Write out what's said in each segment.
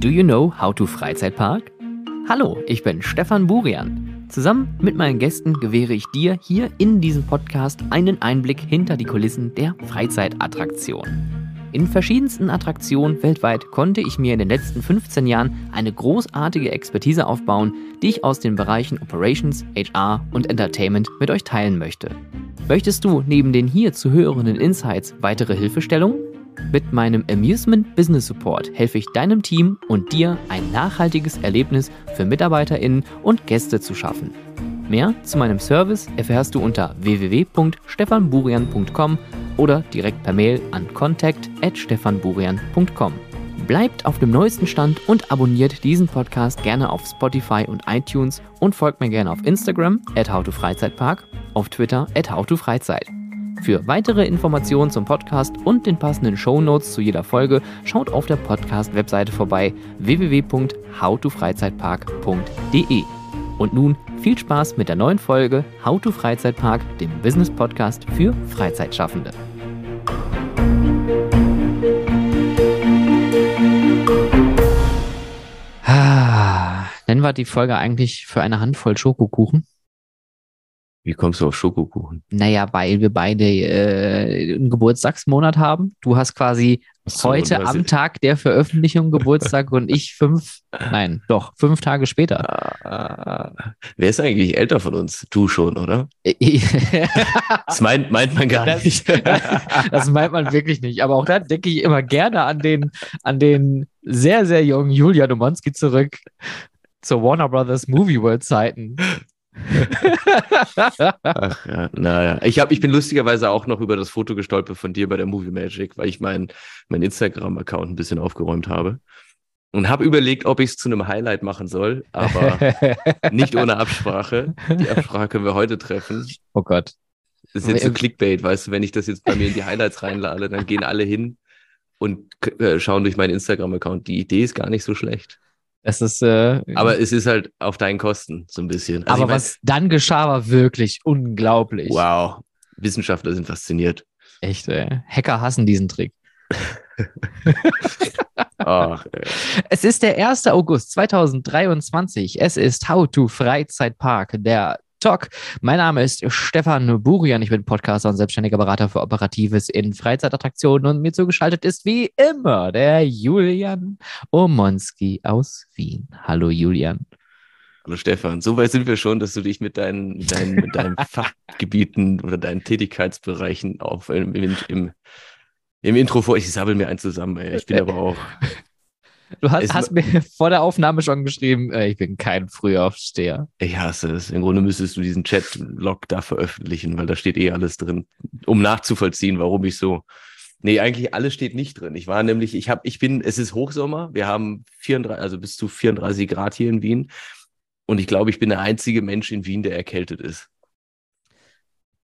Do you know how to Freizeitpark? Hallo, ich bin Stefan Burian. Zusammen mit meinen Gästen gewähre ich dir hier in diesem Podcast einen Einblick hinter die Kulissen der Freizeitattraktion. In verschiedensten Attraktionen weltweit konnte ich mir in den letzten 15 Jahren eine großartige Expertise aufbauen, die ich aus den Bereichen Operations, HR und Entertainment mit euch teilen möchte. Möchtest du neben den hier zu hörenden Insights weitere Hilfestellungen? Mit meinem Amusement Business Support helfe ich deinem Team und dir ein nachhaltiges Erlebnis für MitarbeiterInnen und Gäste zu schaffen. Mehr zu meinem Service erfährst du unter www.stefanburian.com oder direkt per Mail an contact@stefanburian.com. Bleibt auf dem neuesten Stand und abonniert diesen Podcast gerne auf Spotify und iTunes und folgt mir gerne auf Instagram at howtofreizeitpark, auf Twitter at howtofreizeit. Für weitere Informationen zum Podcast und den passenden Show Notes zu jeder Folge schaut auf der Podcast-Webseite vorbei www.howtofreizeitpark.de. Und nun viel Spaß mit der neuen Folge How to Freizeitpark, dem Business Podcast für Freizeitschaffende. Ah, nennen wir die Folge eigentlich für eine Handvoll Schokokuchen? Wie kommst du auf Schokokuchen? Naja, weil wir beide äh, einen Geburtstagsmonat haben. Du hast quasi so, heute am Tag der Veröffentlichung Geburtstag und ich fünf, nein, doch, fünf Tage später. Ah, wer ist eigentlich älter von uns? Du schon, oder? das meint, meint man gar das, nicht. das meint man wirklich nicht. Aber auch da denke ich immer gerne an den, an den sehr, sehr jungen Julia Domonski zurück zur Warner Brothers Movie World Zeiten. Ach ja, naja. Ich, hab, ich bin lustigerweise auch noch über das Foto gestolpert von dir bei der Movie Magic, weil ich meinen mein Instagram-Account ein bisschen aufgeräumt habe. Und habe überlegt, ob ich es zu einem Highlight machen soll, aber nicht ohne Absprache. Die Absprache können wir heute treffen. Oh Gott. Das ist jetzt so Clickbait, weißt du, wenn ich das jetzt bei mir in die Highlights reinlade, dann gehen alle hin und äh, schauen durch meinen Instagram-Account. Die Idee ist gar nicht so schlecht. Es ist, äh, aber es ist halt auf deinen Kosten so ein bisschen. Also aber was dann geschah, war wirklich unglaublich. Wow. Wissenschaftler sind fasziniert. Echt, ey. Hacker hassen diesen Trick. Ach, es ist der 1. August 2023. Es ist How to Freizeitpark, der Talk. Mein Name ist Stefan Burian. Ich bin Podcaster und selbstständiger Berater für Operatives in Freizeitattraktionen und mir zugeschaltet ist wie immer der Julian Omonski aus Wien. Hallo Julian. Hallo Stefan. So weit sind wir schon, dass du dich mit deinen, deinen, mit deinen Fachgebieten oder deinen Tätigkeitsbereichen auf, im, im, im, Intro vor. Ich sabbel mir einen zusammen. Ey. Ich bin aber auch Du hast, hast mir vor der Aufnahme schon geschrieben, äh, ich bin kein Frühaufsteher. Ich hasse es. Im Grunde müsstest du diesen Chat-Log da veröffentlichen, weil da steht eh alles drin, um nachzuvollziehen, warum ich so. Nee, eigentlich alles steht nicht drin. Ich war nämlich, ich habe, ich bin, es ist Hochsommer, wir haben 34, also bis zu 34 Grad hier in Wien. Und ich glaube, ich bin der einzige Mensch in Wien, der erkältet ist.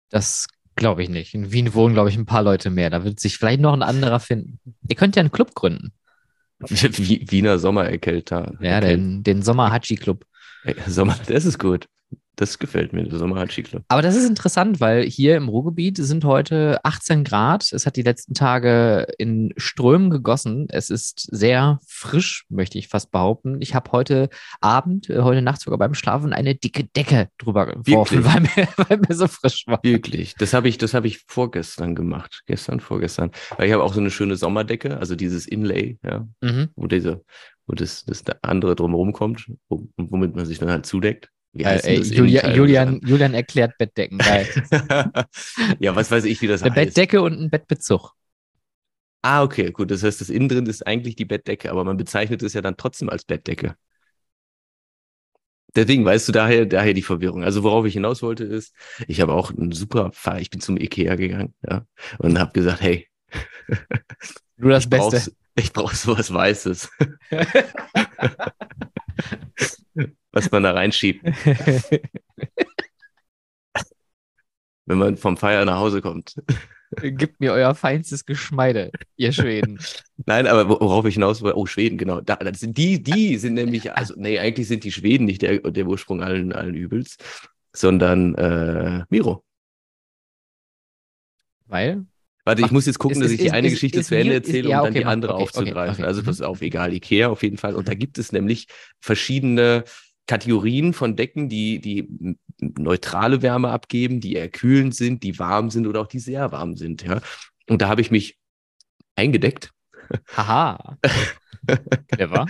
Das glaube ich nicht. In Wien wohnen, glaube ich, ein paar Leute mehr. Da wird sich vielleicht noch ein anderer finden. Ihr könnt ja einen Club gründen. Wiener Sommererkälter. Ja, den, den Sommer-Hatschi-Club. Sommer, das ist gut. Das gefällt mir, der Sommer-Hatschi-Club. Aber das ist interessant, weil hier im Ruhrgebiet sind heute 18 Grad. Es hat die letzten Tage in Strömen gegossen. Es ist sehr frisch, möchte ich fast behaupten. Ich habe heute Abend, äh, heute Nacht sogar beim Schlafen eine dicke Decke drüber geworfen, weil mir, weil mir so frisch war. Wirklich. Das habe ich, das habe ich vorgestern gemacht. Gestern, vorgestern. Weil ich habe auch so eine schöne Sommerdecke, also dieses Inlay, ja, mhm. wo diese, wo das, das andere drumherum kommt, womit man sich dann halt zudeckt. Heißt äh, Julia, Julian, Julian erklärt Bettdecken. ja, was weiß ich, wie das Eine heißt. Bettdecke und ein Bettbezug. Ah, okay, gut. Das heißt, das innen drin ist eigentlich die Bettdecke, aber man bezeichnet es ja dann trotzdem als Bettdecke. Deswegen weißt du daher, daher die Verwirrung. Also worauf ich hinaus wollte ist, ich habe auch einen super Fahr, ich bin zum Ikea gegangen, ja, und habe gesagt, hey, du das ich Beste. Ich brauche sowas Weißes. was man da reinschiebt. Wenn man vom Feier nach Hause kommt. Gebt mir euer feinstes Geschmeide, ihr Schweden. Nein, aber worauf ich hinaus will, oh, Schweden, genau. Da, das sind die, die sind nämlich, also, nee, eigentlich sind die Schweden nicht der, der Ursprung allen, allen Übels, sondern äh, Miro. Weil? Warte, ich Ach, muss jetzt gucken, ist- dass ich die eine ist- Geschichte ist zu Ende erzähle, ja, um dann okay, die andere okay, aufzugreifen. okay. Also Mhm. pass auf, egal, Ikea auf jeden Fall. Und da gibt es nämlich verschiedene Kategorien von Decken, die, die neutrale Wärme abgeben, die erkühlend sind, die warm sind oder auch die sehr warm sind. Ja? Und da habe ich mich eingedeckt. Haha. Clever.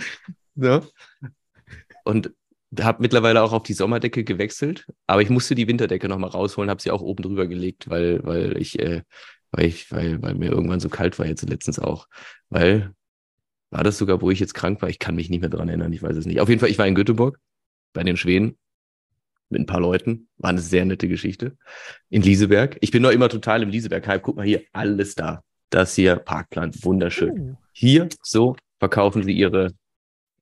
Ne? Und habe mittlerweile auch auf die Sommerdecke gewechselt, aber ich musste die Winterdecke nochmal rausholen, habe sie auch oben drüber gelegt, weil, weil ich, äh, weil ich, weil, weil mir irgendwann so kalt war jetzt letztens auch. Weil, war das sogar, wo ich jetzt krank war? Ich kann mich nicht mehr dran erinnern, ich weiß es nicht. Auf jeden Fall, ich war in Göteborg bei den Schweden mit ein paar Leuten. War eine sehr nette Geschichte. In Lieseberg. Ich bin noch immer total im Lieseberg-Hype. Guck mal hier, alles da. Das hier, Parkplan, wunderschön. Uh, Hier, so, verkaufen sie ihre,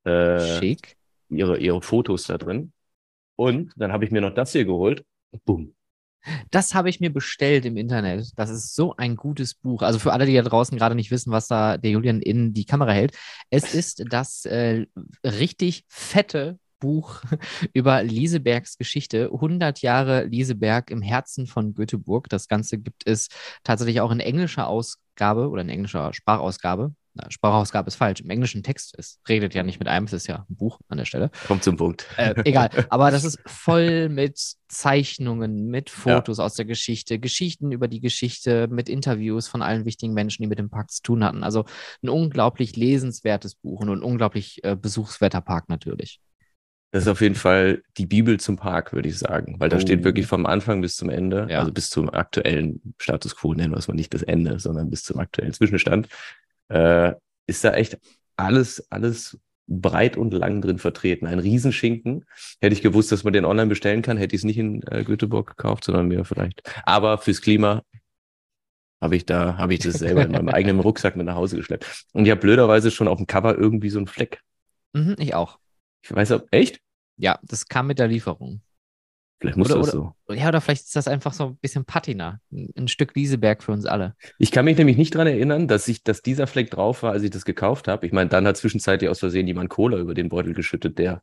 äh, Schick. ihre, ihre Fotos da drin. Und dann habe ich mir noch das hier geholt. Boom. Das habe ich mir bestellt im Internet. Das ist so ein gutes Buch. Also für alle, die da draußen gerade nicht wissen, was da der Julian in die Kamera hält. Es ist das äh, richtig fette Buch über Liesebergs Geschichte. 100 Jahre Lieseberg im Herzen von Göteborg. Das Ganze gibt es tatsächlich auch in englischer Ausgabe oder in englischer Sprachausgabe. Na, Sprachausgabe ist falsch. Im englischen Text. Es redet ja nicht mit einem, es ist ja ein Buch an der Stelle. Kommt zum Punkt. Äh, egal, aber das ist voll mit Zeichnungen, mit Fotos aus der Geschichte, Geschichten über die Geschichte, mit Interviews von allen wichtigen Menschen, die mit dem Park zu tun hatten. Also ein unglaublich lesenswertes Buch und ein unglaublich äh, besuchswerter Park natürlich. Das ist auf jeden Fall die Bibel zum Park, würde ich sagen. Weil da Oh. steht wirklich vom Anfang bis zum Ende, Ja. also bis zum aktuellen Status quo, nennen wir es mal nicht das Ende, sondern bis zum aktuellen Zwischenstand, äh, ist da echt alles, alles breit und lang drin vertreten. Ein Riesenschinken. Hätte ich gewusst, dass man den online bestellen kann, hätte ich es nicht in äh, Göteborg gekauft, sondern mir vielleicht. Aber fürs Klima habe ich da, habe ich das selber in meinem eigenen Rucksack mit nach Hause geschleppt. Und ich habe blöderweise schon auf dem Cover irgendwie so einen Fleck. Mhm, ich auch. Ich weiß ob, echt? Ja, das kam mit der Lieferung. Vielleicht muss Oder- das oder- so. Ja, oder vielleicht ist das einfach so ein bisschen Patina. Ein, Stück Lieseberg für uns alle. Ich kann mich nämlich nicht dran erinnern, dass ich, dass dieser Fleck drauf war, als ich das gekauft habe. Ich meine, dann hat zwischenzeitlich aus Versehen jemand Cola über den Beutel geschüttet, der,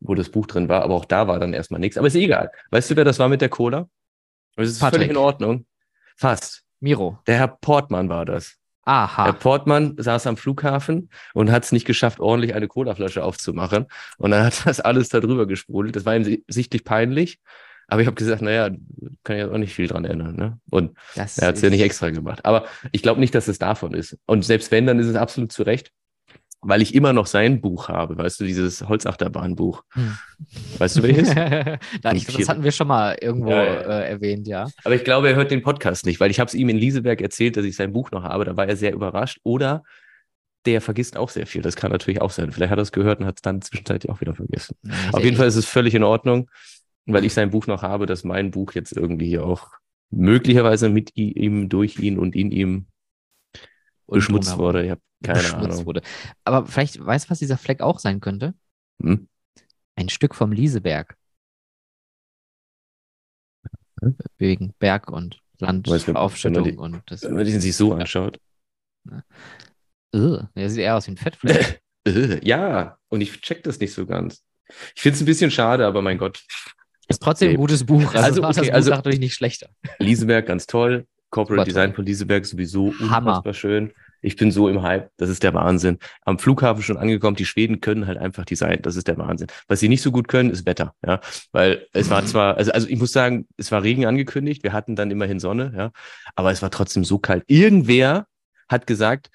wo das Buch drin war, aber auch da war dann erstmal nichts. Aber ist egal. Weißt du, wer das war mit der Cola? Es ist Patrick. völlig in Ordnung. Fast. Miro. Der Herr Portmann war das. Herr Aha. Portmann saß am Flughafen und hat es nicht geschafft, ordentlich eine Colaflasche aufzumachen. Und dann hat das alles da drüber gesprudelt. Das war ihm si- sichtlich peinlich. Aber ich habe gesagt, naja, kann ich auch nicht viel dran ändern. Ne? Und Das er hat es ja nicht extra gemacht. Aber ich glaube nicht, dass es davon ist. Und selbst wenn, dann ist es absolut zu Recht, weil ich immer noch sein Buch habe. Weißt du, dieses Holzachterbahn-Buch. Hm. Weißt du welches? da, ich, das hatten wir schon mal irgendwo Ja, ja, ja. Äh, erwähnt, ja. Aber ich glaube, er hört den Podcast nicht, weil ich habe es ihm in Lieseberg erzählt, dass ich sein Buch noch habe. Da war er sehr überrascht. Oder der vergisst auch sehr viel. Das kann natürlich auch sein. Vielleicht hat er es gehört und hat es dann zwischenzeitlich auch wieder vergessen. Auf jeden Fall ist es völlig in Ordnung, weil ich sein Buch noch habe, dass mein Buch jetzt irgendwie hier auch möglicherweise mit ihm, durch ihn und in ihm beschmutzt wurde. Habe keine Ahnung. wurde. Aber vielleicht, weißt du, was dieser Fleck auch sein könnte? Hm? Ein Stück vom Lieseberg. Hm? Wegen Berg und Land, Weißt du, wenn man die- und das. Wenn man den sich so anschaut. Ugh, der sieht eher aus wie ein Fettfleck. Ja, und ich check das nicht so ganz. Ich finde es ein bisschen schade, aber mein Gott. Ist trotzdem ein Okay. gutes Buch. Also, Also, macht das okay, Buch also- natürlich nicht schlechter. Lieseberg ganz toll. Corporate Super Design toll. von Lieseberg sowieso Hammer. unfassbar schön. Ich bin so im Hype. Das ist der Wahnsinn. Am Flughafen schon angekommen. Die Schweden können halt einfach Design. Das ist der Wahnsinn. Was sie nicht so gut können, ist Wetter. Ja, weil es war zwar, also, also ich muss sagen, es war Regen angekündigt. Wir hatten dann immerhin Sonne. Ja, aber es war trotzdem so kalt. Irgendwer hat gesagt,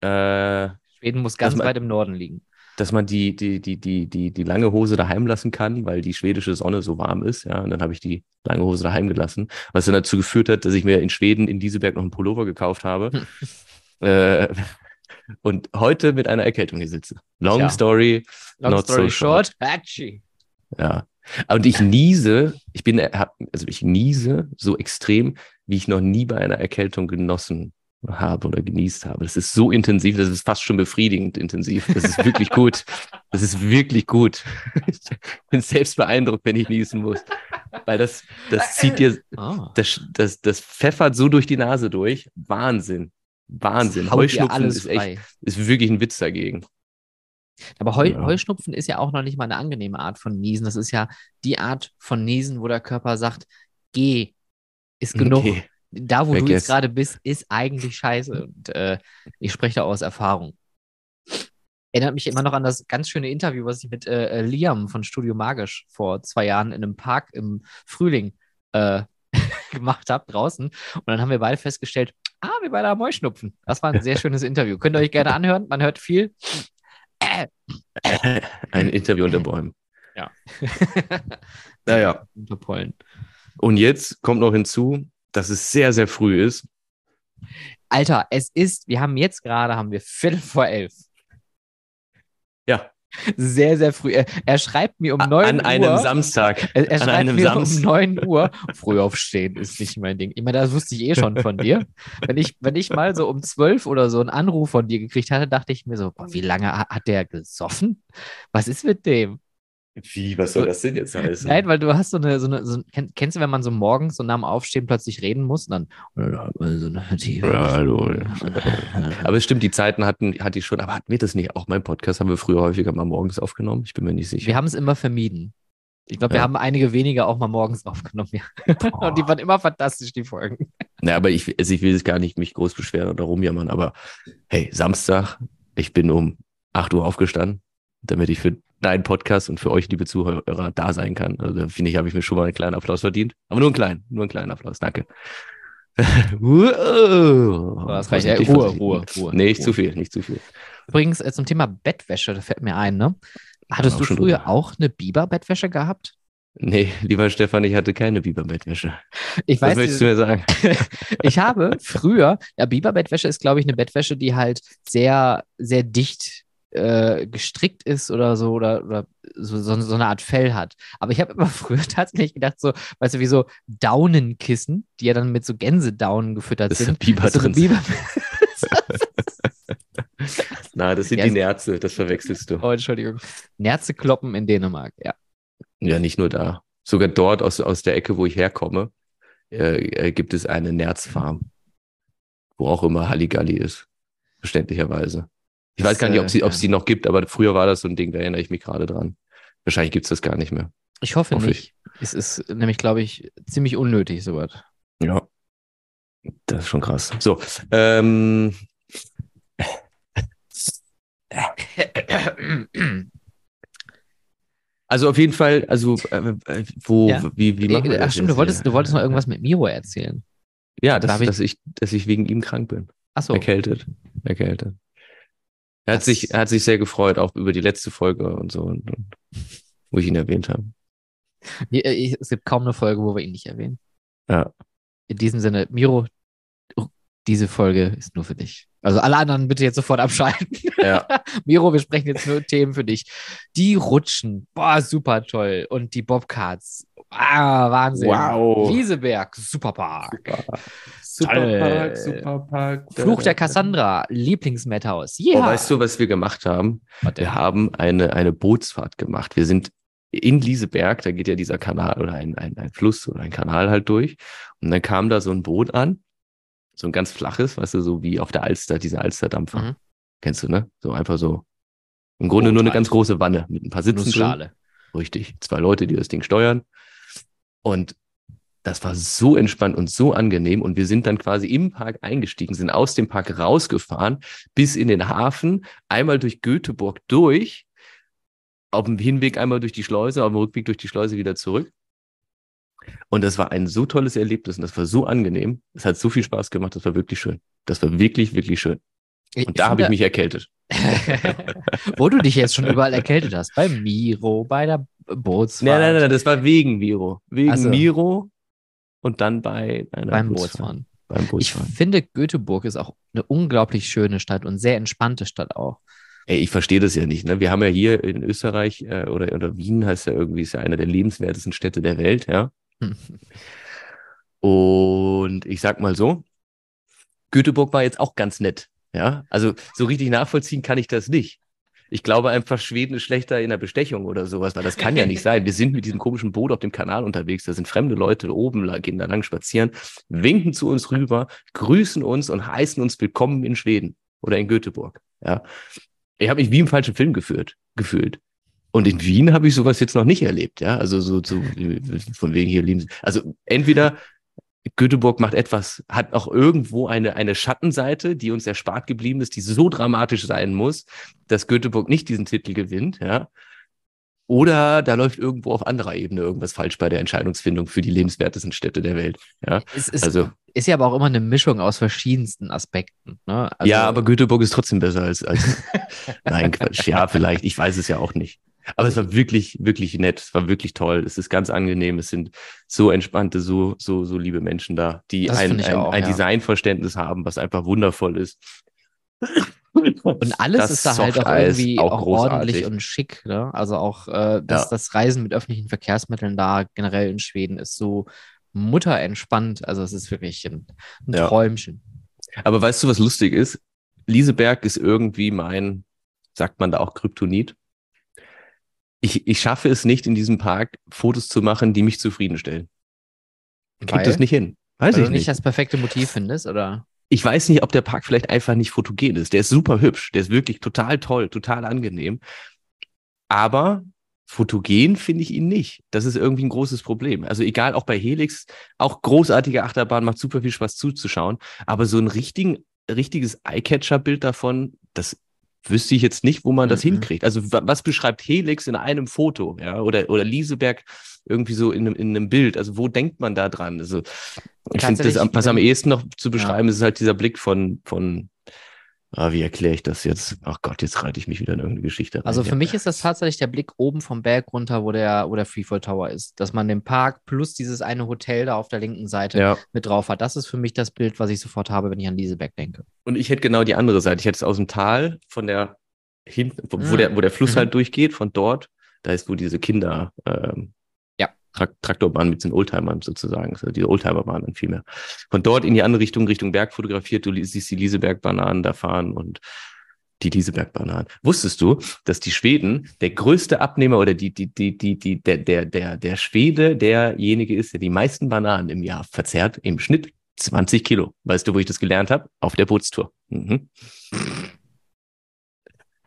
äh, Schweden muss ganz man- weit im Norden liegen. dass man die, die, die, die, die, die lange Hose daheim lassen kann, weil die schwedische Sonne so warm ist. Ja, und dann habe ich die lange Hose daheim gelassen, was dann dazu geführt hat, dass ich mir in Schweden in Lieseberg noch einen Pullover gekauft habe. äh, und heute mit einer Erkältung hier sitze. Long Tja. story, Long not story so short. short. Ja. Und ich niese, ich bin, also ich niese so extrem, wie ich noch nie bei einer Erkältung genossen habe oder genießt habe. Das ist so intensiv, das ist fast schon befriedigend intensiv. Das ist wirklich gut. Das ist wirklich gut. Ich bin selbst beeindruckt, wenn ich niesen muss. Weil das, das zieht dir, Ah. das, das, das pfeffert so durch die Nase durch. Wahnsinn. Wahnsinn. Heuschnupfen ist echt, ist wirklich ein Witz dagegen. Aber Heu, Ja. Heuschnupfen ist ja auch noch nicht mal eine angenehme Art von Niesen. Das ist ja die Art von Niesen, wo der Körper sagt, geh, ist genug, Okay. da, wo Wer du jetzt gerade bist, ist eigentlich scheiße. Und äh, ich spreche da aus Erfahrung. Erinnert mich immer noch an das ganz schöne Interview, was ich mit äh, äh, Liam von Studio Magisch vor zwei Jahren in einem Park im Frühling äh, gemacht habe, draußen. Und dann haben wir beide festgestellt, ah, wir beide haben Heuschnupfen. Das war ein sehr schönes Interview. Könnt ihr euch gerne anhören. Man hört viel. Ein Interview unter Bäumen. Ja. Naja. Unter Pollen. Und jetzt kommt noch hinzu, dass es sehr, sehr früh ist. Alter, es ist, wir haben jetzt gerade, haben wir Viertel vor elf. Ja, Sehr, sehr früh. Er, er schreibt mir um 9 an Uhr. einem Samstag. Er, er An schreibt einem mir Samstag. um 9 Uhr, früh aufstehen ist nicht mein Ding. Ich meine, das wusste ich eh schon von dir. Wenn ich, wenn ich mal so um 12 oder so einen Anruf von dir gekriegt hatte, dachte ich mir so, boah, wie lange ha- hat der gesoffen? Was ist mit dem? Wie, was soll das denn jetzt heißen? Nein, weil du hast so eine, so eine so, kenn, kennst du, wenn man so morgens so nach dem Aufstehen plötzlich reden muss? Dann, so eine tiefe. Ja, hallo. Aber es stimmt, die Zeiten hatten, hatte ich schon, aber hatten wir das nicht? Auch mein Podcast haben wir früher häufiger mal morgens aufgenommen. Ich bin mir nicht sicher. Wir haben es immer vermieden. Ich glaube, wir Ja. haben einige weniger auch mal morgens aufgenommen. Ja. Und die waren immer fantastisch, die Folgen. Na, aber ich, also ich will jetzt gar nicht mich groß beschweren oder rumjammern, aber hey, Samstag, ich bin um 8 Uhr aufgestanden, damit ich für deinen Podcast und für euch, liebe Zuhörer, da sein kann. Also da finde ich, habe ich mir schon mal einen kleinen Applaus verdient. Aber nur einen kleinen, nur einen kleinen Applaus, danke. wow. Das reicht. Vorsichtig, Ruhe, vorsichtig. Ruhe, Ruhe. Nee, nicht Ruhe. zu viel, nicht zu viel. Übrigens äh, zum Thema Bettwäsche, da fällt mir ein, ne? Hattest auch du früher drüber. auch eine Biber-Bettwäsche gehabt? Nee, lieber Stefan, ich hatte keine Biberbettwäsche. Ich Was weiß, möchtest du mir sagen? ich habe früher, ja, Biber-Bettwäsche ist, glaube ich, eine Bettwäsche, die halt sehr, sehr dicht äh, gestrickt ist oder so oder, oder so, so, so eine Art Fell hat. Aber ich habe immer früher tatsächlich gedacht, so, weißt du, wie so Daunenkissen, die ja dann mit so Gänsedaunen gefüttert Das sind. Biber so drin. Biber Na, das sind Ja, die Nerze, das verwechselst du. oh, Entschuldigung. Nerzekloppen in Dänemark, ja. Ja, nicht nur da. Sogar dort aus, aus der Ecke, wo ich herkomme, äh, äh, gibt es eine Nerzfarm, wo auch immer Halligalli ist. Verständlicherweise. Ich weiß Das, gar nicht, ob äh, sie, ob ja. sie noch gibt, aber früher war das so ein Ding, da erinnere ich mich gerade dran. Wahrscheinlich gibt es das gar nicht mehr. Ich hoffe Hoffe nicht. Es ist nämlich, glaube ich, ziemlich unnötig, sowas. Ja. Das ist schon krass. So, ähm, also auf jeden Fall, also äh, äh, wo, Ja. wie, wie machen wir Ach das stimmt, jetzt du wolltest, du wolltest noch irgendwas mit Miro erzählen. Ja, ich- dass, ich, dass ich wegen ihm krank bin. Achso, Erkältet. Erkältet. Er hat, Das- sich, er hat sich sehr gefreut, auch über die letzte Folge und so, und, und, wo ich ihn erwähnt habe. es gibt kaum eine Folge, wo wir ihn nicht erwähnen. Ja. In diesem Sinne, Miro, diese Folge ist nur für dich. Also alle anderen bitte jetzt sofort abschalten. Ja. Miro, wir sprechen jetzt nur Themen für dich. Die Rutschen, boah, super toll. Und die Bobcards, ah, Wahnsinn. Wow. Wieseberg, Superpark. Superpark. Superpark. Fluch der Cassandra, Lieblingsmadhouse. Ja. Oh, weißt du, was wir gemacht haben? Wir haben eine, eine Bootsfahrt gemacht. Wir sind in Lieseberg, da geht ja dieser Kanal oder ein, ein, ein Fluss oder ein Kanal halt durch. Und dann kam da so ein Boot an, so ein ganz flaches, weißt du, so wie auf der Alster, diese Alsterdampfer. Mhm. Kennst du, ne? So einfach so. Im Grunde Boot nur eine halt. ganz große Wanne mit ein paar Sitzen. Richtig. Zwei Leute, die das Ding steuern. Und das war so entspannt und so angenehm. Und wir sind dann quasi im Park eingestiegen, sind aus dem Park rausgefahren, bis in den Hafen, einmal durch Göteborg durch, auf dem Hinweg einmal durch die Schleuse, auf dem Rückweg durch die Schleuse wieder zurück. Und das war ein so tolles Erlebnis und das war so angenehm. Es hat so viel Spaß gemacht, das war wirklich schön. Das war wirklich, wirklich schön. Und da habe ich mich erkältet. Wo du dich jetzt schon überall erkältet hast. Bei Miro, bei der Bootsfahrt. Nein, nein, nein, das war wegen Miro. Wegen Ach so. Miro und dann bei einer Beim. Bootsfahren. Beim Ich Bootsfahren. finde, Göteborg ist auch eine unglaublich schöne Stadt und sehr entspannte Stadt auch. Ey, ich verstehe das ja nicht. Ne? Wir haben ja hier in Österreich äh, oder, oder Wien heißt ja irgendwie, ist ja einer der lebenswertesten Städte der Welt, ja. Und ich sag mal so, Göteborg war jetzt auch ganz nett, ja. Also so richtig nachvollziehen kann ich das nicht. Ich glaube einfach, Schweden ist schlechter in der Bestechung oder sowas, weil das kann ja nicht sein. Wir sind mit diesem komischen Boot auf dem Kanal unterwegs, da sind fremde Leute oben, gehen da lang spazieren, winken zu uns rüber, grüßen uns und heißen uns willkommen in Schweden oder in Göteborg, ja. Ich habe mich wie im falschen Film geführt, gefühlt. Und in Wien habe ich sowas jetzt noch nicht erlebt, ja. Also so, so von wegen hier lieben. Sie- Also entweder Göteborg macht etwas, hat auch irgendwo eine, eine Schattenseite, die uns erspart geblieben ist, die so dramatisch sein muss, dass Göteborg nicht diesen Titel gewinnt, ja. Oder da läuft irgendwo auf anderer Ebene irgendwas falsch bei der Entscheidungsfindung für die lebenswertesten Städte der Welt. Ja, es ist, also, ist ja aber auch immer eine Mischung aus verschiedensten Aspekten. Ne? Also, ja, aber Göteborg ist trotzdem besser als, als nein, Quatsch. Ja, vielleicht. Ich weiß es ja auch nicht. Aber es war wirklich, wirklich nett. Es war wirklich toll. Es ist ganz angenehm. Es sind so entspannte, so, so, so liebe Menschen da, die das ein, ein, auch, ein ja. Designverständnis haben, was einfach wundervoll ist. Und alles das ist da halt auch irgendwie auch, auch ordentlich und schick. Ne? Also auch äh, das, ja. das Reisen mit öffentlichen Verkehrsmitteln da generell in Schweden ist so mutterentspannt. Also es ist wirklich ein, ein ja. Träumchen. Aber weißt du, was lustig ist? Lieseberg ist irgendwie mein, sagt man da auch Kryptonit? Ich, ich schaffe es nicht, in diesem Park Fotos zu machen, die mich zufriedenstellen. Krieg das nicht hin. Weiß Weil ich du nicht das perfekte Motiv findest, oder? Ich weiß nicht, ob der Park vielleicht einfach nicht fotogen ist. Der ist super hübsch. Der ist wirklich total toll, total angenehm. Aber fotogen finde ich ihn nicht. Das ist irgendwie ein großes Problem. Also egal, auch bei Helix, auch großartige Achterbahn, macht super viel Spaß zuzuschauen. Aber so ein richtigen, richtiges Eyecatcher-Bild davon, das wüsste ich jetzt nicht, wo man das mhm. hinkriegt. Also was beschreibt Helix in einem Foto, ja, oder, oder Lieseberg irgendwie so in einem, in einem Bild? Also wo denkt man da dran? Also ich finde, das, was am ehesten noch zu beschreiben ja. ist, halt dieser Blick von, von Ah, wie erkläre ich das jetzt? Ach Gott, jetzt reite ich mich wieder in irgendeine Geschichte rein. Also für ja. mich ist das tatsächlich der Blick oben vom Berg runter, wo der, wo der Freefall Tower ist. Dass man den Park plus dieses eine Hotel da auf der linken Seite ja. mit drauf hat. Das ist für mich das Bild, was ich sofort habe, wenn ich an Lieseberg denke. Und ich hätte genau die andere Seite. Ich hätte es aus dem Tal von der hinten, wo, mhm. der, wo der Fluss mhm. halt durchgeht, von dort. Da ist wo diese Kinder, ähm, Traktorbahn mit den Oldtimern sozusagen, also diese Oldtimerbahn dann vielmehr. Von dort in die andere Richtung, Richtung Berg fotografiert, du siehst die Lieseberg-Bananen da fahren und die Lieseberg-Bananen. Wusstest du, dass die Schweden der größte Abnehmer oder die, die, die, die, die, der, der, der, der Schwede derjenige ist, der die meisten Bananen im Jahr verzehrt, im Schnitt 20 Kilo. Weißt du, wo ich das gelernt habe? Auf der Bootstour. Mhm.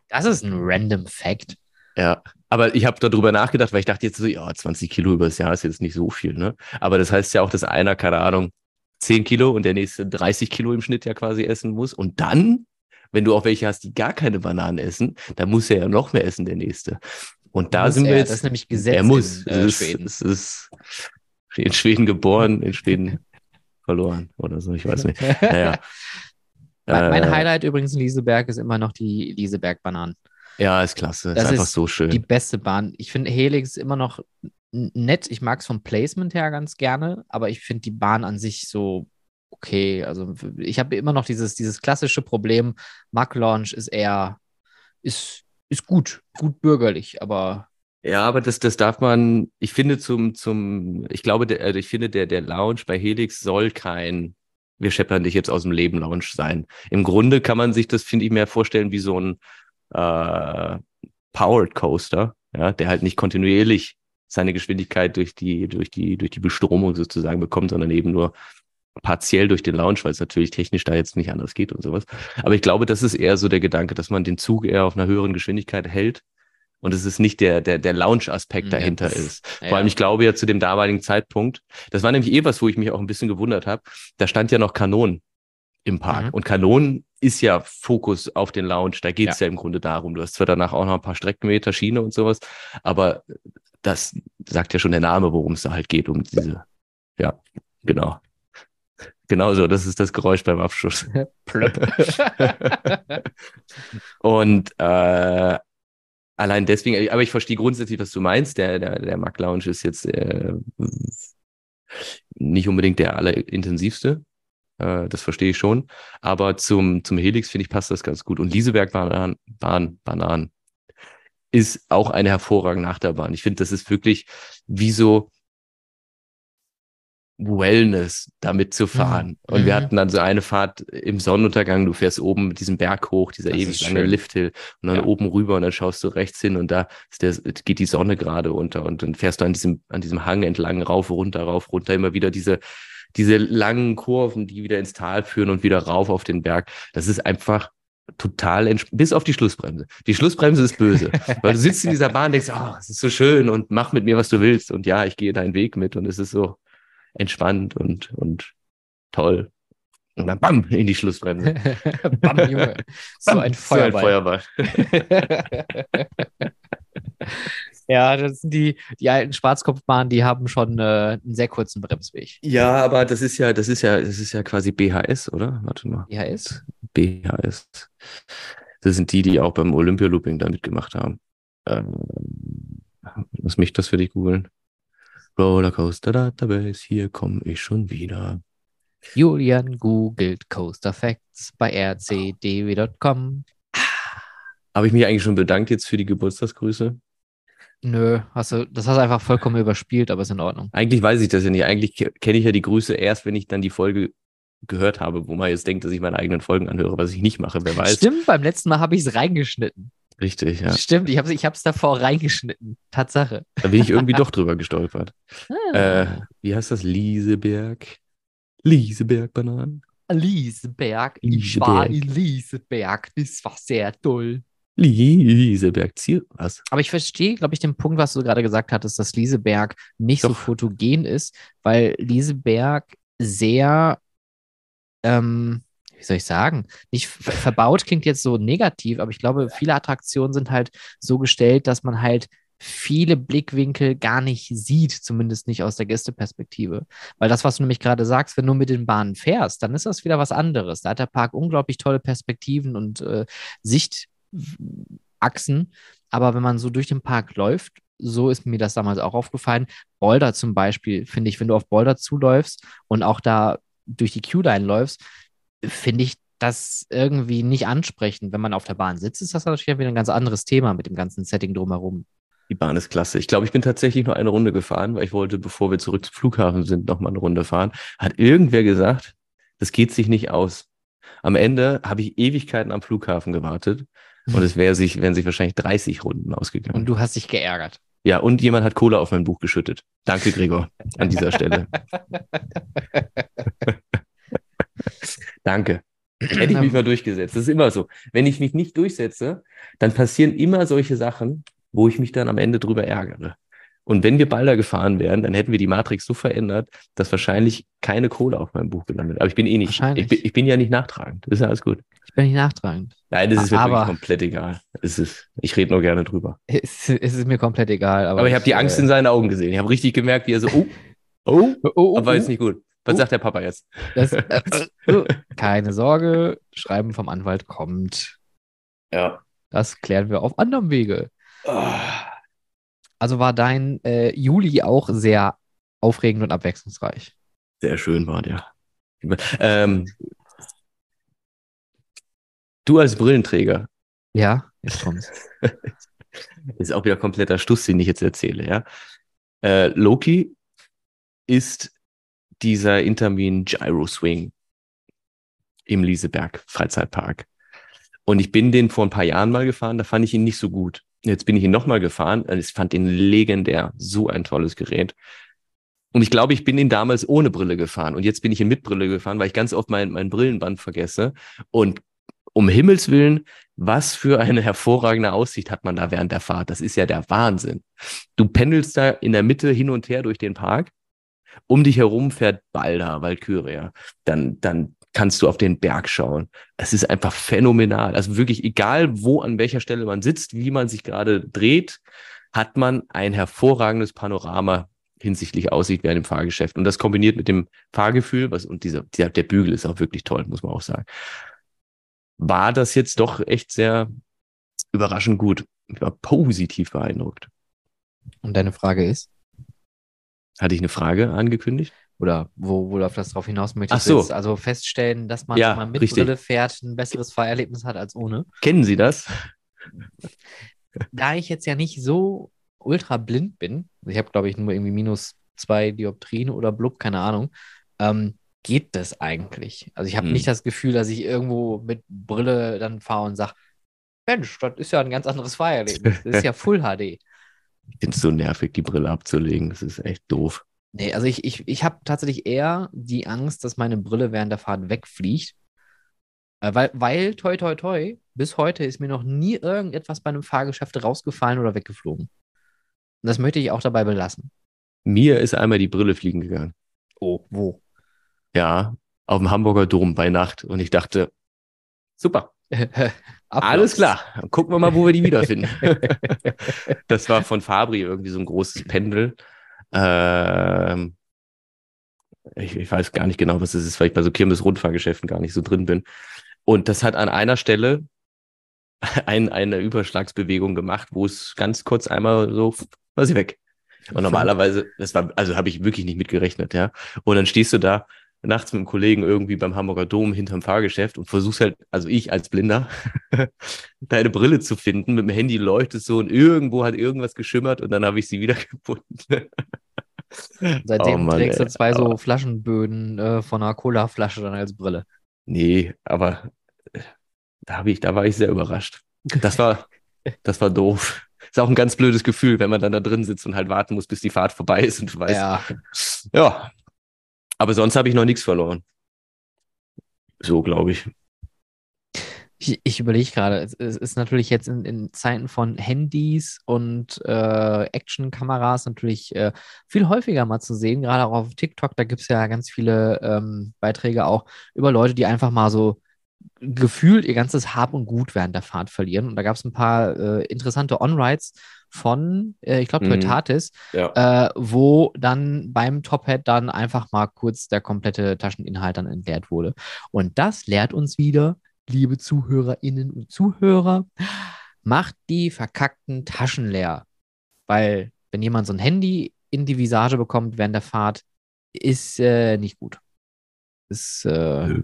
Das ist ein random Fact. Ja, aber ich habe darüber nachgedacht, weil ich dachte jetzt so, ja, 20 Kilo übers Jahr ist jetzt nicht so viel, ne? Aber das heißt ja auch, dass einer, keine Ahnung, 10 Kilo und der nächste 30 Kilo im Schnitt ja quasi essen muss. Und dann, wenn du auch welche hast, die gar keine Bananen essen, dann muss er ja noch mehr essen, der nächste. Und da sind er, wir jetzt. Das ist nämlich Gesetz er muss. in äh, Schweden. Es ist in Schweden geboren, in Schweden verloren oder so, ich weiß nicht. Naja. mein, mein äh, Highlight übrigens in Lieseberg ist immer noch die Lieseberg-Bananen. Ja, ist klasse. Das ist einfach so schön. Die beste Bahn. Ich finde Helix immer noch nett. Ich mag es vom Placement her ganz gerne, aber ich finde die Bahn an sich so okay. Also ich habe immer noch dieses, dieses klassische Problem. Mark Launch ist eher, ist, ist gut, gut bürgerlich, aber. Ja, aber das, das darf man, ich finde zum, zum, ich glaube, der, also ich finde, der, der Lounge bei Helix soll kein, wir scheppern dich jetzt aus dem Leben Lounge sein. Im Grunde kann man sich das, finde ich, mehr vorstellen wie so ein, äh, Powered Coaster, ja, der halt nicht kontinuierlich seine Geschwindigkeit durch die, durch die, durch die Bestromung sozusagen bekommt, sondern eben nur partiell durch den Launch, weil es natürlich technisch da jetzt nicht anders geht und sowas. Aber ich glaube, das ist eher so der Gedanke, dass man den Zug eher auf einer höheren Geschwindigkeit hält und es ist nicht der, der, der Launch-Aspekt ja. dahinter ist. Vor ja. allem, ich glaube ja zu dem damaligen Zeitpunkt, das war nämlich eh was, wo ich mich auch ein bisschen gewundert habe, da stand ja noch Kanon im Park. Mhm. Und Kanonen ist ja Fokus auf den Lounge. Da geht es ja. ja. im Grunde darum. Du hast zwar danach auch noch ein paar Streckenmeter, Schiene und sowas, aber das sagt ja schon der Name, worum es da halt geht, um diese, ja, genau. Genau so, das ist das Geräusch beim Abschuss. und äh, allein deswegen, aber ich verstehe grundsätzlich, was du meinst. Der, der, der Mac Lounge ist jetzt äh, nicht unbedingt der allerintensivste. Äh, das verstehe ich schon. Aber zum, zum Helix, finde ich, passt das ganz gut. Und Lieseberg Bananen, Bahn, Bananen ist auch eine hervorragende Achterbahn. Ich finde, das ist wirklich wie so Wellness, damit zu fahren. Mhm. Und wir mhm. hatten dann so eine Fahrt im Sonnenuntergang. Du fährst oben mit diesem Berg hoch, dieser das ewig lange Lifthill, und dann ja. oben rüber und dann schaust du rechts hin und da der, geht die Sonne gerade unter und dann fährst du an diesem, an diesem Hang entlang rauf, runter, rauf, runter, immer wieder diese, diese langen Kurven, die wieder ins Tal führen und wieder rauf auf den Berg. Das ist einfach total bis auf die Schlussbremse. Die Schlussbremse ist böse, weil du sitzt in dieser Bahn und denkst, oh, es ist so schön und mach mit mir, was du willst. Und ja, ich gehe deinen Weg mit und es ist so, entspannt und, und toll. Und dann bam, in die Schlussbremse. Bam, Junge. So Bam, ein So ein Feuerball. Feuerball. ja, das sind die, die alten Schwarzkopfbahnen, die haben schon äh, einen sehr kurzen Bremsweg. Ja, aber das ist ja, das ist ja, das ist ja quasi BHS, oder? Warte mal. IHS? BHS. Das sind die, die auch beim Olympia-Looping da mitgemacht haben. Ähm, lass mich das für dich googeln. Rollercoaster Database, hier komme ich schon wieder. Julian googelt Coaster Facts bei rcdw.com. Habe ich mich eigentlich schon bedankt jetzt für die Geburtstagsgrüße? Nö, hast du, das hast du einfach vollkommen überspielt, aber ist in Ordnung. Eigentlich weiß ich das ja nicht. Eigentlich ke- kenne ich ja die Grüße erst, wenn ich dann die Folge gehört habe, wo man jetzt denkt, dass ich meine eigenen Folgen anhöre, was ich nicht mache. Wer weiß. Stimmt, beim letzten Mal habe ich es reingeschnitten. Richtig, ja. Stimmt, ich habe es ich hab's davor reingeschnitten. Tatsache. Da bin ich irgendwie doch drüber gestolpert. Ah. Äh, wie heißt das? Lieseberg? Lieseberg-Bananen? Lieseberg. Ich war in Lieseberg. Das war sehr toll. Lieseberg, Ziel, was? Aber ich verstehe, glaube ich, den Punkt, was du gerade gesagt hattest, dass Lieseberg nicht so Doch. fotogen ist, weil Lieseberg sehr, ähm, wie soll ich sagen, nicht ver- verbaut klingt jetzt so negativ, aber ich glaube, viele Attraktionen sind halt so gestellt, dass man halt viele Blickwinkel gar nicht sieht, zumindest nicht aus der Gästeperspektive. Weil das, was du nämlich gerade sagst, wenn du mit den Bahnen fährst, dann ist das wieder was anderes. Da hat der Park unglaublich tolle Perspektiven und äh, Sichtachsen. Aber wenn man so durch den Park läuft, so ist mir das damals auch aufgefallen. Boulder zum Beispiel, finde ich, wenn du auf Boulder zuläufst und auch da durch die Q-Line läufst, finde ich das irgendwie nicht ansprechend. Wenn man auf der Bahn sitzt, ist das natürlich wieder ein ganz anderes Thema mit dem ganzen Setting drumherum. Die Bahn ist klasse. Ich glaube, ich bin tatsächlich nur eine Runde gefahren, weil ich wollte, bevor wir zurück zum Flughafen sind, noch mal eine Runde fahren. Hat irgendwer gesagt, das geht sich nicht aus. Am Ende habe ich Ewigkeiten am Flughafen gewartet und es wäre sich, wären sich wahrscheinlich 30 Runden ausgegangen. Und du hast dich geärgert. ja, und jemand hat Cola auf mein Buch geschüttet. Danke, Gregor, an dieser Stelle. Danke. Hätte ich mich mal durchgesetzt. Das ist immer so. Wenn ich mich nicht durchsetze, dann passieren immer solche Sachen, wo ich mich dann am Ende drüber ärgere. Und wenn wir Balder gefahren wären, dann hätten wir die Matrix so verändert, dass wahrscheinlich keine Kohle auf meinem Buch gelandet. Aber ich bin eh nicht. Wahrscheinlich. Ich bin, ich bin ja nicht nachtragend. Das ist ja alles gut. Ich bin nicht nachtragend. Nein, das ist mir komplett egal. Es ist, ich rede nur gerne drüber. Es, es ist mir komplett egal. Aber, Aber ich habe die Angst in seinen Augen gesehen. Ich habe richtig gemerkt, wie er so, oh, oh, Oh, oh, aber oh, ist nicht gut. Was Oh. sagt der Papa jetzt? das, äh, äh, keine Sorge, Schreiben vom Anwalt kommt. Ja. Das klären wir auf anderem Wege. Also war dein äh, Juli auch sehr aufregend und abwechslungsreich. Sehr schön war der. Ähm, du als Brillenträger, Ja, jetzt kommt's. ist auch wieder kompletter Stuss, den ich jetzt erzähle, ja. Äh, Loki ist dieser Intermin Gyro Swing im Lieseberg Freizeitpark. Und ich bin den vor ein paar Jahren mal gefahren, da fand ich ihn nicht so gut. Jetzt bin ich ihn nochmal gefahren ich fand ihn legendär. So ein tolles Gerät. Und ich glaube, ich bin ihn damals ohne Brille gefahren und jetzt bin ich ihn mit Brille gefahren, weil ich ganz oft mein, mein Brillenband vergesse. Und um Himmels Willen, was für eine hervorragende Aussicht hat man da während der Fahrt. Das ist ja der Wahnsinn. Du pendelst da in der Mitte hin und her durch den Park. Um dich herum fährt Balda, Valkyria. Dann, dann kannst du auf den Berg schauen. Es ist einfach phänomenal. Also wirklich, egal wo, an welcher Stelle man sitzt, wie man sich gerade dreht, hat man ein hervorragendes Panorama hinsichtlich Aussicht während dem Fahrgeschäft. Und das kombiniert mit dem Fahrgefühl, was, und dieser, dieser, der Bügel ist auch wirklich toll, muss man auch sagen. War das jetzt doch echt sehr überraschend gut. Ich war positiv beeindruckt. Und deine Frage ist? Hatte ich eine Frage angekündigt? Oder wo, wo läuft das drauf hinaus? Möchtest Ach so. also feststellen, dass man, Ja, wenn man mit richtig. Brille fährt, ein besseres Fahrerlebnis hat als ohne? Kennen Sie das? Da ich jetzt ja nicht so ultra blind bin, ich habe glaube ich nur irgendwie minus zwei Dioptrien oder blub, keine Ahnung, ähm, geht das eigentlich? Also ich habe Hm. nicht das Gefühl, dass ich irgendwo mit Brille dann fahre und sage, Mensch, das ist ja ein ganz anderes Fahrerlebnis. Das ist ja Full HD. Ich finde es so nervig, die Brille abzulegen. Das ist echt doof. Nee, also ich, ich, ich habe tatsächlich eher die Angst, dass meine Brille während der Fahrt wegfliegt. Äh, weil, weil, toi, toi, toi, bis heute ist mir noch nie irgendetwas bei einem Fahrgeschäft rausgefallen oder weggeflogen. Und das möchte ich auch dabei belassen. Mir ist einmal die Brille fliegen gegangen. Oh, wo? Ja, auf dem Hamburger Dom bei Nacht. Und ich dachte, super, alles klar. Dann gucken wir mal, wo wir die wiederfinden. das war von Fabri irgendwie so ein großes Pendel. Ähm, ich, ich, weiß gar nicht genau, was das ist, weil ich bei so Kirmes-Rundfahrgeschäften gar nicht so drin bin. Und das hat an einer Stelle ein, eine Überschlagsbewegung gemacht, wo es ganz kurz einmal so, war sie weg. Und normalerweise, das war, also habe ich wirklich nicht mitgerechnet, ja. Und dann stehst du da nachts mit einem Kollegen irgendwie beim Hamburger Dom hinterm Fahrgeschäft und versuchst halt, also ich als Blinder, deine Brille zu finden. Mit dem Handy leuchtet so und irgendwo hat irgendwas geschimmert und dann habe ich sie wieder gefunden. Seitdem oh Mann, trägst du zwei ey. so Flaschenböden äh, von einer Cola-Flasche dann als Brille. Nee, aber äh, da ich, da war ich sehr überrascht. Das war, das war doof. Ist auch ein ganz blödes Gefühl, wenn man dann da drin sitzt und halt warten muss, bis die Fahrt vorbei ist und du weißt, ja, ja aber sonst habe ich noch nichts verloren. So, glaube ich. Ich, ich überlege gerade, es, es, ist natürlich jetzt in, in Zeiten von Handys und äh, Actionkameras natürlich äh, viel häufiger mal zu sehen, gerade auch auf TikTok, da gibt es ja ganz viele ähm, Beiträge auch über Leute, die einfach mal so gefühlt ihr ganzes Hab und Gut während der Fahrt verlieren. Und da gab es ein paar äh, interessante On-Rides von, äh, ich glaube, Toyotatis, mhm. ja. äh, wo dann beim Top-Hat dann einfach mal kurz der komplette Tascheninhalt dann entleert wurde. Und das lehrt uns wieder, liebe ZuhörerInnen und Zuhörer, macht die verkackten Taschen leer. Weil, wenn jemand so ein Handy in die Visage bekommt während der Fahrt, ist äh, nicht gut. Ist äh,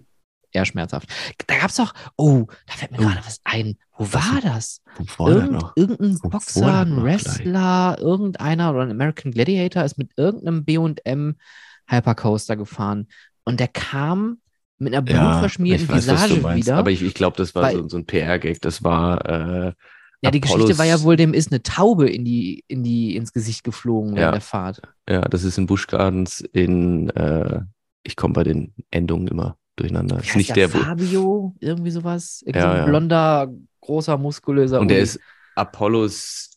eher schmerzhaft. Da gab es doch, oh, da fällt mir oh. gerade was ein. Wo war das? Wo war Irgend, noch? Irgendein Wo Boxer, ein Wrestler, gleich? irgendeiner oder ein American Gladiator ist mit irgendeinem BM Hypercoaster gefahren. Und der kam mit einer blutverschmierten ja, Visage wieder. Aber ich, ich glaube, das war weil, so, so, ein PR-Gag. Das war. Äh, ja, die Apollos, Geschichte war ja wohl, dem ist eine Taube in die, in die, ins Gesicht geflogen ja, der Fahrt. Ja, das ist in Busch Gardens in, äh, ich komme bei den Endungen immer durcheinander. Ist nicht der, der Fabio, irgendwie sowas. Irgendwie ja, so ein blonder, großer, muskulöser. Und der ist Apollos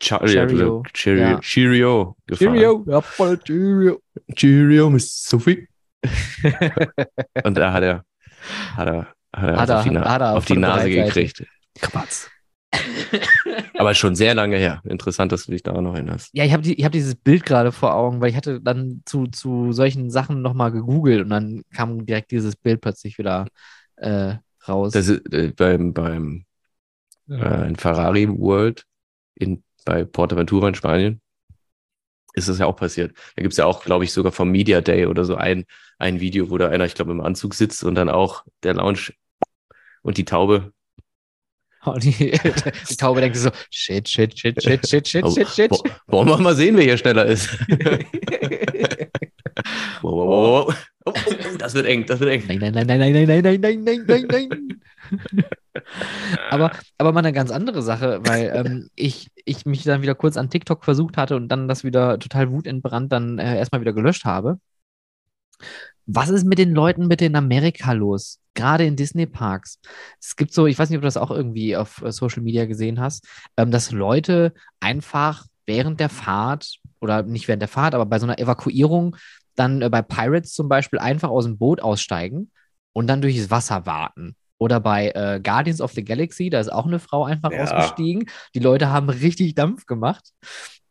Cheerio. Cheerio. Cheerio. Cheerio. Cheerio. Cheerio, Miss Sophie. Und da hat er, hat er, hat er, hat er, auf, die, hat er auf die Nase gekriegt. Kapaz. Aber schon sehr lange her. Interessant, dass du dich daran noch erinnerst. Ja, ich habe die, hab dieses Bild gerade vor Augen, weil ich hatte dann zu, zu solchen Sachen nochmal gegoogelt und dann kam direkt dieses Bild plötzlich wieder äh, raus. Das ist äh, beim, beim ja. äh, in Ferrari World in, bei Portaventura in Spanien ist das ja auch passiert. Da gibt es ja auch, glaube ich, sogar vom Media Day oder so ein, ein Video, wo da einer, ich glaube, im Anzug sitzt und dann auch der Lounge und die Taube und die, die Taube denkt so, shit, shit, shit, shit, shit, shit, shit, shit. Wollen wir mal sehen, wer hier schneller ist. wow, wow, wow. Oh, oh, oh, das wird eng, das wird eng. Nein, nein, nein, nein, nein, nein, nein, nein, nein, nein, nein. aber, aber mal eine ganz andere Sache, weil ähm, ich, ich mich dann wieder kurz an TikTok versucht hatte und dann das wieder total wutentbrannt dann äh, erstmal wieder gelöscht habe. Was ist mit den Leuten bitte in Amerika los? Gerade in Disney-Parks. Es gibt so, ich weiß nicht, ob du das auch irgendwie auf äh, Social Media gesehen hast, ähm, dass Leute einfach während der Fahrt oder nicht während der Fahrt, aber bei so einer Evakuierung dann äh, bei Pirates zum Beispiel einfach aus dem Boot aussteigen und dann durchs Wasser warten. Oder bei äh, Guardians of the Galaxy, da ist auch eine Frau einfach ja. ausgestiegen. Die Leute haben richtig Dampf gemacht.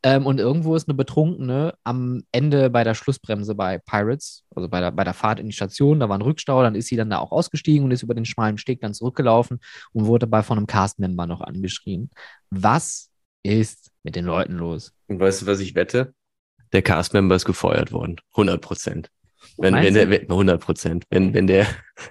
Ähm, und irgendwo ist eine Betrunkene am Ende bei der Schlussbremse bei Pirates, also bei der, bei der Fahrt in die Station, da war ein Rückstau, dann ist sie dann da auch ausgestiegen und ist über den schmalen Steg dann zurückgelaufen und wurde dabei von einem Cast-Member noch angeschrien. Was ist mit den Leuten los? Und weißt du, was ich wette? Der Cast-Member ist gefeuert worden. 100 Prozent. Wenn, wenn der, 100 Prozent. Wenn, wenn der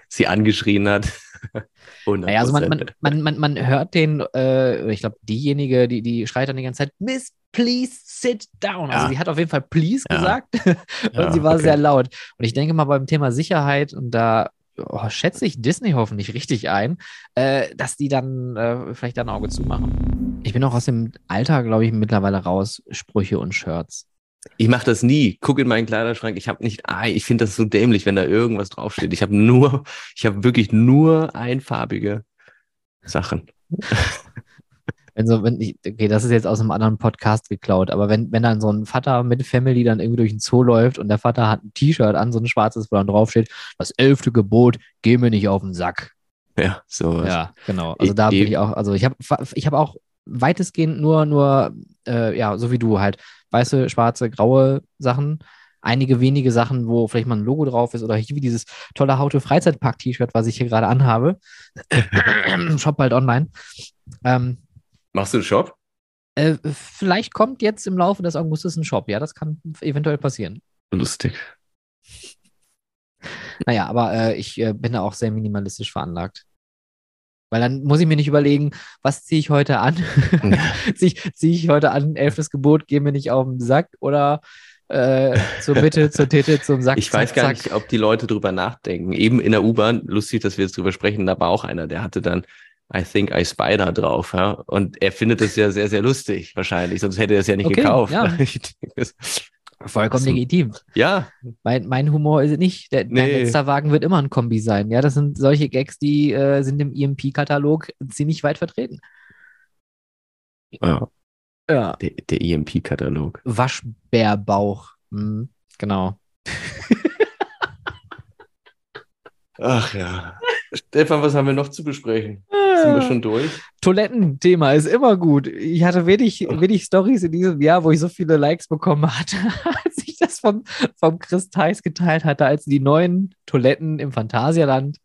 sie angeschrien hat, naja, also man, man, man, man, man hört den, äh, ich glaube, diejenige, die, die schreit dann die ganze Zeit, Miss, please sit down. Also ja. Sie hat auf jeden Fall please ja. gesagt und ja, sie war okay. sehr laut. Und ich denke mal beim Thema Sicherheit, und da oh, schätze ich Disney hoffentlich richtig ein, äh, dass die dann äh, vielleicht ein Auge zumachen. Ich bin auch aus dem Alter, glaube ich, mittlerweile raus, Sprüche und Shirts. Ich mache das nie. Guck in meinen Kleiderschrank. Ich habe nicht, ah, ich finde das so dämlich, wenn da irgendwas draufsteht. Ich habe nur, ich habe wirklich nur einfarbige Sachen. wenn so, wenn ich, okay, das ist jetzt aus einem anderen Podcast geklaut, aber wenn, wenn dann so ein Vater mit Family dann irgendwie durch den Zoo läuft und der Vater hat ein T-Shirt an, so ein schwarzes, wo dann draufsteht, das elfte Gebot, geh mir nicht auf den Sack. Ja, sowas. Ja, genau. Also da bin ich auch, also ich habe ich hab auch weitestgehend nur, nur, äh, ja, so wie du halt, weiße, schwarze, graue Sachen. Einige wenige Sachen, wo vielleicht mal ein Logo drauf ist oder hier wie dieses tolle Haute Freizeitpark-T-Shirt, was ich hier gerade anhabe. Shop bald online. Ähm, Machst du einen Shop? Äh, vielleicht kommt jetzt im Laufe des Augustes ein Shop. Ja, das kann eventuell passieren. Lustig. Naja, aber äh, ich äh, bin da auch sehr minimalistisch veranlagt. Weil dann muss ich mir nicht überlegen, was ziehe ich heute an? ziehe ich, zieh ich heute an, elftes Gebot, geh mir nicht auf den Sack oder äh, zur Mitte, zur Titte, zum Sack. Ich weiß zack, gar nicht, ob die Leute drüber nachdenken. Eben in der U-Bahn, lustig, dass wir jetzt drüber sprechen, da war auch einer, der hatte dann I think I Spider drauf, ja. Und er findet es ja sehr, sehr lustig, wahrscheinlich, sonst hätte er es ja nicht Okay, gekauft. ja. Vollkommen So. legitim. ja, Mein, mein Humor ist es nicht. Der, Dein Nee. letzter Wagen wird immer ein Kombi sein. Ja, das sind solche Gags, die äh, sind im EMP-Katalog ziemlich weit vertreten. ja Ja. der, der EMP-Katalog. Waschbärbauch. Hm, genau. Ach ja. Stefan, was haben wir noch zu besprechen? Sind wir schon durch? Toilettenthema ist immer gut. Ich hatte wenig, wenig Stories in diesem Jahr, wo ich so viele Likes bekommen hatte, als ich das vom, vom Chris Theis geteilt hatte, als die neuen Toiletten im Phantasialand.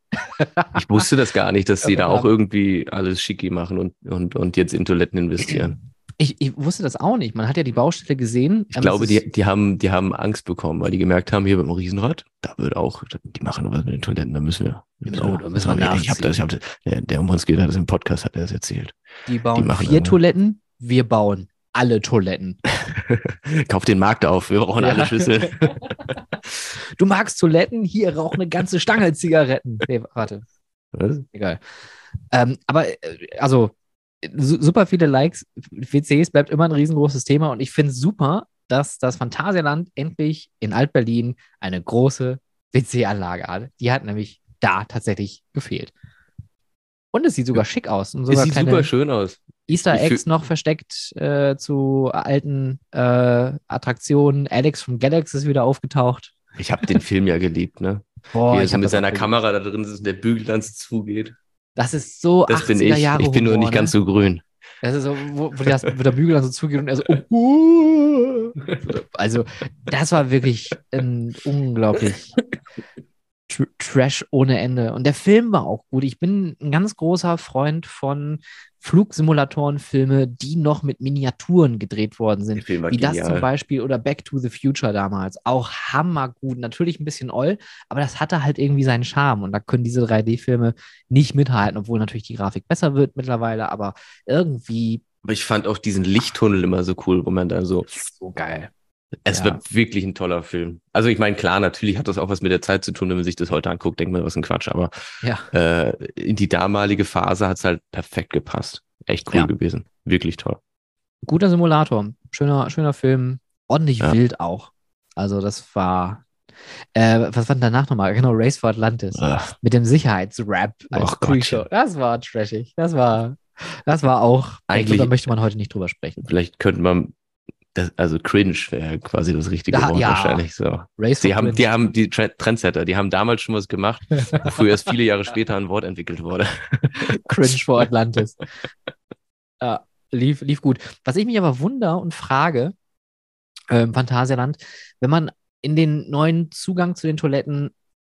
Ich wusste das gar nicht, dass sie da auch irgendwie alles schicki machen und, und, und jetzt in Toiletten investieren. Ich, ich wusste das auch nicht. Man hat ja die Baustelle gesehen. Ich glaube, die, die, haben, die haben Angst bekommen, weil die gemerkt haben, hier beim Riesenrad, da wird auch, die machen was mit den Toiletten, da müssen wir. Da müssen wir ich habe das, ich hab das, der, der um uns geht, hat das im Podcast, hat er das erzählt. die bauen die machen vier irgendwas. Toiletten, wir bauen alle Toiletten. Kauf den Markt auf, wir brauchen Ja. alle Schlüssel. Du magst Toiletten? Hier rauch eine ganze Stange Zigaretten. Nee, warte. Was? Egal. Ähm, aber äh, also super viele Likes. WCs bleibt immer ein riesengroßes Thema und ich finde es super, dass das Phantasialand endlich in Altberlin eine große WC-Anlage hat. Die hat nämlich da tatsächlich gefehlt. Und es sieht sogar schick aus. Und Es sogar sieht kleine super schön aus. Easter Eggs noch versteckt äh, zu alten äh, Attraktionen. Alex vom Galaxy ist wieder aufgetaucht. Ich habe den Film ja geliebt, ne? Boah, Wie er ich so mit seiner. Kamera da drin sitzt und der Bügel dann zugeht. Das ist so Das 80er bin ich. Jahre Ich bin nur Humor, nicht ne? ganz so grün. Das ist so, wo, wo, das, wo der Bügel dann so zugeht und er so, oh, uh. Also, das war wirklich ein unglaublich tr Trash ohne Ende. Und der Film war auch gut. Ich bin ein ganz großer Freund von Flugsimulatoren-Filme, die noch mit Miniaturen gedreht worden sind. Wie das zum genial. Beispiel oder Back to the Future damals. Auch hammergut. Natürlich ein bisschen oll, aber das hatte halt irgendwie seinen Charme. Und da können diese 3D-Filme nicht mithalten, obwohl natürlich die Grafik besser wird mittlerweile, aber irgendwie Aber ich fand auch diesen Lichttunnel immer so cool, wo man da so. so geil. Es Ja. wird wirklich ein toller Film. Also ich meine, klar, natürlich hat das auch was mit der Zeit zu tun, wenn man sich das heute anguckt, denkt man, was ein Quatsch. Aber Ja. äh, in die damalige Phase hat es halt perfekt gepasst. Echt cool Ja. gewesen. Wirklich toll. Guter Simulator. Schöner, schöner Film. Ordentlich wild auch. Also, das war. Äh, was war denn danach nochmal? Genau, Race for Atlantis. Ach, Mit dem Sicherheitsrap als. Pre-Show. Das war trashig. Das war, das war auch. Eigentlich- da möchte man heute nicht drüber sprechen. vielleicht könnte man, das, also cringe wäre quasi das richtige Ja, Wort ja. wahrscheinlich so. Race Die haben, Twins. die haben die Tre- Trendsetter, die haben damals schon was gemacht, wofür erst viele Jahre später ein Wort entwickelt wurde. Cringe for Atlantis. ja, lief, lief gut. Was ich mich aber wunder und frage, äh, im Phantasialand, wenn man in den neuen Zugang zu den Toiletten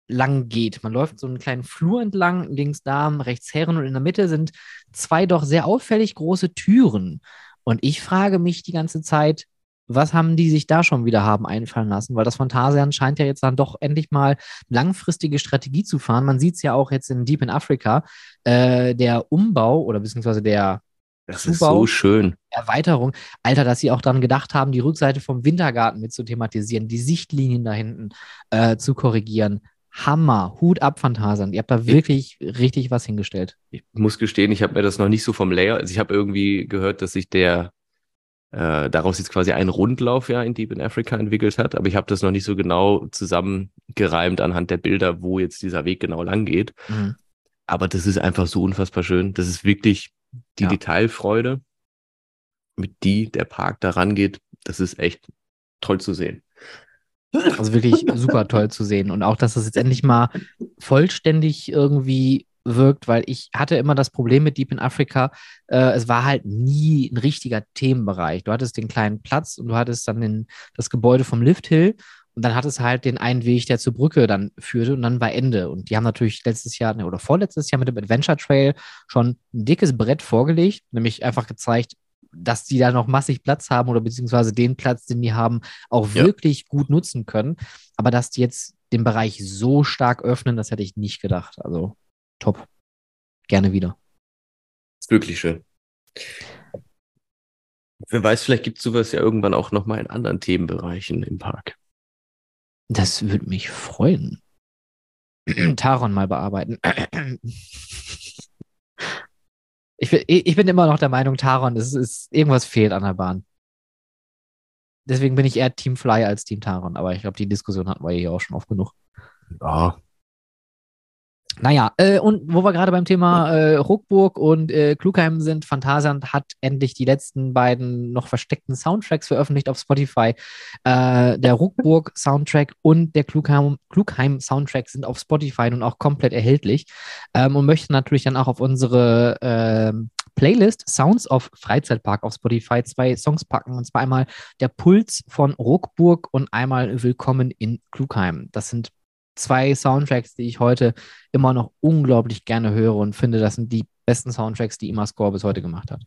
lang geht. Man läuft so einen kleinen Flur entlang, links Damen, rechts Herren und in der Mitte sind zwei doch sehr auffällig große Türen. Und ich frage mich die ganze Zeit, was haben die sich da schon wieder haben einfallen lassen? Weil das Phantasialand scheint ja jetzt dann doch endlich mal langfristige Strategie zu fahren. Man sieht es ja auch jetzt in Deep in Africa. Äh, der Umbau oder beziehungsweise der Das ist Zubau. so schön. Erweiterung, Alter, dass sie auch daran gedacht haben, die Rückseite vom Wintergarten mit zu thematisieren, die Sichtlinien da hinten äh, zu korrigieren. Hammer, Hut ab, Phantasialand. Ihr habt da wirklich richtig was hingestellt. Ich muss gestehen, ich habe mir das noch nicht so vom Layer, also ich habe irgendwie gehört, dass sich der äh, daraus jetzt quasi ein Rundlauf ja in Deep in Africa entwickelt hat, aber ich habe das noch nicht so genau zusammengereimt anhand der Bilder, wo jetzt dieser Weg genau lang geht. Mhm. Aber das ist einfach so unfassbar schön. Das ist wirklich die Ja. Detailfreude. mit die der Park da rangeht, das ist echt toll zu sehen. Also wirklich super toll zu sehen. Und auch, dass das jetzt endlich mal vollständig irgendwie wirkt, weil ich hatte immer das Problem mit Deep in Africa, äh, es war halt nie ein richtiger Themenbereich. Du hattest den kleinen Platz und du hattest dann den, das Gebäude vom Lift Hill und dann hat es halt den einen Weg, der zur Brücke dann führte und dann war Ende. Und die haben natürlich letztes Jahr oder vorletztes Jahr mit dem Adventure Trail schon ein dickes Brett vorgelegt, nämlich einfach gezeigt, dass die da noch massig Platz haben oder beziehungsweise den Platz, den die haben, auch ja. wirklich gut nutzen können. Aber dass die jetzt den Bereich so stark öffnen, das hätte ich nicht gedacht. Also top. Gerne wieder. Ist wirklich schön. Wer weiß, vielleicht gibt es sowas ja irgendwann auch nochmal in anderen Themenbereichen im Park. Das würde mich freuen. Taron mal bearbeiten. Ich bin, ich bin immer noch der Meinung, Taron, es ist, irgendwas fehlt an der Bahn. Deswegen bin ich eher Team Fly als Team Taron, aber ich glaube, die Diskussion hatten wir hier auch schon oft genug. Ja, naja, äh, und wo wir gerade beim Thema äh, Ruckburg und äh, Klugheim sind, Phantasialand hat endlich die letzten beiden noch versteckten Soundtracks veröffentlicht auf Spotify. Äh, der Ruckburg-Soundtrack und der Klugheim-Soundtrack sind auf Spotify nun auch komplett erhältlich ähm, und möchte natürlich dann auch auf unsere ähm, Playlist Sounds of Freizeitpark auf Spotify zwei Songs packen. Und zwar einmal der Puls von Ruckburg und einmal Willkommen in Klugheim. Das sind zwei Soundtracks, die ich heute immer noch unglaublich gerne höre und finde, das sind die besten Soundtracks, die Ima Score bis heute gemacht hat.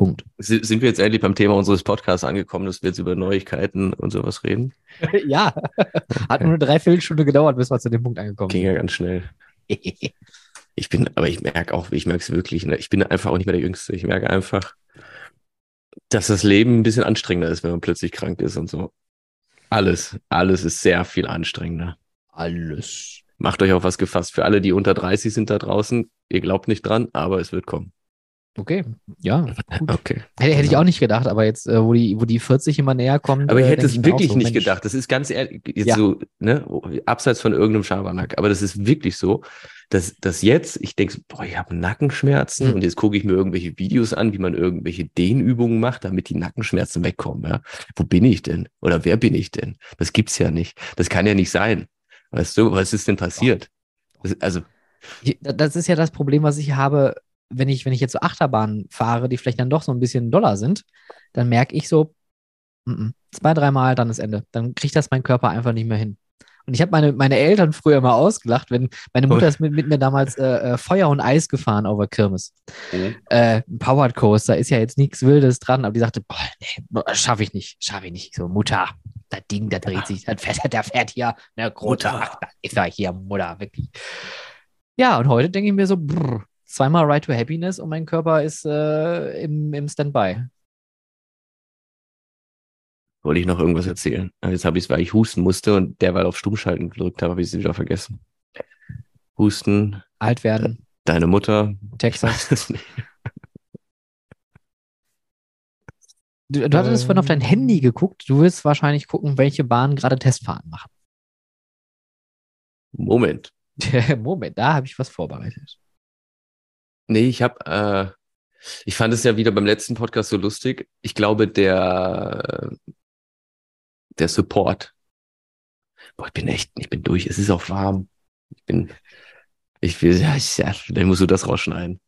Punkt. Sind wir jetzt endlich beim Thema unseres Podcasts angekommen, dass wir jetzt über Neuigkeiten und sowas reden? ja. Hat nur eine Dreiviertelstunde gedauert, bis wir zu dem Punkt angekommen sind. Ging ja ganz schnell. ich bin, aber ich merke auch, ich merke es wirklich, ne? ich bin einfach auch nicht mehr der Jüngste. Ich merke einfach, dass das Leben ein bisschen anstrengender ist, wenn man plötzlich krank ist und so. Alles, alles ist sehr viel anstrengender. Alles. Macht euch auf was gefasst. Für alle, die unter 30 sind da draußen, ihr glaubt nicht dran, aber es wird kommen. Okay, ja. Gut. Okay. Hätte, hätte ich auch nicht gedacht, aber jetzt, äh, wo, die, wo die 40 immer näher kommen. Aber ich äh, hätte es wirklich so, nicht Mensch. gedacht. Das ist ganz ehrlich, jetzt ja. so, ne, abseits von irgendeinem Schabernack. Aber das ist wirklich so, dass, dass jetzt, ich denke, boah, ich habe Nackenschmerzen mhm. und jetzt gucke ich mir irgendwelche Videos an, wie man irgendwelche Dehnübungen macht, damit die Nackenschmerzen wegkommen. Ja? Wo bin ich denn? Oder wer bin ich denn? Das gibt's ja nicht. Das kann ja nicht sein. Weißt du, was ist denn passiert? Das, also. Das ist ja das Problem, was ich habe wenn ich, wenn ich jetzt so Achterbahnen fahre, die vielleicht dann doch so ein bisschen doller sind, dann merke ich so, m -m, zwei, dreimal, dann ist Ende. Dann kriegt das mein Körper einfach nicht mehr hin. Und ich habe meine, meine Eltern früher mal ausgelacht, wenn meine Mutter ist mit, mit mir damals äh, äh, Feuer und Eis gefahren auf der Kirmes. Mhm. Äh, Powered Coaster ist ja jetzt nichts Wildes dran, aber die sagte, boah, nee, schaffe ich nicht, schaffe ich nicht. So, Mutter, das Ding, das dreht sich, das fährt, der fährt hier, ne, Mutter, ist ja hier, Mutter, wirklich. Ja, und heute denke ich mir so, brr, zweimal Right to Happiness und mein Körper ist äh, im, im Standby. Wollte ich noch irgendwas erzählen? Jetzt habe ich es, weil ich husten musste und derweil auf Stummschalten gedrückt habe, habe ich es wieder vergessen. Husten. Alt werden. Deine Mutter. Texas. Du, du hattest ähm, vorhin auf dein Handy geguckt. Du willst wahrscheinlich gucken, welche Bahnen gerade Testfahren machen. Moment. Moment, da habe ich was vorbereitet. Nee, ich habe, äh, ich fand es ja wieder beim letzten Podcast so lustig. Ich glaube, der, der Support. Boah, ich bin echt, ich bin durch. Es ist auch warm. Ich bin, ich will, ja, ja, dann musst du das rausschneiden.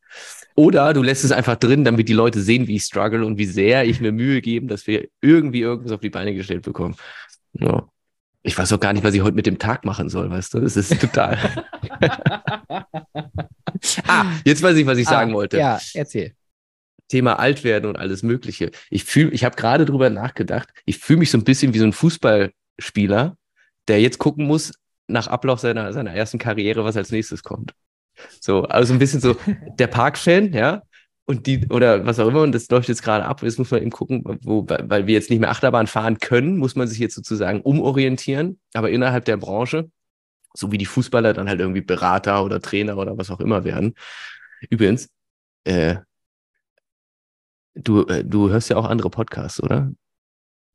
Oder du lässt es einfach drin, damit die Leute sehen, wie ich struggle und wie sehr ich mir Mühe gebe, dass wir irgendwie irgendwas auf die Beine gestellt bekommen. Ja. Ich weiß auch gar nicht, was ich heute mit dem Tag machen soll, weißt du? Das ist total. ah, jetzt weiß ich, was ich ah, sagen wollte. Ja, erzähl. Thema alt werden und alles Mögliche. Ich fühle, ich habe gerade drüber nachgedacht. Ich fühle mich so ein bisschen wie so ein Fußballspieler, der jetzt gucken muss nach Ablauf seiner seiner ersten Karriere, was als nächstes kommt. So, also ein bisschen so der Parkfan, ja, und die, oder was auch immer, und das läuft jetzt gerade ab, jetzt muss man eben gucken, wo, weil wir jetzt nicht mehr Achterbahn fahren können, muss man sich jetzt sozusagen umorientieren, aber innerhalb der Branche so wie die Fußballer dann halt irgendwie Berater oder Trainer oder was auch immer werden. Übrigens, äh, du, äh, du hörst ja auch andere Podcasts, oder?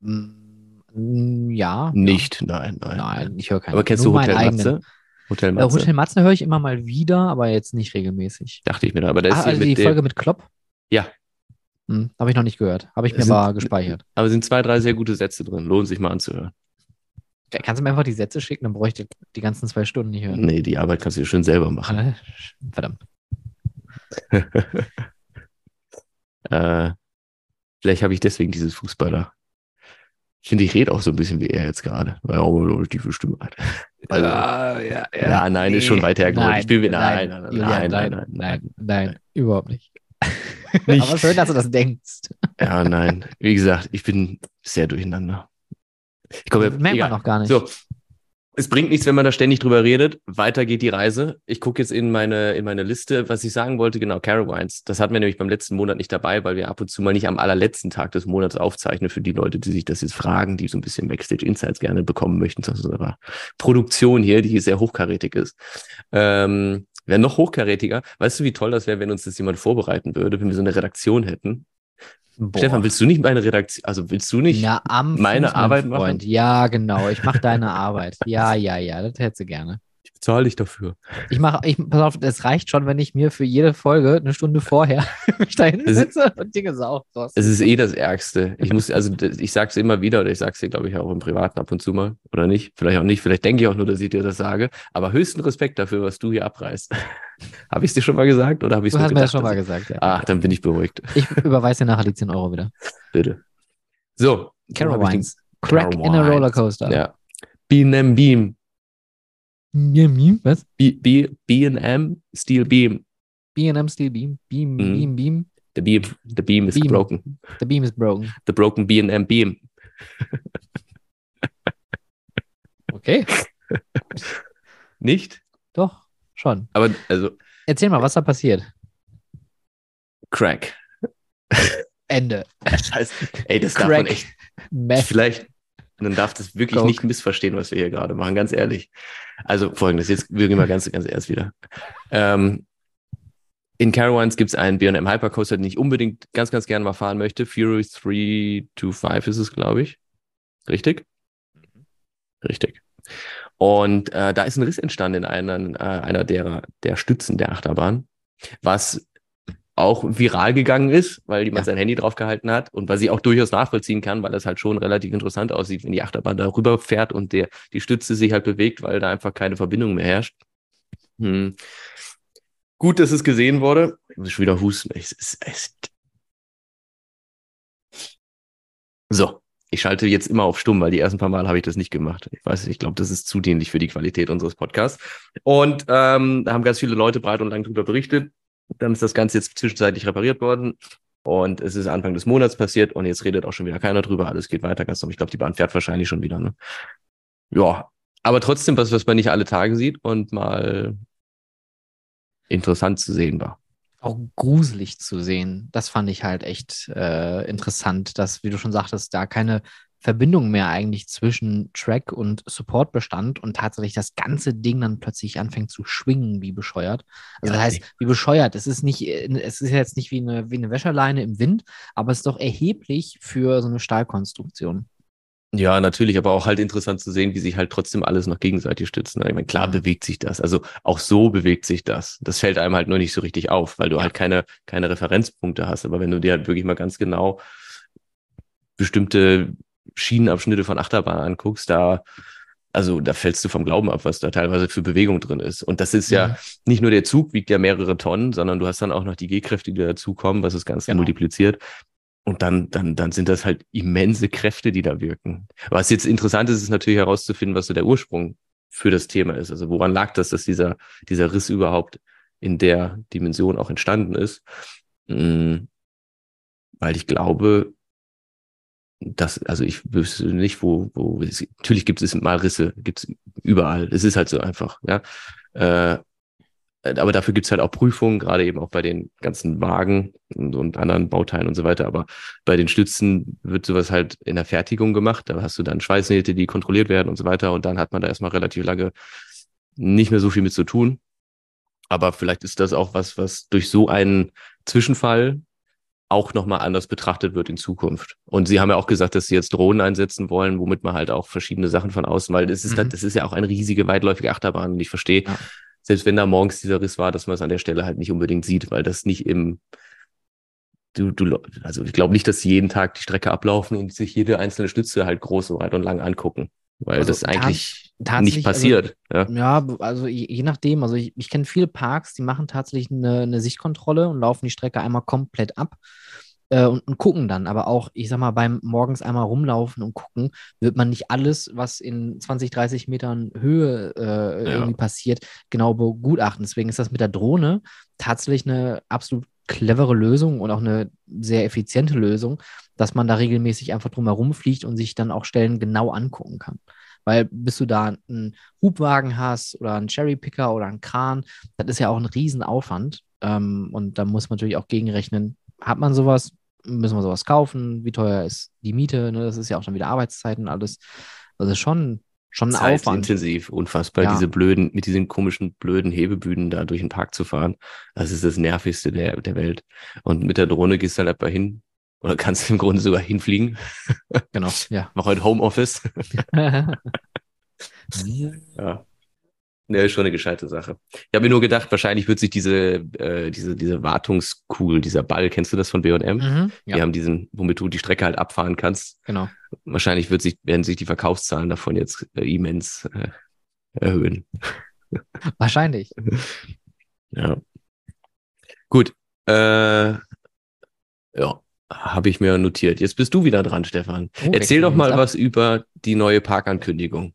Mm, ja. Nicht, nein, nein. Nein, ich höre keinen. Aber kennst du Hotel Matze? Hotel äh, Matze? Hotel Matze höre ich immer mal wieder, aber jetzt nicht regelmäßig. Dachte ich mir da. Aber ist ah, also die Folge mit Klopp? Ja. Hm, Habe ich noch nicht gehört. Habe ich mir sind- aber gespeichert. Aber es sind zwei, drei sehr gute Sätze drin. Lohnt sich mal anzuhören. Ja, Kannst du mir einfach die Sätze schicken, dann bräuchte ich die ganzen zwei Stunden nicht hören. Nee, die Arbeit kannst du dir schön selber machen. Ah, Verdammt. Äh, vielleicht habe ich deswegen dieses Fußballer. Ich finde, ich rede auch so ein bisschen wie er jetzt gerade, weil er auch eine tiefe Stimme hat. Also, ja, ja, ja, nein, ist schon weit hergeholt. Nein, Ich bin- nein, nein, nein, Julian, nein, nein, nein, nein, nein, überhaupt nicht. Nicht. Aber schön, dass du das denkst. ja, nein. Wie gesagt, ich bin sehr durcheinander. Ich komme, Merkt man egal. noch gar nicht. So. Es bringt nichts, wenn man da ständig drüber redet. Weiter geht die Reise. Ich gucke jetzt in meine, in meine Liste, was ich sagen wollte. Genau, Carowines. Das hatten wir nämlich beim letzten Monat nicht dabei, weil wir ab und zu mal nicht am allerletzten Tag des Monats aufzeichnen für die Leute, die sich das jetzt fragen, die so ein bisschen Backstage Insights gerne bekommen möchten zu unserer Produktion hier, die sehr hochkarätig ist. Ähm, wäre noch hochkarätiger. Weißt du, wie toll das wäre, wenn uns das jemand vorbereiten würde, wenn wir so eine Redaktion hätten? Boah. Stefan, willst du nicht meine Redaktion, also willst du nicht? Na, am meine Fuß, Arbeit machen? Freund. Ja, genau. Ich mache deine Arbeit. Ja, ja, ja. Das hättest du gerne. Ich bezahle dich dafür. Ich mache, ich, pass auf, es reicht schon, wenn ich mir für jede Folge eine Stunde vorher mich da Es- hinsetze und Dinge sauge. Es ist eh das Ärgste. Ich muss, also ich sag's immer wieder oder ich sag's dir, glaube ich, auch im Privaten ab und zu mal. Oder nicht? Vielleicht auch nicht. Vielleicht denke ich auch nur, dass ich dir das sage. Aber höchsten Respekt dafür, was du hier abreißt. habe ich dir schon mal gesagt oder habe ich Du nur hast mir das gedacht, schon mal gesagt, ja. Ach, dann bin ich beruhigt. Ich überweise dir nachher die 10 Euro wieder. Bitte. So. Carol Wines. Crack in a Carol. Rollercoaster. Ja. B&M Beam. Beam. Was? B- B- B&M Steel Beam. B&M Steel Beam. Beam, Mhm. Beam, Beam. The Beam. The Beam is Beam. broken. The Beam is broken. The broken B&M Beam. Okay. Nicht? Doch, schon. Aber, also, Erzähl mal, was da passiert. Crack. Ende. Scheiße. Ey, das darf man Crack. echt Meth. Vielleicht, man darf das wirklich Coke. nicht missverstehen, was wir hier gerade machen, ganz ehrlich. Also folgendes, jetzt wirklich mal ganz, ganz erst wieder. Ähm, in Carowinds gibt es einen B&M Hypercoaster, den ich unbedingt ganz, ganz gerne mal fahren möchte. Fury 325 ist es, glaube ich. Richtig? Richtig. Und äh, da ist ein Riss entstanden in einer, äh, einer derer, der Stützen der Achterbahn, was auch viral gegangen ist, weil jemand Ja. sein Handy drauf gehalten hat und was ich auch durchaus nachvollziehen kann, weil das halt schon relativ interessant aussieht, wenn die Achterbahn da rüber fährt und der, die Stütze sich halt bewegt, weil da einfach keine Verbindung mehr herrscht. Hm. Gut, dass es gesehen wurde. Ich muss schon wieder husten. Es ist, es so, ich schalte jetzt immer auf stumm, weil die ersten paar Mal habe ich das nicht gemacht. Ich weiß nicht, ich glaube, das ist zu dienlich für die Qualität unseres Podcasts. Und ähm, da haben ganz viele Leute breit und lang drüber berichtet. Dann ist das Ganze jetzt zwischenzeitlich repariert worden. Und es ist Anfang des Monats passiert und jetzt redet auch schon wieder keiner drüber. Alles geht weiter ganz normal. Ich glaube, die Bahn fährt wahrscheinlich schon wieder. Ne? Ja, aber trotzdem was, was man nicht alle Tage sieht und mal interessant zu sehen war. auch gruselig zu sehen. Das fand ich halt echt äh, interessant, dass, wie du schon sagtest, da keine Verbindung mehr eigentlich zwischen Track und Support bestand und tatsächlich das ganze Ding dann plötzlich anfängt zu schwingen, wie bescheuert. Also Ja, das heißt, wie bescheuert. Es ist nicht, äh, es ist jetzt nicht wie eine, wie eine Wäscherleine im Wind, aber es ist doch erheblich für so eine Stahlkonstruktion. Ja, natürlich, aber auch halt interessant zu sehen, wie sich halt trotzdem alles noch gegenseitig stützen. Ich meine, klar Mhm. bewegt sich das. Also auch so bewegt sich das. Das fällt einem halt nur nicht so richtig auf, weil du Ja. halt keine, keine Referenzpunkte hast. Aber wenn du dir halt wirklich mal ganz genau bestimmte Schienenabschnitte von Achterbahn anguckst, da, also da fällst du vom Glauben ab, was da teilweise für Bewegung drin ist. Und das ist ja Mhm. nicht nur der Zug wiegt ja mehrere Tonnen, sondern du hast dann auch noch die G-Kräfte, die dazukommen, was das Ganze Genau. multipliziert. Und dann, dann, dann sind das halt immense Kräfte, die da wirken. Was jetzt interessant ist, ist natürlich herauszufinden, was so der Ursprung für das Thema ist. Also woran lag das, dass dieser, dieser Riss überhaupt in der Dimension auch entstanden ist? Mm, Weil ich glaube, dass, also ich wüsste nicht, wo, wo, es, natürlich gibt es mal Risse, gibt es überall. Es ist halt so einfach, ja. Äh, aber dafür gibt's halt auch Prüfungen, gerade eben auch bei den ganzen Wagen und, und anderen Bauteilen und so weiter. Aber bei den Stützen wird sowas halt in der Fertigung gemacht. Da hast du dann Schweißnähte, die kontrolliert werden und so weiter. Und dann hat man da erstmal relativ lange nicht mehr so viel mit zu tun. Aber vielleicht ist das auch was, was durch so einen Zwischenfall auch nochmal anders betrachtet wird in Zukunft. Und sie haben ja auch gesagt, dass sie jetzt Drohnen einsetzen wollen, womit man halt auch verschiedene Sachen von außen, weil das ist, Mhm. halt, das ist ja auch eine riesige, weitläufige Achterbahn. Und ich verstehe, Ja. selbst wenn da morgens dieser Riss war, dass man es an der Stelle halt nicht unbedingt sieht, weil das nicht im, du, du, also ich glaube nicht, dass sie jeden Tag die Strecke ablaufen und sich jede einzelne Stütze halt groß und weit und lang angucken. Weil also das eigentlich nicht passiert. Also, ja. ja. also je, je nachdem. Also ich, ich kenne viele Parks, die machen tatsächlich eine, eine Sichtkontrolle und laufen die Strecke einmal komplett ab äh, und, und, gucken dann. Aber auch, ich sag mal, beim morgens einmal rumlaufen und gucken, wird man nicht alles, was in 20, 30 Metern Höhe äh, ja. irgendwie passiert, genau begutachten. Deswegen ist das mit der Drohne tatsächlich eine absolut clevere Lösung und auch eine sehr effiziente Lösung, dass man da regelmäßig einfach drumherum fliegt und sich dann auch Stellen genau angucken kann. Weil bis du da einen Hubwagen hast oder einen Cherrypicker oder einen Kran, das ist ja auch ein Riesenaufwand. Ähm, und da muss man natürlich auch gegenrechnen, hat man sowas, müssen wir sowas kaufen, wie teuer ist die Miete, ne? das ist ja auch schon wieder Arbeitszeiten und alles. Ist schon, schon ein Aufwand. intensiv, unfassbar, ja. diese blöden, mit diesen komischen, blöden Hebebühnen da durch den Park zu fahren. Das ist das Nervigste der, der Welt. Und mit der Drohne gehst du halt einfach hin, oder kannst du im Grunde sogar hinfliegen. Genau, ja. Mach heute Homeoffice. ja. Ja, ist schon eine gescheite Sache. Ich habe mir nur gedacht, wahrscheinlich wird sich diese, äh, diese, diese Wartungskugel, dieser Ball, kennst du das von BM? Mhm, ja. Die haben diesen, womit du die Strecke halt abfahren kannst. Genau. Wahrscheinlich wird sich, werden sich die Verkaufszahlen davon jetzt äh, immens äh, erhöhen. Wahrscheinlich. ja. Gut. Äh, ja, habe ich mir notiert. Jetzt bist du wieder dran, Stefan. Oh, Erzähl doch mal was über die neue Parkankündigung.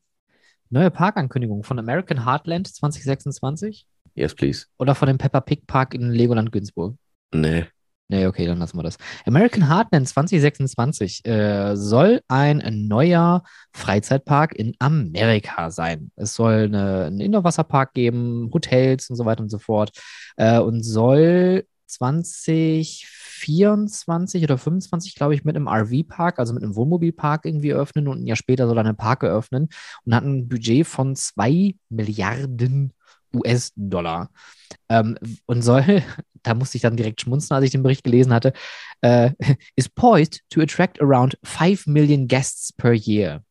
Neue Parkankündigung von American Heartland 2026? Yes, please. Oder von dem Peppa Pig Park in Legoland Günzburg? Nee. Nee, okay, dann lassen wir das. American Heartland 2026 äh, soll ein neuer Freizeitpark in Amerika sein. Es soll eine, einen Indoor-Wasserpark geben, Hotels und so weiter und so fort. Äh, und soll 2024 oder 25, glaube ich, mit einem RV-Park, also mit einem Wohnmobilpark irgendwie öffnen und ein Jahr später soll er einen Park eröffnen und hat ein Budget von 2 Milliarden US-Dollar. Ähm, und soll, da musste ich dann direkt schmunzeln, als ich den Bericht gelesen hatte, äh, is poised to attract around 5 million guests per year.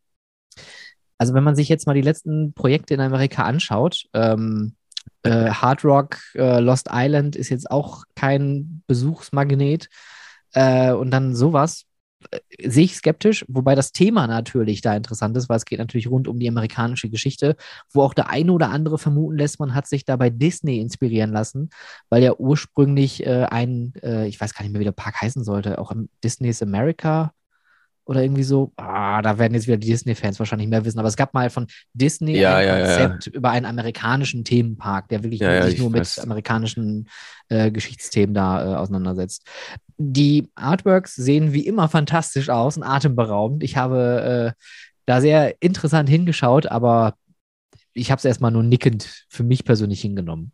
Also wenn man sich jetzt mal die letzten Projekte in Amerika anschaut, ähm, äh, Hard Rock äh, Lost Island ist jetzt auch kein Besuchsmagnet. Äh, und dann sowas äh, sehe ich skeptisch, wobei das Thema natürlich da interessant ist, weil es geht natürlich rund um die amerikanische Geschichte, wo auch der eine oder andere vermuten lässt, man hat sich da bei Disney inspirieren lassen, weil ja ursprünglich äh, ein, äh, ich weiß gar nicht mehr, wie der Park heißen sollte, auch Disney's America oder irgendwie so. Ah, da werden jetzt wieder die Disney-Fans wahrscheinlich mehr wissen. Aber es gab mal von Disney ja, ein ja, Konzept ja. über einen amerikanischen Themenpark, der wirklich sich nur mit amerikanischen äh, Geschichtsthemen da äh, auseinandersetzt. Die Artworks sehen wie immer fantastisch aus und atemberaubend. Ich habe äh, da sehr interessant hingeschaut, aber ich habe es erstmal nur nickend für mich persönlich hingenommen.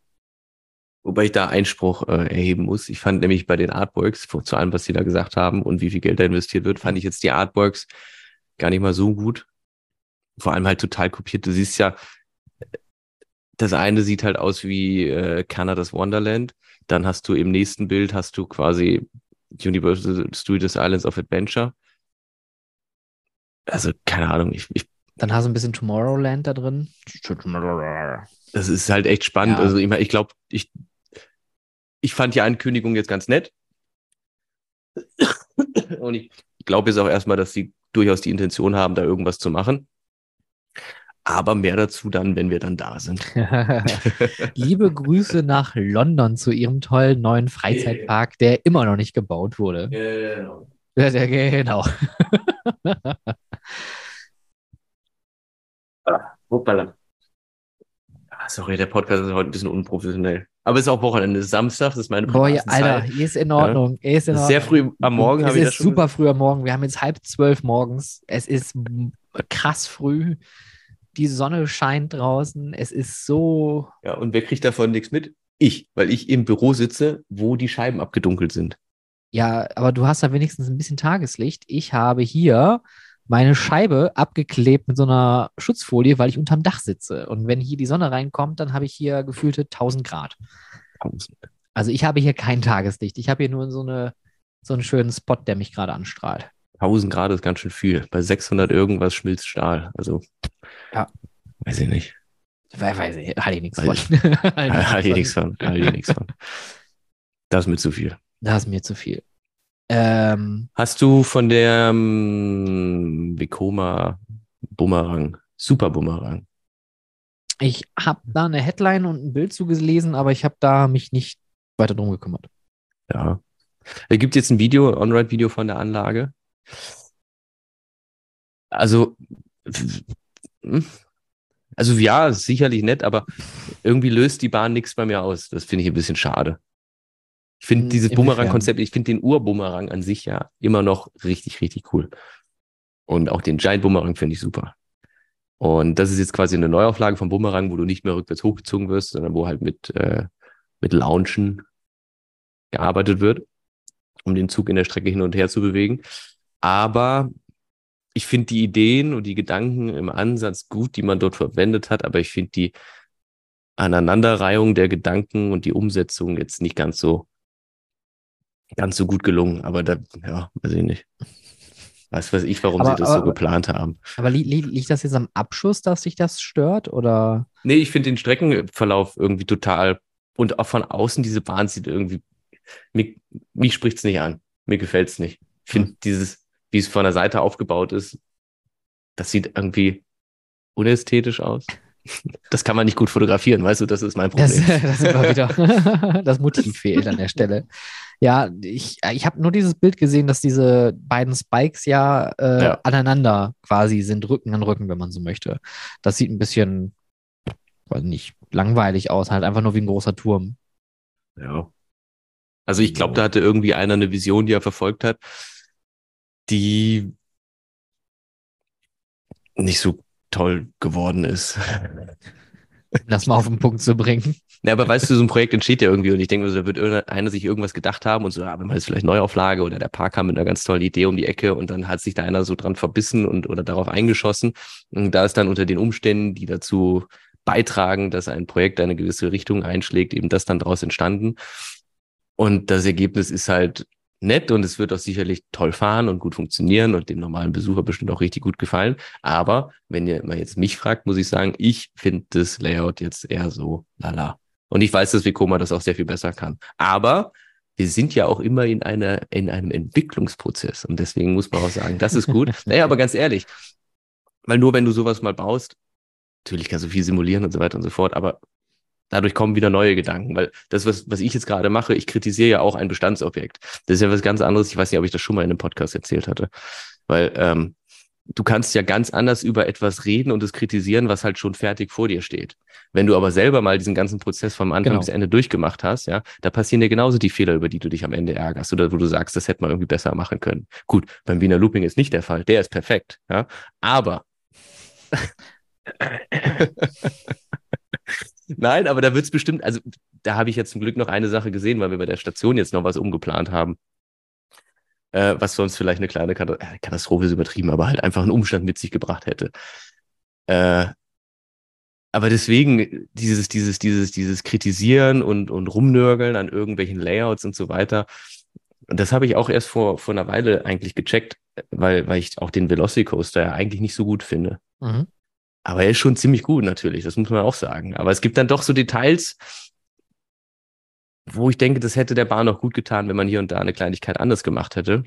Wobei ich da Einspruch äh, erheben muss. Ich fand nämlich bei den Artworks, zu allem, was sie da gesagt haben und wie viel Geld da investiert wird, fand ich jetzt die Artworks gar nicht mal so gut. Vor allem halt total kopiert. Du siehst ja, das eine sieht halt aus wie äh, Canada's Wonderland. Dann hast du im nächsten Bild hast du quasi Universal Studios Islands of Adventure. Also, keine Ahnung, ich, ich dann hast du ein bisschen Tomorrowland da drin. Das ist halt echt spannend. Ja. Also ich, ich glaube, ich ich fand die Ankündigung jetzt ganz nett. Und ich glaube jetzt auch erstmal, dass sie durchaus die Intention haben, da irgendwas zu machen. Aber mehr dazu dann, wenn wir dann da sind. Liebe Grüße nach London zu ihrem tollen neuen Freizeitpark, der immer noch nicht gebaut wurde. Genau. Ja, genau. ah. Ah, sorry, der Podcast ist heute ein bisschen unprofessionell. Aber es ist auch Wochenende, es ist Samstag, das ist meine Boah, ja, Alter, hier ist in Ordnung. Ja. Ist in Ordnung. Sehr früh am Morgen habe ich das Es ist super früh am Morgen. Wir haben jetzt halb zwölf morgens. Es ist krass früh. Die Sonne scheint draußen. Es ist so. Ja, und wer kriegt davon nichts mit? Ich, weil ich im Büro sitze, wo die Scheiben abgedunkelt sind. Ja, aber du hast da wenigstens ein bisschen Tageslicht. Ich habe hier meine Scheibe abgeklebt mit so einer Schutzfolie, weil ich unterm Dach sitze. Und wenn hier die Sonne reinkommt, dann habe ich hier gefühlte 1000 Grad. 1000. Also ich habe hier kein Tageslicht. Ich habe hier nur so, eine, so einen schönen Spot, der mich gerade anstrahlt. 1000 Grad ist ganz schön viel. Bei 600 irgendwas schmilzt Stahl. Also, ja. weiß ich nicht. Weiß ich, halte ich nichts von. Halte ich nichts von. Halte ich nichts von. Das ist mir zu viel. Das ist mir zu viel. Ähm, Hast du von der ähm, Vekoma Bumerang, Super Bumerang? ich habe da eine Headline und ein Bild zugelesen, aber ich habe da mich nicht weiter drum gekümmert. Ja. Da gibt jetzt ein Video, ein On-Ride-Video von der Anlage. Also, hm, also ja, sicherlich nett, aber irgendwie löst die Bahn nichts bei mir aus. Das finde ich ein bisschen schade. Ich finde Hm, dieses? Bumerang-Konzept, ich finde den Ur-Bumerang an sich ja immer noch richtig, richtig cool. Und auch den Giant Bumerang finde ich super. Und das ist jetzt quasi eine Neuauflage vom Bumerang, wo du nicht mehr rückwärts hochgezogen wirst, sondern wo halt mit, äh, mit Launchen gearbeitet wird, um den Zug in der Strecke hin und her zu bewegen. Aber ich finde die Ideen und die Gedanken im Ansatz gut, die man dort verwendet hat, aber ich finde die Aneinanderreihung der Gedanken und die Umsetzung jetzt nicht ganz so ganz so gut gelungen. Aber da, ja, weiß ich nicht. Was weiß ich, warum Aber- sie das aber- so geplant haben. Aber li li liegt das jetzt am Abschuss, dass sich das stört? Oder? Nee, ich finde den Streckenverlauf irgendwie total und auch von außen diese Bahn sieht irgendwie, mich, mich spricht's nicht an. Mir gefällt's nicht. Ich finde dieses, wie es von der Seite aufgebaut ist, das sieht irgendwie unästhetisch aus. Das kann man nicht gut fotografieren, weißt du, das ist mein Das, Problem. das sind wir wieder. das Motiv fehlt an der Stelle. Ja, ich, ich habe nur dieses Bild gesehen, dass diese beiden Spikes ja, äh, Ja. aneinander quasi sind, Rücken an Rücken, wenn man so möchte. Das sieht ein bisschen, weiß nicht, langweilig aus, halt einfach nur wie ein großer Turm. Ja. Also ich glaube, da hatte irgendwie einer eine Vision, die er verfolgt hat, die nicht so toll geworden ist. Das mal auf den Punkt zu bringen. Ja, aber weißt du, so ein Projekt entsteht ja irgendwie und ich denke, da wird irgendeiner sich irgendwas gedacht haben und so, ja, wenn man jetzt vielleicht Neuauflage oder der Park kam mit einer ganz tollen Idee um die Ecke und dann hat sich da einer so dran verbissen und oder darauf eingeschossen. Und da ist dann unter den Umständen, die dazu beitragen, dass ein Projekt eine gewisse Richtung einschlägt, eben das dann daraus entstanden. Und das Ergebnis ist halt nett und es wird auch sicherlich toll fahren und gut funktionieren und dem normalen Besucher bestimmt auch richtig gut gefallen. Aber wenn ihr mal jetzt mich fragt, muss ich sagen, ich finde das Layout jetzt eher so lala. Und ich weiß, dass Vekoma das auch sehr viel besser kann. Aber wir sind ja auch immer in einer, in einem Entwicklungsprozess. Und deswegen muss man auch sagen, das ist gut. naja, aber ganz ehrlich, weil nur wenn du sowas mal baust, natürlich kannst du viel simulieren und so weiter und so fort, aber dadurch kommen wieder neue Gedanken, weil das, was, was ich jetzt gerade mache, ich kritisiere ja auch ein Bestandsobjekt. Das ist ja was ganz anderes. Ich weiß nicht, ob ich das schon mal in einem Podcast erzählt hatte, weil ähm, du kannst ja ganz anders über etwas reden und es kritisieren, was halt schon fertig vor dir steht. Wenn du aber selber mal diesen ganzen Prozess vom Anfang Genau. bis Ende durchgemacht hast, ja, da passieren dir genauso die Fehler, über die du dich am Ende ärgerst oder wo du sagst, das hätte man irgendwie besser machen können. Gut, beim Wiener Looping ist nicht der Fall, der ist perfekt, ja, aber Nein, aber da wird's bestimmt, also da habe ich jetzt zum Glück noch eine Sache gesehen, weil wir bei der Station jetzt noch was umgeplant haben. Äh, was sonst vielleicht eine kleine äh, Katastrophe ist übertrieben, aber halt einfach einen Umstand mit sich gebracht hätte. Äh, aber deswegen dieses, dieses, dieses, dieses Kritisieren und, und Rumnörgeln an irgendwelchen Layouts und so weiter, und das habe ich auch erst vor, vor einer Weile eigentlich gecheckt, weil, weil ich auch den Velocicoaster ja eigentlich nicht so gut finde. Mhm. Aber er ist schon ziemlich gut natürlich, das muss man auch sagen. Aber es gibt dann doch so Details, wo ich denke, das hätte der Bahn auch gut getan, wenn man hier und da eine Kleinigkeit anders gemacht hätte.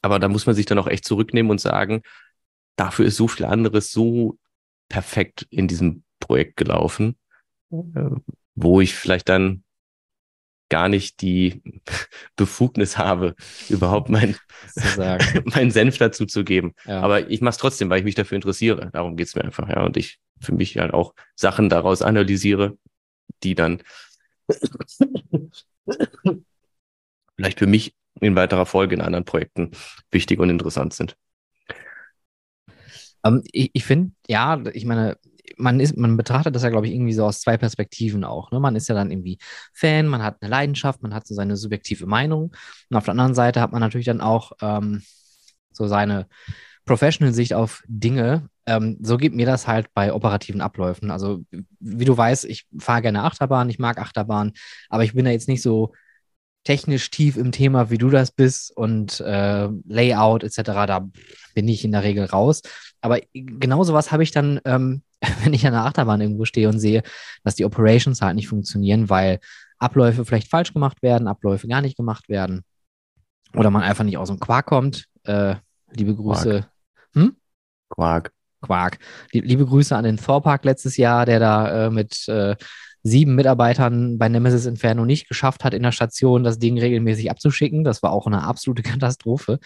Aber da muss man sich dann auch echt zurücknehmen und sagen, dafür ist so viel anderes so perfekt in diesem Projekt gelaufen, äh, wo ich vielleicht dann gar nicht die Befugnis habe, überhaupt mein, meinen Senf dazu zu geben. Ja. Aber ich mache es trotzdem, weil ich mich dafür interessiere. Darum geht's mir einfach, ja. Und ich für mich halt auch Sachen daraus analysiere, die dann vielleicht für mich in weiterer Folge in anderen Projekten wichtig und interessant sind. Ähm, ich ich finde, ja, ich meine, man ist, man betrachtet das ja, glaube ich, irgendwie so aus zwei Perspektiven auch. Ne? Man ist ja dann irgendwie Fan, man hat eine Leidenschaft, man hat so seine subjektive Meinung. Und auf der anderen Seite hat man natürlich dann auch ähm, so seine Professional-Sicht auf Dinge. Ähm, so geht mir das halt bei operativen Abläufen. Also, wie du weißt, ich fahre gerne Achterbahn, ich mag Achterbahn, aber ich bin da jetzt nicht so technisch tief im Thema, wie du das bist und äh, Layout etc. Da bin ich in der Regel raus. Aber genau sowas habe ich dann, ähm, wenn ich an der Achterbahn irgendwo stehe und sehe, dass die Operations halt nicht funktionieren, weil Abläufe vielleicht falsch gemacht werden, Abläufe gar nicht gemacht werden. oder man einfach nicht aus dem Quark kommt. Äh, liebe Grüße. Hm? Quark. Quark. Liebe Grüße an den Thor-Park letztes Jahr, der da äh, mit äh, sieben Mitarbeitern bei Nemesis Inferno nicht geschafft hat, in der Station das Ding regelmäßig abzuschicken. Das war auch eine absolute Katastrophe.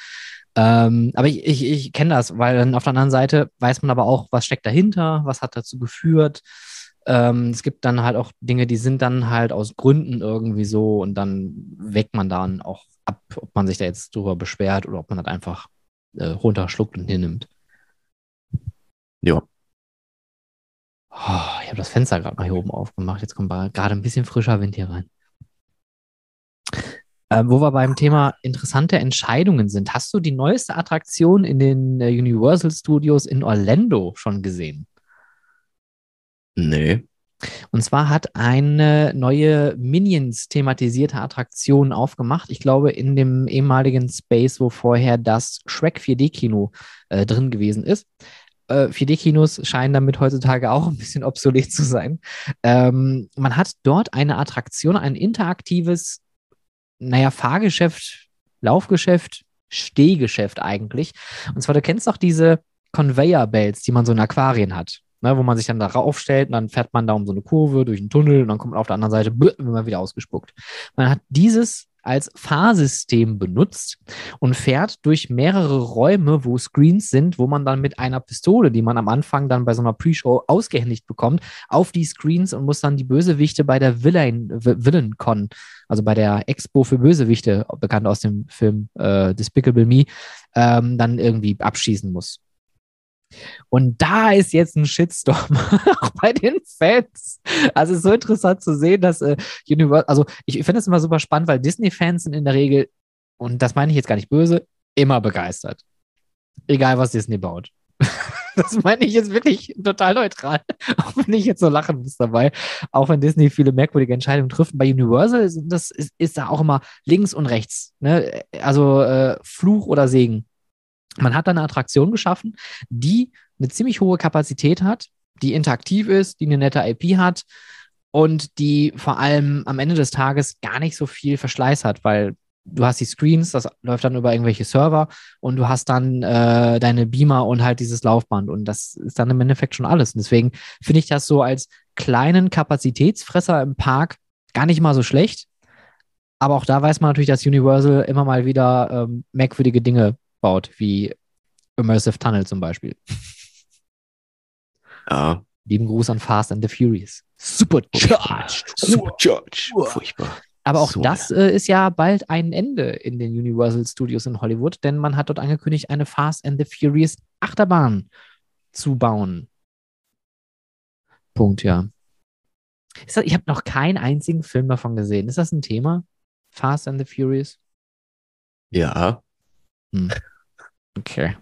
Ähm, aber ich, ich, ich kenne das, weil dann auf der anderen Seite weiß man aber auch, was steckt dahinter, was hat dazu geführt. Ähm, es gibt dann halt auch Dinge, die sind dann halt aus Gründen irgendwie so und dann weckt man dann auch ab, ob man sich da jetzt drüber beschwert oder ob man das einfach äh, runterschluckt und hinnimmt. Ja. Ich habe das Fenster gerade mal hier oben aufgemacht. Jetzt kommt gerade ein bisschen frischer Wind hier rein. Äh, wo wir beim Thema interessante Entscheidungen sind. Hast du die neueste Attraktion in den äh, Universal Studios in Orlando schon gesehen? Nee. Und zwar hat eine neue Minions thematisierte Attraktion aufgemacht. Ich glaube, in dem ehemaligen Space, wo vorher das Shrek 4D-Kino äh, drin gewesen ist. Äh, 4D-Kinos scheinen damit heutzutage auch ein bisschen obsolet zu sein. Ähm, man hat dort eine Attraktion, ein interaktives, naja, Fahrgeschäft, Laufgeschäft, Stehgeschäft eigentlich. Und zwar, du kennst doch diese Conveyor Belts, die man so in Aquarien hat ne, wo man sich dann da raufstellt und dann fährt man da um so eine Kurve durch einen Tunnel und dann kommt man auf der anderen Seite wird man wieder ausgespuckt. Man hat dieses als Fahrsystem benutzt und fährt durch mehrere Räume, wo Screens sind, wo man dann mit einer Pistole, die man am Anfang dann bei so einer Pre-Show ausgehändigt bekommt, auf die Screens und muss dann die Bösewichte bei der Villain, VillainCon, also bei der Expo für Bösewichte, bekannt aus dem Film äh, Despicable Me, ähm, dann irgendwie abschießen muss. Und da ist jetzt ein Shitstorm, auch bei den Fans. Also es ist so interessant zu sehen, dass äh, Universal, also ich finde es immer super spannend, weil Disney-Fans sind in der Regel, und das meine ich jetzt gar nicht böse, immer begeistert. Egal, was Disney baut. das meine ich jetzt wirklich total neutral, auch wenn ich jetzt so lachen muss dabei. Auch wenn Disney viele merkwürdige Entscheidungen trifft. Bei Universal das ist, ist da auch immer links und rechts. Ne? Also äh, Fluch oder Segen. Man hat da eine Attraktion geschaffen, die eine ziemlich hohe Kapazität hat, die interaktiv ist, die eine nette IP hat und die vor allem am Ende des Tages gar nicht so viel Verschleiß hat, weil du hast die Screens, das läuft dann über irgendwelche Server und du hast dann äh, deine Beamer und halt dieses Laufband und das ist dann im Endeffekt schon alles. Und deswegen finde ich das so als kleinen Kapazitätsfresser im Park gar nicht mal so schlecht. Aber auch da weiß man natürlich, dass Universal immer mal wieder ähm, merkwürdige Dinge baut, wie Immersive Tunnel zum Beispiel. Ja. Lieben Gruß an Fast and the Furious. Supercharged. Supercharged. Furchtbar. Aber auch So, das äh, ist ja bald ein Ende in den Universal Studios in Hollywood, denn man hat dort angekündigt, eine Fast and the Furious Achterbahn zu bauen. Punkt, ja. Ist das, ich habe noch keinen einzigen Film davon gesehen. Ist das ein Thema? Fast and the Furious? Ja. Hm. Okay.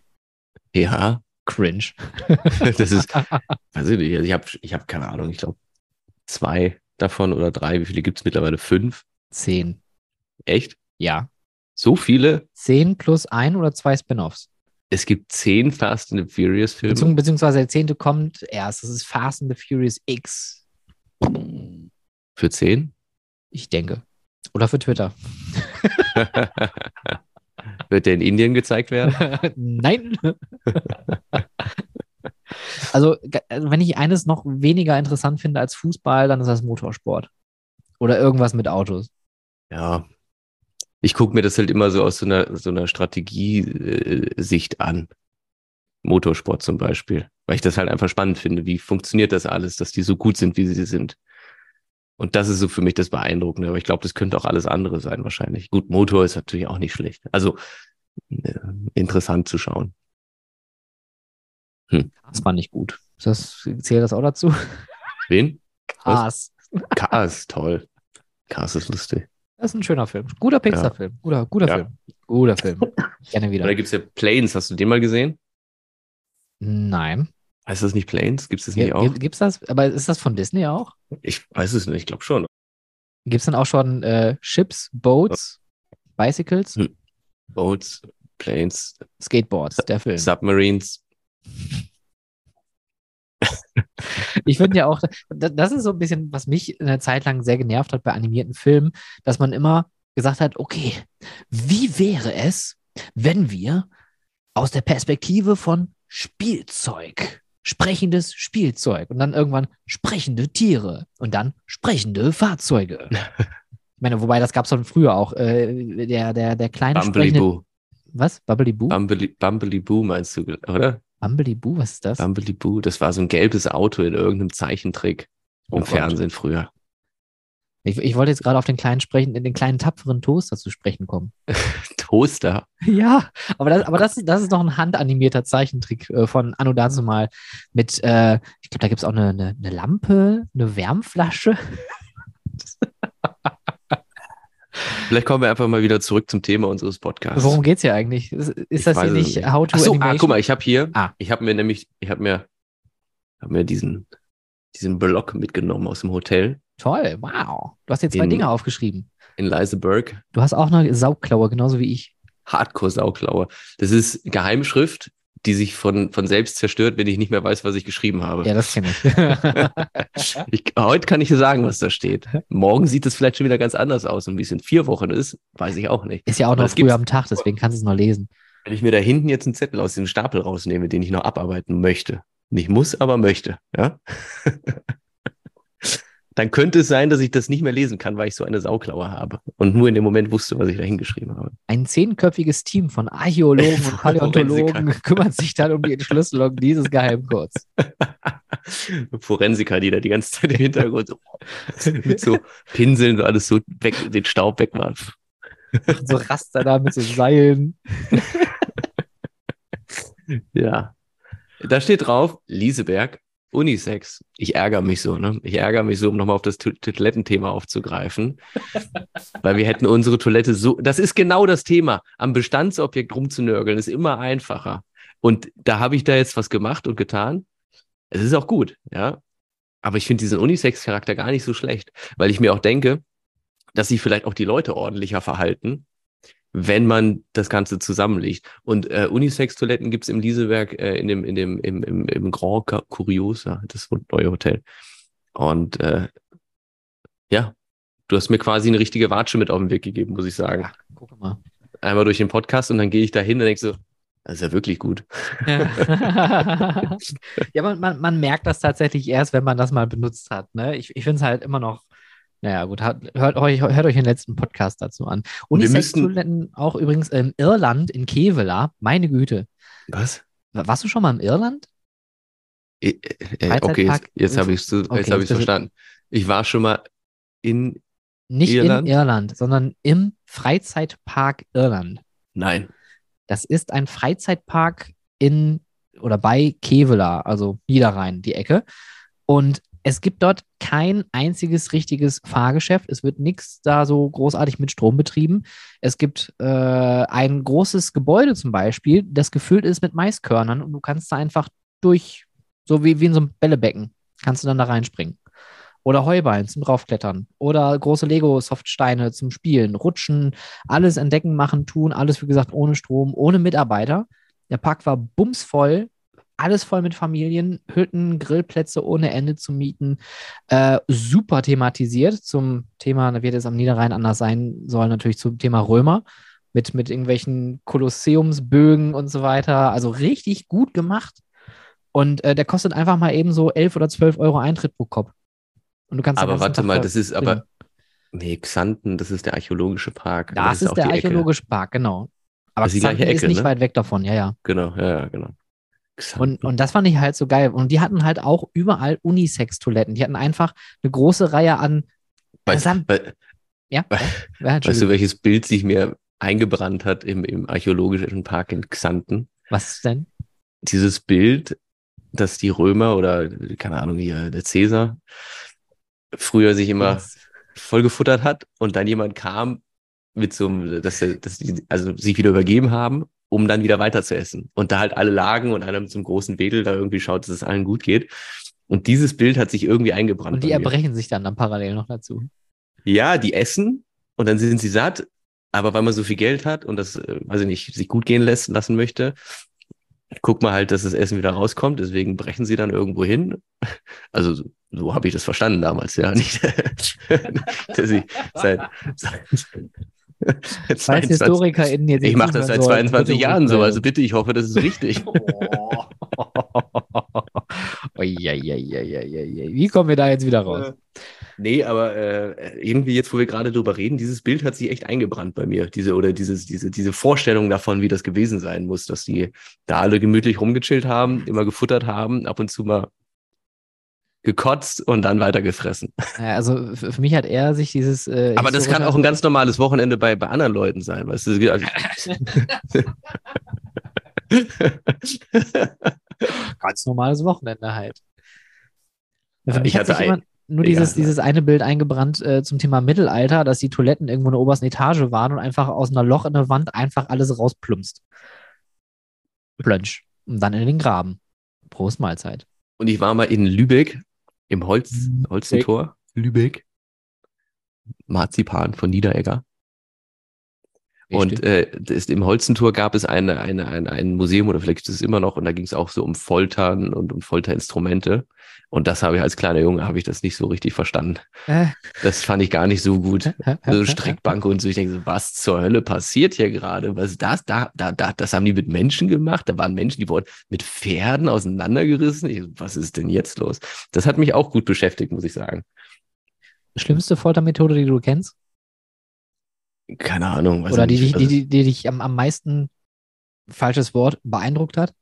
Ja. Cringe. das ist, weiß ich nicht, ich habe ich hab keine Ahnung, ich glaube zwei davon oder drei. Wie viele gibt es mittlerweile? Fünf? Zehn. Echt? Ja. So viele? Zehn plus ein oder zwei Spin-offs. Es gibt zehn Fast and the Furious Filme. Beziehungs beziehungsweise der zehnte kommt erst. Das ist Fast and the Furious X. Für zehn? Ich denke. Oder für Twitter. Wird der in Indien gezeigt werden? Nein. also, also, wenn ich eines noch weniger interessant finde als Fußball, dann ist das Motorsport. Oder irgendwas mit Autos. Ja. Ich gucke mir das halt immer so aus so einer, so einer Strategiesicht an. Motorsport zum Beispiel. Weil ich das halt einfach spannend finde. Wie funktioniert das alles, dass die so gut sind, wie sie sind? Und das ist so für mich das Beeindruckende. Aber ich glaube, das könnte auch alles andere sein wahrscheinlich. Gut, Motor ist natürlich auch nicht schlecht. Also äh, interessant zu schauen. Hm. Das war nicht gut. Das, zählt das auch dazu? Wen? Cars. Cars, toll. Cars ist lustig. Das ist ein schöner Film. Guter Pixar-Film. Guter, guter Ja. Film. Guter Film. Gerne wieder. Da gibt es ja Planes. Hast du den mal gesehen? Nein. Heißt das nicht Planes? Gibt es das nicht Gibt, auch? gibt, gibt's das? Aber ist das von Disney auch? Ich weiß es nicht. Ich glaube schon. Gibt es dann auch schon äh, Ships, Boats, Bicycles, Hm. Boats, Planes, Skateboards, der Film. Submarines. Ich finde ja auch, da- das ist so ein bisschen, was mich eine Zeit lang sehr genervt hat bei animierten Filmen, dass man immer gesagt hat, okay, wie wäre es, wenn wir aus der Perspektive von Spielzeug, sprechendes Spielzeug und dann irgendwann sprechende Tiere und dann sprechende Fahrzeuge. Ich meine, wobei das gab es schon früher auch. Äh, der, der, der kleine Bumblebee sprechende. Boo. Was? Bubbley Boo? Bumblebee, Bumblebee Boo meinst du, oder? Bumblebee Boo, was ist das? Bumblebee Boo, das war so ein gelbes Auto in irgendeinem Zeichentrick Oh im Gott. Fernsehen früher. Ich, ich wollte jetzt gerade auf den kleinen sprechen, den kleinen tapferen Toaster zu sprechen kommen. Toaster. Ja, aber das, aber das, ist- das ist noch ein handanimierter Zeichentrick äh, von Anno dazu mal mit, äh, ich glaube, da gibt es auch eine, eine, eine Lampe, eine Wärmflasche. Vielleicht kommen wir einfach mal wieder zurück zum Thema unseres Podcasts. Worum geht's hier eigentlich? Ist, ist das hier es nicht nicht. How to Ach so, ah, Animation? guck mal, ich habe hier, Ah. ich habe mir nämlich, ich habe mir, hab mir diesen, diesen Block mitgenommen aus dem Hotel Toll, wow. Du hast hier zwei In- Dinge aufgeschrieben. in Leiseberg. Du hast auch eine Saugklaue, genauso wie ich. Hardcore-Sauklaue. Das ist Geheimschrift, die sich von, von selbst zerstört, wenn ich nicht mehr weiß, was ich geschrieben habe. Ja, das kenne ich. Ich, heute kann ich dir sagen, was da steht. Morgen sieht es vielleicht schon wieder ganz anders aus. Und wie es in vier Wochen ist, weiß ich auch nicht. ist ja auch noch früh am Tag, deswegen kannst du es noch lesen. Wenn ich mir da hinten jetzt einen Zettel aus dem Stapel rausnehme, den ich noch abarbeiten möchte, nicht muss, aber möchte, ja, dann könnte es sein, dass ich das nicht mehr lesen kann, weil ich so eine Sauklaue habe und nur in dem Moment wusste, was ich da hingeschrieben habe. Ein zehnköpfiges Team von Archäologen und Paläontologen kümmert sich dann um die Entschlüsselung dieses Geheimcodes. Forensiker, die da die ganze Zeit im Hintergrund so, mit so Pinseln so alles so weg, den Staub wegmachen. So Raster da mit so Seilen. Ja. Da steht drauf, Lieseberg, Unisex. Ich ärgere mich so, ne? Ich ärgere mich so, um nochmal auf das Toilettenthema aufzugreifen. weil wir hätten unsere Toilette so, das ist genau das Thema. Am Bestandsobjekt rumzunörgeln ist immer einfacher. Und da habe ich da jetzt was gemacht und getan. Es ist auch gut, ja. Aber ich finde diesen Unisex-Charakter gar nicht so schlecht, weil ich mir auch denke, dass sich vielleicht auch die Leute ordentlicher verhalten, wenn man das Ganze zusammenlegt. Und äh, Unisex-Toiletten gibt's im Lieseberg äh, in dem, in dem, im, im, im Grand Curiosa, das neue Hotel. Und äh, ja, du hast mir quasi eine richtige Watsche mit auf den Weg gegeben, muss ich sagen. Ja, guck mal. Einmal durch den Podcast und dann gehe ich da hin und denke so, das ist ja wirklich gut. Ja, ja man, man, man merkt das tatsächlich erst, wenn man das mal benutzt hat. Ne? Ich, ich finde es halt immer noch. Naja, gut, hört euch, hört euch den letzten Podcast dazu an. Unisex-Toiletten auch übrigens in Irland, in Kevela. Meine Güte. Was? Warst du schon mal im Irland? Äh, äh, okay, jetzt, jetzt habe ich es Okay, hab verstanden. Ich war schon mal in, Nicht Irland? in Irland, sondern im Freizeitpark Irland. nein, Das ist ein Freizeitpark in oder bei Kevela, also Niederrhein, die Ecke. Und es gibt dort kein einziges richtiges Fahrgeschäft. Es wird nichts da so großartig mit Strom betrieben. Es gibt äh, ein großes Gebäude zum Beispiel, das gefüllt ist mit Maiskörnern und du kannst da einfach durch, so wie, wie in so einem Bällebecken, kannst du dann da reinspringen. Oder Heuballen zum draufklettern. Oder große Lego-Softsteine zum Spielen, Rutschen, alles entdecken, machen, tun, alles wie gesagt ohne Strom, ohne Mitarbeiter. Der Park war bumsvoll, alles voll mit Familien, Hütten, Grillplätze ohne Ende zu mieten. Äh, super thematisiert zum Thema, da wird es am Niederrhein anders sein soll, natürlich zum Thema Römer. Mit, mit irgendwelchen Kolosseumsbögen und so weiter. Also richtig gut gemacht. Und äh, der kostet einfach mal eben so 11 oder 12 Euro Eintritt pro Kopf. Und du kannst aber warte mal, da das ist aber, nee, Xanten, das ist der archäologische Park. aber Das ist der die Ecke, archäologische Park, genau. Aber Das ist Xanten ist nicht ne? weit weg davon, ja, ja. Genau, ja, ja, genau. Und, und das fand ich halt so geil. Und die hatten halt auch überall Unisex-Toiletten. Die hatten einfach eine große Reihe an. weißt, Sam- we- Ja, we- ja, weißt du, welches Bild sich mir eingebrannt hat im, im archäologischen Park in Xanten? was denn? Dieses Bild, dass die Römer oder, keine Ahnung, hier, der Cäsar früher sich immer vollgefuttert hat und dann jemand kam mit so einem, dass, dass die also sich wieder übergeben haben, um dann wieder weiter zu essen. Und da halt alle lagen und einer mit so einem großen Wedel da irgendwie schaut, dass es allen gut geht. Und dieses Bild hat sich irgendwie eingebrannt. Und die erbrechen sich dann, dann parallel noch dazu. Ja, die essen und dann sind sie satt, aber weil man so viel Geld hat und das, äh, weiß ich nicht, sich gut gehen lässt, lassen möchte, guckt man halt, dass das Essen wieder rauskommt, deswegen brechen sie dann irgendwo hin. Also so, so habe ich das verstanden damals, ja. Nicht, dass ich seit, seit, Falls HistorikerInnen jetzt ich mache das seit 22 Jahren so, also bitte, ich hoffe, das ist richtig. Wie kommen wir da jetzt wieder raus? Nee, aber äh, irgendwie jetzt, wo wir gerade drüber reden, dieses Bild hat sich echt eingebrannt bei mir. Diese oder dieses, diese, diese Vorstellung davon, wie das gewesen sein muss, dass die da alle gemütlich rumgechillt haben, immer gefuttert haben, ab und zu mal gekotzt und dann weiter gefressen. Ja, also für mich hat er sich dieses. Äh, Aber das kann auch ein ganz normales Wochenende bei, bei anderen Leuten sein, weißt du? Also ganz normales Wochenende halt. Für mich ich hat hatte ein, nur dieses, ja, dieses eine Bild eingebrannt äh, zum Thema Mittelalter, dass die Toiletten irgendwo in der obersten Etage waren und einfach aus einer Loch in der Wand einfach alles rausplumpst. Plönsch. Und dann in den Graben. Prost Mahlzeit. Und ich war mal in Lübeck im Holz, Holzentor, Lübeck. Marzipan von Niederegger. Und äh, das, im Holzentor gab es eine, eine, eine, ein Museum oder vielleicht ist es immer noch und da ging es auch so um Foltern und um Folterinstrumente. Und das habe ich als kleiner Junge habe ich das nicht so richtig verstanden. Äh. Das fand ich gar nicht so gut. so Streckbank und so. Ich denke so, was zur Hölle passiert hier gerade? Was ist das? Da, da, da, das haben die mit Menschen gemacht. Da waren Menschen, die wurden mit Pferden auseinandergerissen. Ich, was ist denn jetzt los? Das hat mich auch gut beschäftigt, muss ich sagen. Schlimmste Foltermethode, die du kennst? Keine Ahnung. Oder die, die, die, die, die dich am, am meisten, falsches Wort, beeindruckt hat?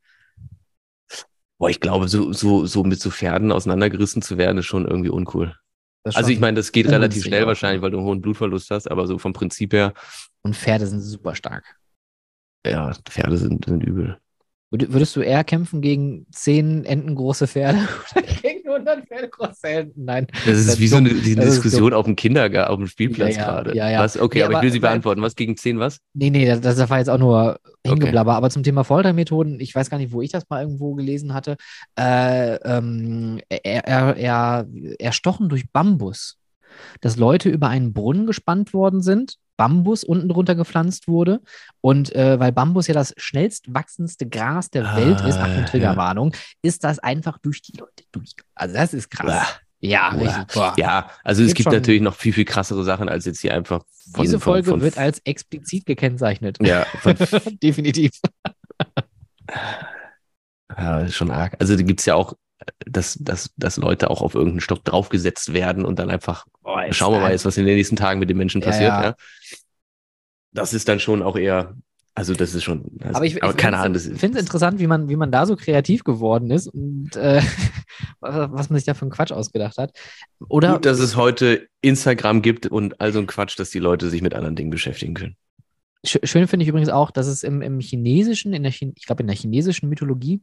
Boah, ich glaube, so, so, so mit so Pferden auseinandergerissen zu werden, ist schon irgendwie uncool. Also ich meine, das geht relativ schnell wahrscheinlich, weil du einen hohen Blutverlust hast, aber so vom Prinzip her. Und Pferde sind super stark. Ja, Pferde sind, sind übel. Würdest du eher kämpfen gegen zehn entengroße Pferde oder gegen 100 Pferdegroße Enten? Nein. Das ist das wie so eine, die Diskussion auf dem Kindergarten, auf dem Spielplatz ja, ja, gerade. Ja, ja. Was? Okay, nee, aber, aber, ich will sie beantworten. Was gegen zehn was? Nee, nee, das, das war jetzt auch nur hingeblabber. Okay. Aber zum Thema Foltermethoden, ich weiß gar nicht, wo ich das mal irgendwo gelesen hatte. Äh, ähm, er, er, er, erstochen durch Bambus dass Leute über einen Brunnen gespannt worden sind Bambus unten drunter gepflanzt wurde. Und äh, weil Bambus ja das schnellst wachsendste Gras der ah, Welt ist, Achtung, Triggerwarnung, ja. ist das einfach durch die Leute durch. Also das ist krass. Uah. Ja, richtig. Boah. Ja, also es gibt schon, natürlich noch viel, viel krassere Sachen als jetzt hier einfach. Von, diese Folge von, von, wird als explizit gekennzeichnet. Ja, definitiv. Ja, schon arg. Also da gibt es ja auch dass, dass, dass Leute auch auf irgendeinen Stock draufgesetzt werden und dann einfach, oh, schauen wir mal jetzt, was in den nächsten Tagen mit den Menschen passiert. Ja, ja. Das ist dann schon auch eher, also das ist schon, also, aber ich, aber ich keine Ahnung. Ich finde es interessant, wie man, wie man da so kreativ geworden ist und äh, was man sich da für einen Quatsch ausgedacht hat. Oder Gut, dass es heute Instagram gibt und all so ein Quatsch, dass die Leute sich mit anderen Dingen beschäftigen können. Schön finde ich übrigens auch, dass es im, im Chinesischen, in der Chin ich glaube in der chinesischen Mythologie,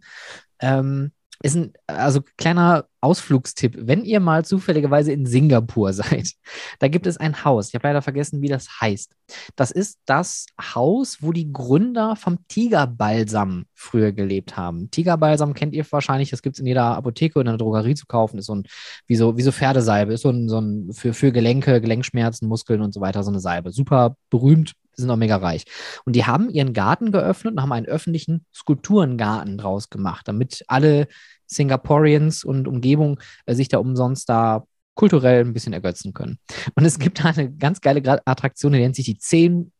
ähm, ist ein, also kleiner Ausflugstipp. Wenn ihr mal zufälligerweise in Singapur seid, da gibt es ein Haus. Ich habe leider vergessen, wie das heißt. Das ist das Haus, wo die Gründer vom Tigerbalsam früher gelebt haben. Tigerbalsam kennt ihr wahrscheinlich. Das gibt es in jeder Apotheke oder in der Drogerie zu kaufen. Ist so ein, wie so, wie so Pferdesalbe. Ist so ein, so ein für, für Gelenke, Gelenkschmerzen, Muskeln und so weiter, so eine Salbe. Super berühmt, sind auch mega reich. Und die haben ihren Garten geöffnet und haben einen öffentlichen Skulpturengarten draus gemacht, damit alle Singaporeans und Umgebung äh, sich da umsonst da kulturell ein bisschen ergötzen können. Und es gibt da eine ganz geile Attraktion, die nennt sich die zehn,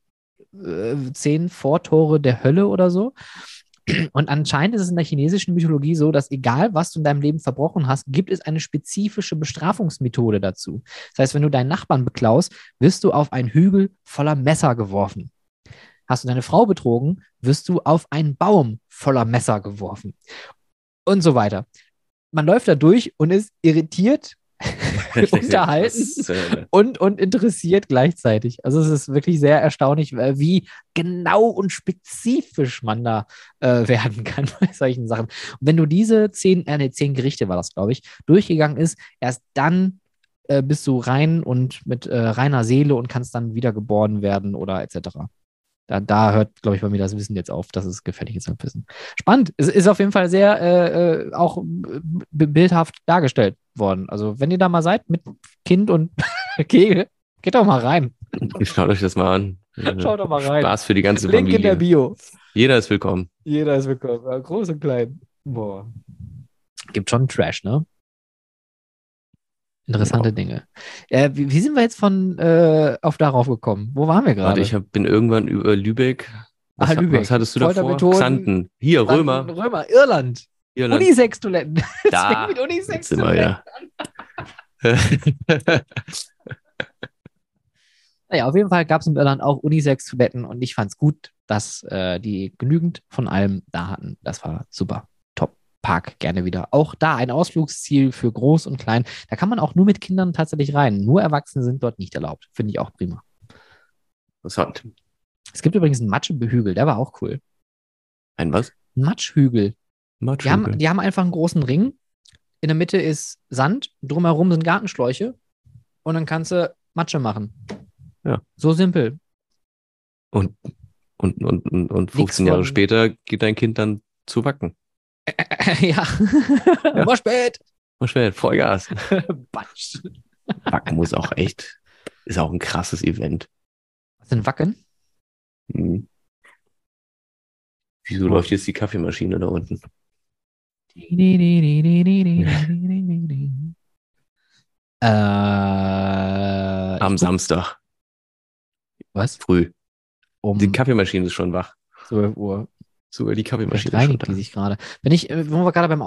äh, zehn Vortore der Hölle oder so. Und anscheinend ist es in der chinesischen Mythologie so, dass egal, was du in deinem Leben verbrochen hast, gibt es eine spezifische Bestrafungsmethode dazu. Das heißt, wenn du deinen Nachbarn beklaust, wirst du auf einen Hügel voller Messer geworfen. Hast du deine Frau betrogen, wirst du auf einen Baum voller Messer geworfen. Und so weiter. Man läuft da durch und ist irritiert unterhalten und, und interessiert gleichzeitig. Also es ist wirklich sehr erstaunlich, äh, wie genau und spezifisch man da äh, werden kann bei solchen Sachen. Und wenn du diese zehn, äh, nee, zehn Gerichte war das, glaube ich, durchgegangen ist, erst dann äh, bist du rein und mit äh, reiner Seele und kannst dann wiedergeboren werden oder etc. Da, da hört, glaube ich, bei mir das Wissen jetzt auf, dass es gefährliches Halbwissen. Spannend. Es ist auf jeden Fall sehr äh, äh auch bildhaft dargestellt worden. Also, wenn ihr da mal seid mit Kind und Kegel, geht doch mal rein. Schaut euch das mal an. Schaut doch mal rein. Spaß für die ganze Link Familie. in der Bio. Jeder ist willkommen. Jeder ist willkommen. Ja, groß und klein. Boah. Gibt schon Trash, ne? Interessante Dinge. Äh, wie, wie sind wir jetzt von äh, auf darauf gekommen? Wo waren wir Warte, gerade? ich hab, bin irgendwann über Lübeck. Was, Ah, Lübeck. was hattest du davor? Xanten. Hier, Römer. Römer, Irland. Irland. Unisex-Toiletten. Da. mit wir Unisex-Toiletten. wieder. Naja, auf jeden Fall gab es in Irland auch Unisex-Toiletten und ich fand es gut, dass äh, die genügend von allem da hatten. Das war super. Park gerne wieder. Auch da ein Ausflugsziel für groß und klein. Da kann man auch nur mit Kindern tatsächlich rein. Nur Erwachsene sind dort nicht erlaubt. Finde ich auch prima. Interessant. Es gibt übrigens einen Matschehügel, der war auch cool. Ein was? Ein Matschhügel. Die haben, Matschhügel. die haben einfach einen großen Ring. In der Mitte ist Sand, drumherum sind Gartenschläuche und dann kannst du Matsche machen. Ja. So simpel. Und, und, und, und, und Nix 15 Jahre später geht dein Kind dann zu Wacken. ja. War spät. Mal schnell, Vollgas. Batsch. Wacken muss auch echt, ist auch ein krasses Event. Was sind Wacken? Hm. Wieso läuft jetzt die Kaffeemaschine da unten? Äh, Am Samstag, Was? früh. Um Die Kaffeemaschine ist schon wach. 12 Uhr. Sogar die Vielleicht Kaffeemaschine schon reinigt die sich gerade. Wenn ich, äh, wo wir gerade beim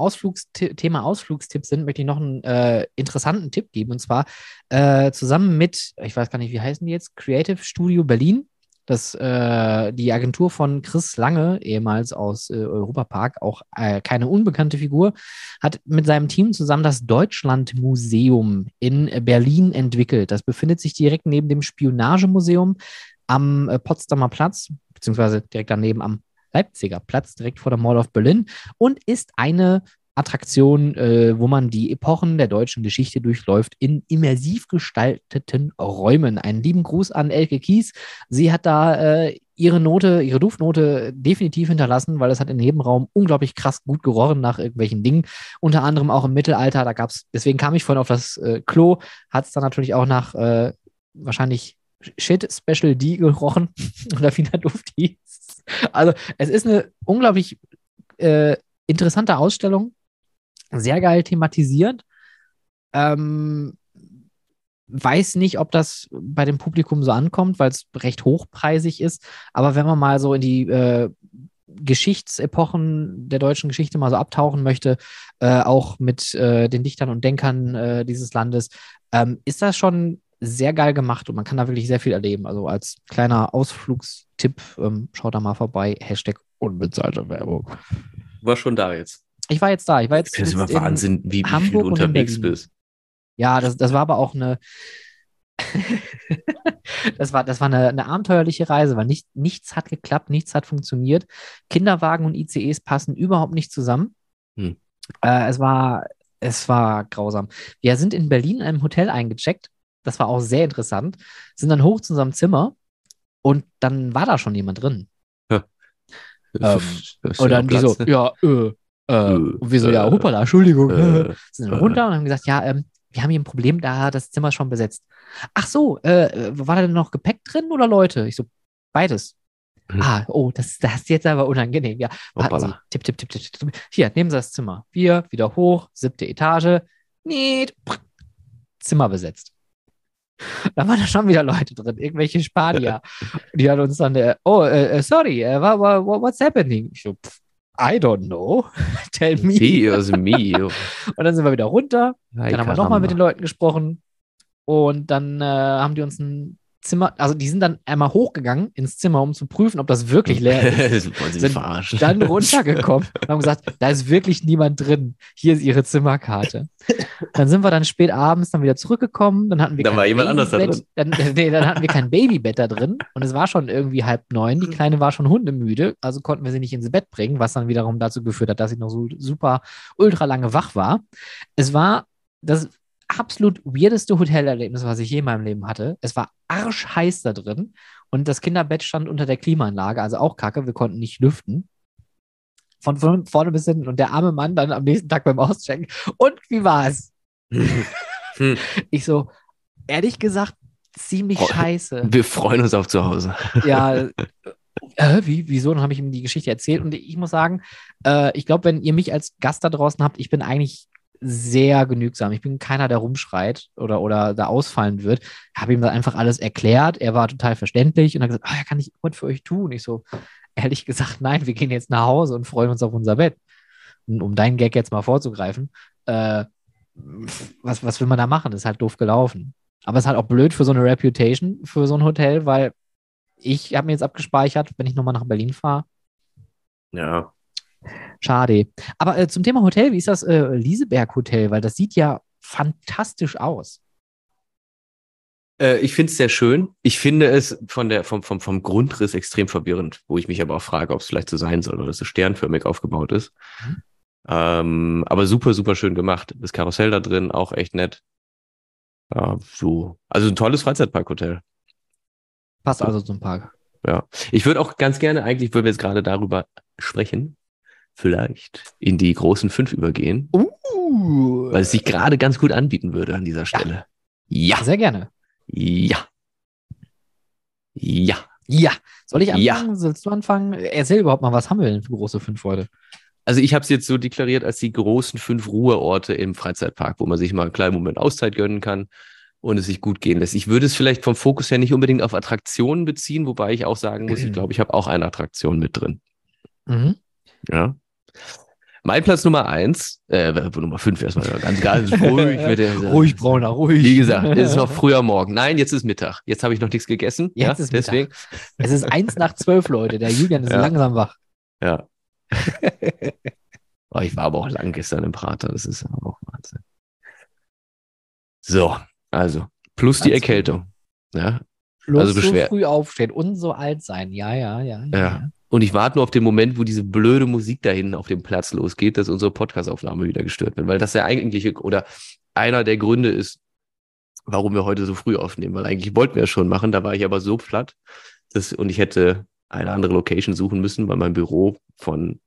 Thema Ausflugstipp sind, möchte ich noch einen äh, interessanten Tipp geben. Und zwar äh, zusammen mit, ich weiß gar nicht, wie heißen die jetzt, Creative Studio Berlin. Das, äh, die Agentur von Chris Lange, ehemals aus äh, Europapark, auch äh, keine unbekannte Figur, hat mit seinem Team zusammen das Deutschlandmuseum in Berlin entwickelt. Das befindet sich direkt neben dem Spionagemuseum am äh, Potsdamer Platz, beziehungsweise direkt daneben am Leipziger Platz, direkt vor der Mall of Berlin und ist eine Attraktion, äh, wo man die Epochen der deutschen Geschichte durchläuft in immersiv gestalteten Räumen. Einen lieben Gruß an Elke Kies. Sie hat da äh, ihre Note, ihre Duftnote definitiv hinterlassen, weil es hat im Nebenraum unglaublich krass gut gerochen nach irgendwelchen Dingen. Unter anderem auch im Mittelalter, da gab es, deswegen kam ich vorhin auf das äh, Klo, hat es dann natürlich auch nach äh, wahrscheinlich Shit Special D gerochen oder wie der Duft hieß. Also es ist eine unglaublich äh, interessante Ausstellung, sehr geil thematisiert. Ähm, weiß nicht, ob das bei dem Publikum so ankommt, weil es recht hochpreisig ist. Aber wenn man mal so in die äh, Geschichtsepochen der deutschen Geschichte mal so abtauchen möchte, äh, auch mit äh, den Dichtern und Denkern äh, dieses Landes, ähm, ist das schon sehr geil gemacht und man kann da wirklich sehr viel erleben. Also als kleiner Ausflugstipp, ähm, schaut da mal vorbei. Hashtag unbezahlte Werbung. War schon da jetzt. Ich war jetzt da. Ich war jetzt, Das ist immer Wahnsinn, wie, wie viel Hamburg du unterwegs bist. Ja, das, das war aber auch eine. das war, das war eine, eine abenteuerliche Reise, weil nicht, nichts hat geklappt, nichts hat funktioniert. Kinderwagen und ICEs passen überhaupt nicht zusammen. Hm. Äh, es, war, es war grausam. Wir sind in Berlin in einem Hotel eingecheckt. Das war auch sehr interessant. Sind dann hoch zu unserem Zimmer und dann war da schon jemand drin. Ähm, Das ist Und ja dann die so, Platz, ne? ja, äh, äh. Äh, Und wir so, ja, äh, hoppala, Entschuldigung. Äh, sind dann runter und haben gesagt, ja, ähm, wir haben hier ein Problem, da das Zimmer ist schon besetzt. Ach so, äh, war da denn noch Gepäck drin oder Leute? Ich so, beides. Hm. Ah, oh, das, das ist jetzt aber unangenehm. Ja, warten Sie. Hoppala. Tipp, tipp, tipp, tipp, tipp. Hier, nehmen Sie das Zimmer. Wir, wieder hoch, siebte Etage. Niet. Zimmer besetzt. Da waren da schon wieder Leute drin, irgendwelche Spanier. Die hat uns dann, äh, oh, äh, äh, sorry, äh, what, what, what's happening? Ich so, pff, I don't know. Tell me. Dios mio. Und dann sind wir wieder runter. Ay, Dann haben wir nochmal mit den. Leuten gesprochen. Und dann äh, haben die uns ein Zimmer, also die sind dann einmal hochgegangen ins Zimmer, um zu prüfen, ob das wirklich leer ist. Wollen Sie Sind verarschen. Dann runtergekommen und haben gesagt, da ist wirklich niemand drin. Hier ist ihre Zimmerkarte. Dann sind wir dann spät abends dann wieder zurückgekommen. Dann hatten wir Dann war jemand anders da Babybett. Dann, nee, dann hatten wir kein Babybett da drin. Und es war schon irgendwie halb neun. Die Kleine war schon hundemüde. Also konnten wir sie nicht ins Bett bringen, was dann wiederum dazu geführt hat, dass sie noch so super ultra lange wach war. Es war das absolut weirdeste Hotelerlebnis, was ich je in meinem Leben hatte. Es war arschheiß da drin und das Kinderbett stand unter der Klimaanlage, also auch kacke, wir konnten nicht lüften. Von vorne vorne bis hinten und der arme Mann dann am nächsten Tag beim Auschecken. Und wie war es? Hm. Ich so, ehrlich gesagt, ziemlich Oh, scheiße. Wir freuen uns auf zu Hause. Ja, äh, wie, wieso? Dann habe ich ihm die Geschichte erzählt und ich muss sagen, äh, ich glaube, wenn ihr mich als Gast da draußen habt, ich bin eigentlich sehr genügsam. Ich bin keiner, der rumschreit oder, oder da ausfallen wird. Habe ihm dann einfach alles erklärt. Er war total verständlich und hat gesagt, ah, ja, kann ich was für euch tun? Ich so, ehrlich gesagt, nein, wir gehen jetzt nach Hause und freuen uns auf unser Bett. Und um deinen Gag jetzt mal vorzugreifen, äh, was, was will man da machen? Das ist halt doof gelaufen. Aber es ist halt auch blöd für so eine Reputation, für so ein Hotel, weil ich habe mir jetzt abgespeichert, wenn ich nochmal nach Berlin fahre. Ja. Schade. Aber äh, zum Thema Hotel, wie ist das äh, Lieseberg Hotel? Weil das sieht ja fantastisch aus. Äh, ich finde es sehr schön. Ich finde es von der, vom, vom, vom Grundriss extrem verwirrend, wo ich mich aber auch frage, ob es vielleicht so sein soll oder dass es sternförmig aufgebaut ist. Mhm. Ähm, aber super, super schön gemacht. Das Karussell da drin, auch echt nett. Ja, so. Also ein tolles Freizeitparkhotel. Passt also zum Park. Ja. Ich würde auch ganz gerne, eigentlich, weil wir jetzt gerade darüber sprechen, vielleicht in die großen fünf übergehen. Uh. Weil es sich gerade ganz gut anbieten würde an dieser Stelle. Ja. ja. Sehr gerne. Ja. Ja. Ja. Soll ich anfangen? Ja. Sollst du anfangen? Erzähl überhaupt mal, was haben wir denn für große fünf heute? Also ich habe es jetzt so deklariert als die großen fünf Ruheorte im Freizeitpark, wo man sich mal einen kleinen Moment Auszeit gönnen kann und es sich gut gehen lässt. Ich würde es vielleicht vom Fokus her nicht unbedingt auf Attraktionen beziehen, wobei ich auch sagen muss, ich glaube, ich habe auch eine Attraktion mit drin. Mhm. Ja. Mein Platz Nummer eins, äh, Nummer fünf erstmal, ganz, ganz ruhig. mit der, ruhig, Brauner, ruhig. Wie gesagt, es ist noch früher Morgen. Nein, jetzt ist Mittag. Jetzt habe ich noch nichts gegessen. Jetzt ja, ist deswegen. Mittag. Es ist eins nach zwölf, Leute. Der Julian ist ja. langsam wach. Ja. oh, ich war aber auch lang gestern im Prater. Das ist auch Wahnsinn. So, also, plus die Erkältung. Ja. Plus also so früh aufstehen und so alt sein. Ja, ja, ja. ja. ja. Und ich warte nur auf den Moment, wo diese blöde Musik da hinten auf dem Platz losgeht, dass unsere Podcastaufnahme wieder gestört wird. Weil das der eigentliche oder einer der Gründe ist, warum wir heute so früh aufnehmen. Weil eigentlich wollten wir es schon machen, da war ich aber so platt. Dass, und ich hätte eine andere Location suchen müssen, weil mein Büro von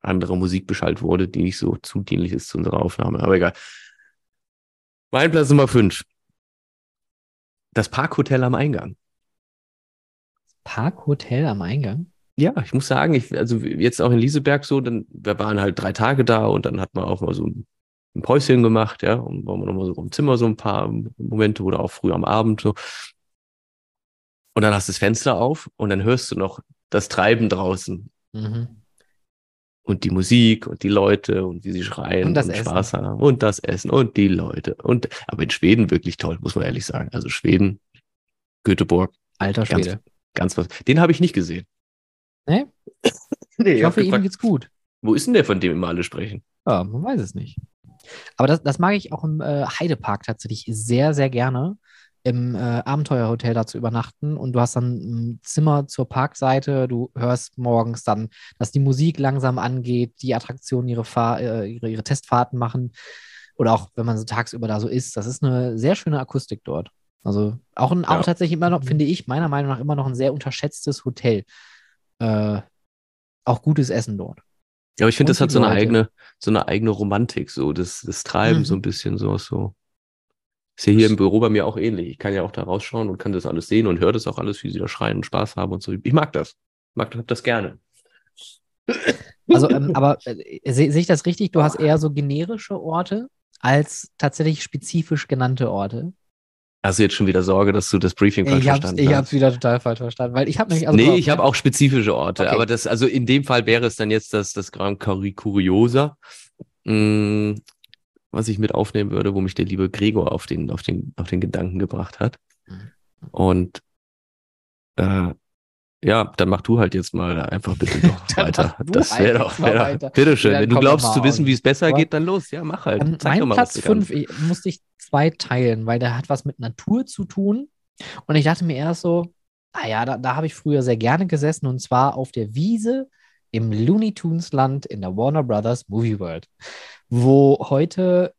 anderer Musik beschallt wurde, die nicht so zudienlich ist zu unserer Aufnahme. Aber egal. Mein Platz Nummer 5. Das Parkhotel am Eingang. Parkhotel am Eingang? Ja, ich muss sagen, ich, also jetzt auch in Lieseberg so, dann, wir waren halt drei Tage da und dann hat man auch mal so ein, ein Päuschen gemacht, ja, und waren wir nochmal so im Zimmer so ein paar Momente oder auch früh am Abend so. Und dann hast du das Fenster auf und dann hörst du noch das Treiben draußen. Mhm und die Musik und die Leute und wie sie schreien und, und Spaß haben und das Essen und die Leute und aber in Schweden wirklich toll, muss man ehrlich sagen. Also Schweden, Göteborg, alter Schwede, ganz, ganz was. Den habe ich nicht gesehen. Nee? nee ich hoffe, ihm geht's gut. Wo ist denn der, von dem immer alle sprechen? Ja, man weiß es nicht. Aber das, das mag ich auch im äh, Heidepark tatsächlich sehr, sehr gerne im äh, Abenteuerhotel da zu übernachten und du hast dann ein Zimmer zur Parkseite, du hörst morgens dann, dass die Musik langsam angeht, die Attraktionen ihre, Fahr äh, ihre, ihre Testfahrten machen oder auch wenn man so tagsüber da so ist. Das ist eine sehr schöne Akustik dort. Also auch, ein, ja. auch tatsächlich immer noch, finde ich, meiner Meinung nach immer noch ein sehr unterschätztes Hotel. Äh, auch gutes Essen dort. Ja, aber ich finde, das hat so eine eigene, so eine eigene Romantik, so das, das Treiben mhm. so ein bisschen so, so. Ist ja hier im Büro bei mir auch ähnlich. Ich kann ja auch da rausschauen und kann das alles sehen und höre das auch alles, wie sie da schreien und Spaß haben und so. Ich mag das. Ich mag das gerne. Also, ähm, aber äh, sehe seh ich das richtig? Du hast eher so generische Orte als tatsächlich spezifisch genannte Orte. Hast du jetzt schon wieder Sorge, dass du das Briefing falsch ich verstanden hast? Ich habe es wieder total falsch verstanden, weil ich habe nämlich also Nee, ich habe auch spezifische Orte, okay. aber das also in dem Fall wäre es dann jetzt das das Grand Curiosa. Mm, was ich mit aufnehmen würde, wo mich der liebe Gregor auf den, auf den, auf den Gedanken gebracht hat. Mhm. Und äh, ja, dann mach du halt jetzt mal einfach bitte doch weiter. Das wäre doch, wär doch bitteschön. Wenn du glaubst zu wissen, wie es besser geht, dann los. Ja, mach halt. Ähm, Zeig mein mal, Platz 5 musste ich zwei teilen, weil der hat was mit Natur zu tun. Und ich dachte mir erst so, ah ja, da, da habe ich früher sehr gerne gesessen und zwar auf der Wiese im Looney Tunes Land in der Warner Brothers Movie World wo heute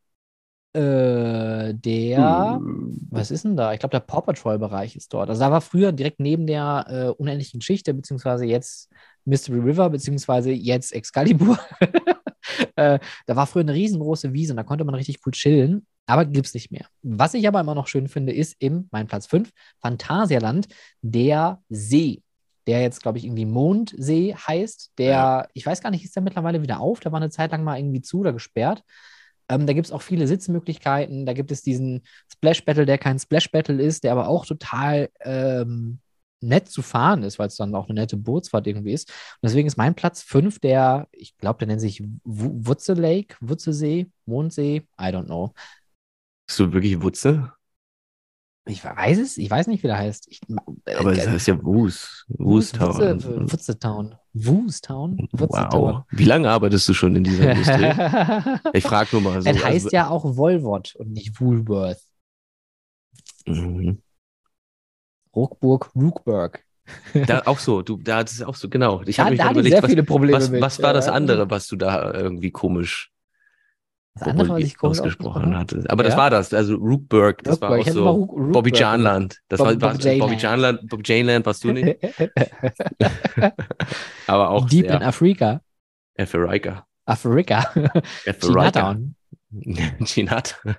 äh, der, hm. was ist denn da? Ich glaube, der Paw Patrol-Bereich ist dort. Also da war früher direkt neben der äh, unendlichen Geschichte, beziehungsweise jetzt Mystery River, beziehungsweise jetzt Excalibur. äh, da war früher eine riesengroße Wiese und da konnte man richtig cool chillen, aber gibt es nicht mehr. Was ich aber immer noch schön finde, ist im, mein Platz 5, Phantasialand, der See der jetzt, glaube ich, irgendwie Mondsee heißt. Der, ja. ich weiß gar nicht, ist der mittlerweile wieder auf? Der war eine Zeit lang mal irgendwie zu oder gesperrt. Ähm, da gibt es auch viele Sitzmöglichkeiten. Da gibt es diesen Splash Battle, der kein Splash Battle ist, der aber auch total ähm, nett zu fahren ist, weil es dann auch eine nette Bootsfahrt irgendwie ist. Und deswegen ist mein Platz 5 der, ich glaube, der nennt sich Wutze Lake, Wutzesee, Mondsee, I don't know. Bist du wirklich Wutze? Ich weiß es, ich weiß nicht, wie der heißt. Ich, äh, Aber es heißt ja Woos. Woostown. Wutzetown. Woostown? Wow. Wie lange arbeitest du schon in dieser Industrie? ich frage nur mal so. Es heißt also, ja auch Volvot und nicht Woolworth. Mhm. Rockburg, Rookburg. Da auch so, du, da ist auch so, genau. Ich habe mich da überlegt, sehr was, viele Probleme was, was war das andere, was du da irgendwie komisch das andere, was ich komisch ausgesprochen hatte. Aber ja? das war das, also Rookburg, das Rookburg. war auch so Rook, Rookburg. Bobby Janland. Das Bob, war, war Bobby, Bobby Janland, Bobby Janland warst du nicht. Aber auch Deep ja. in Afrika. Afrika. Afrika. Chinatown. Chinatown.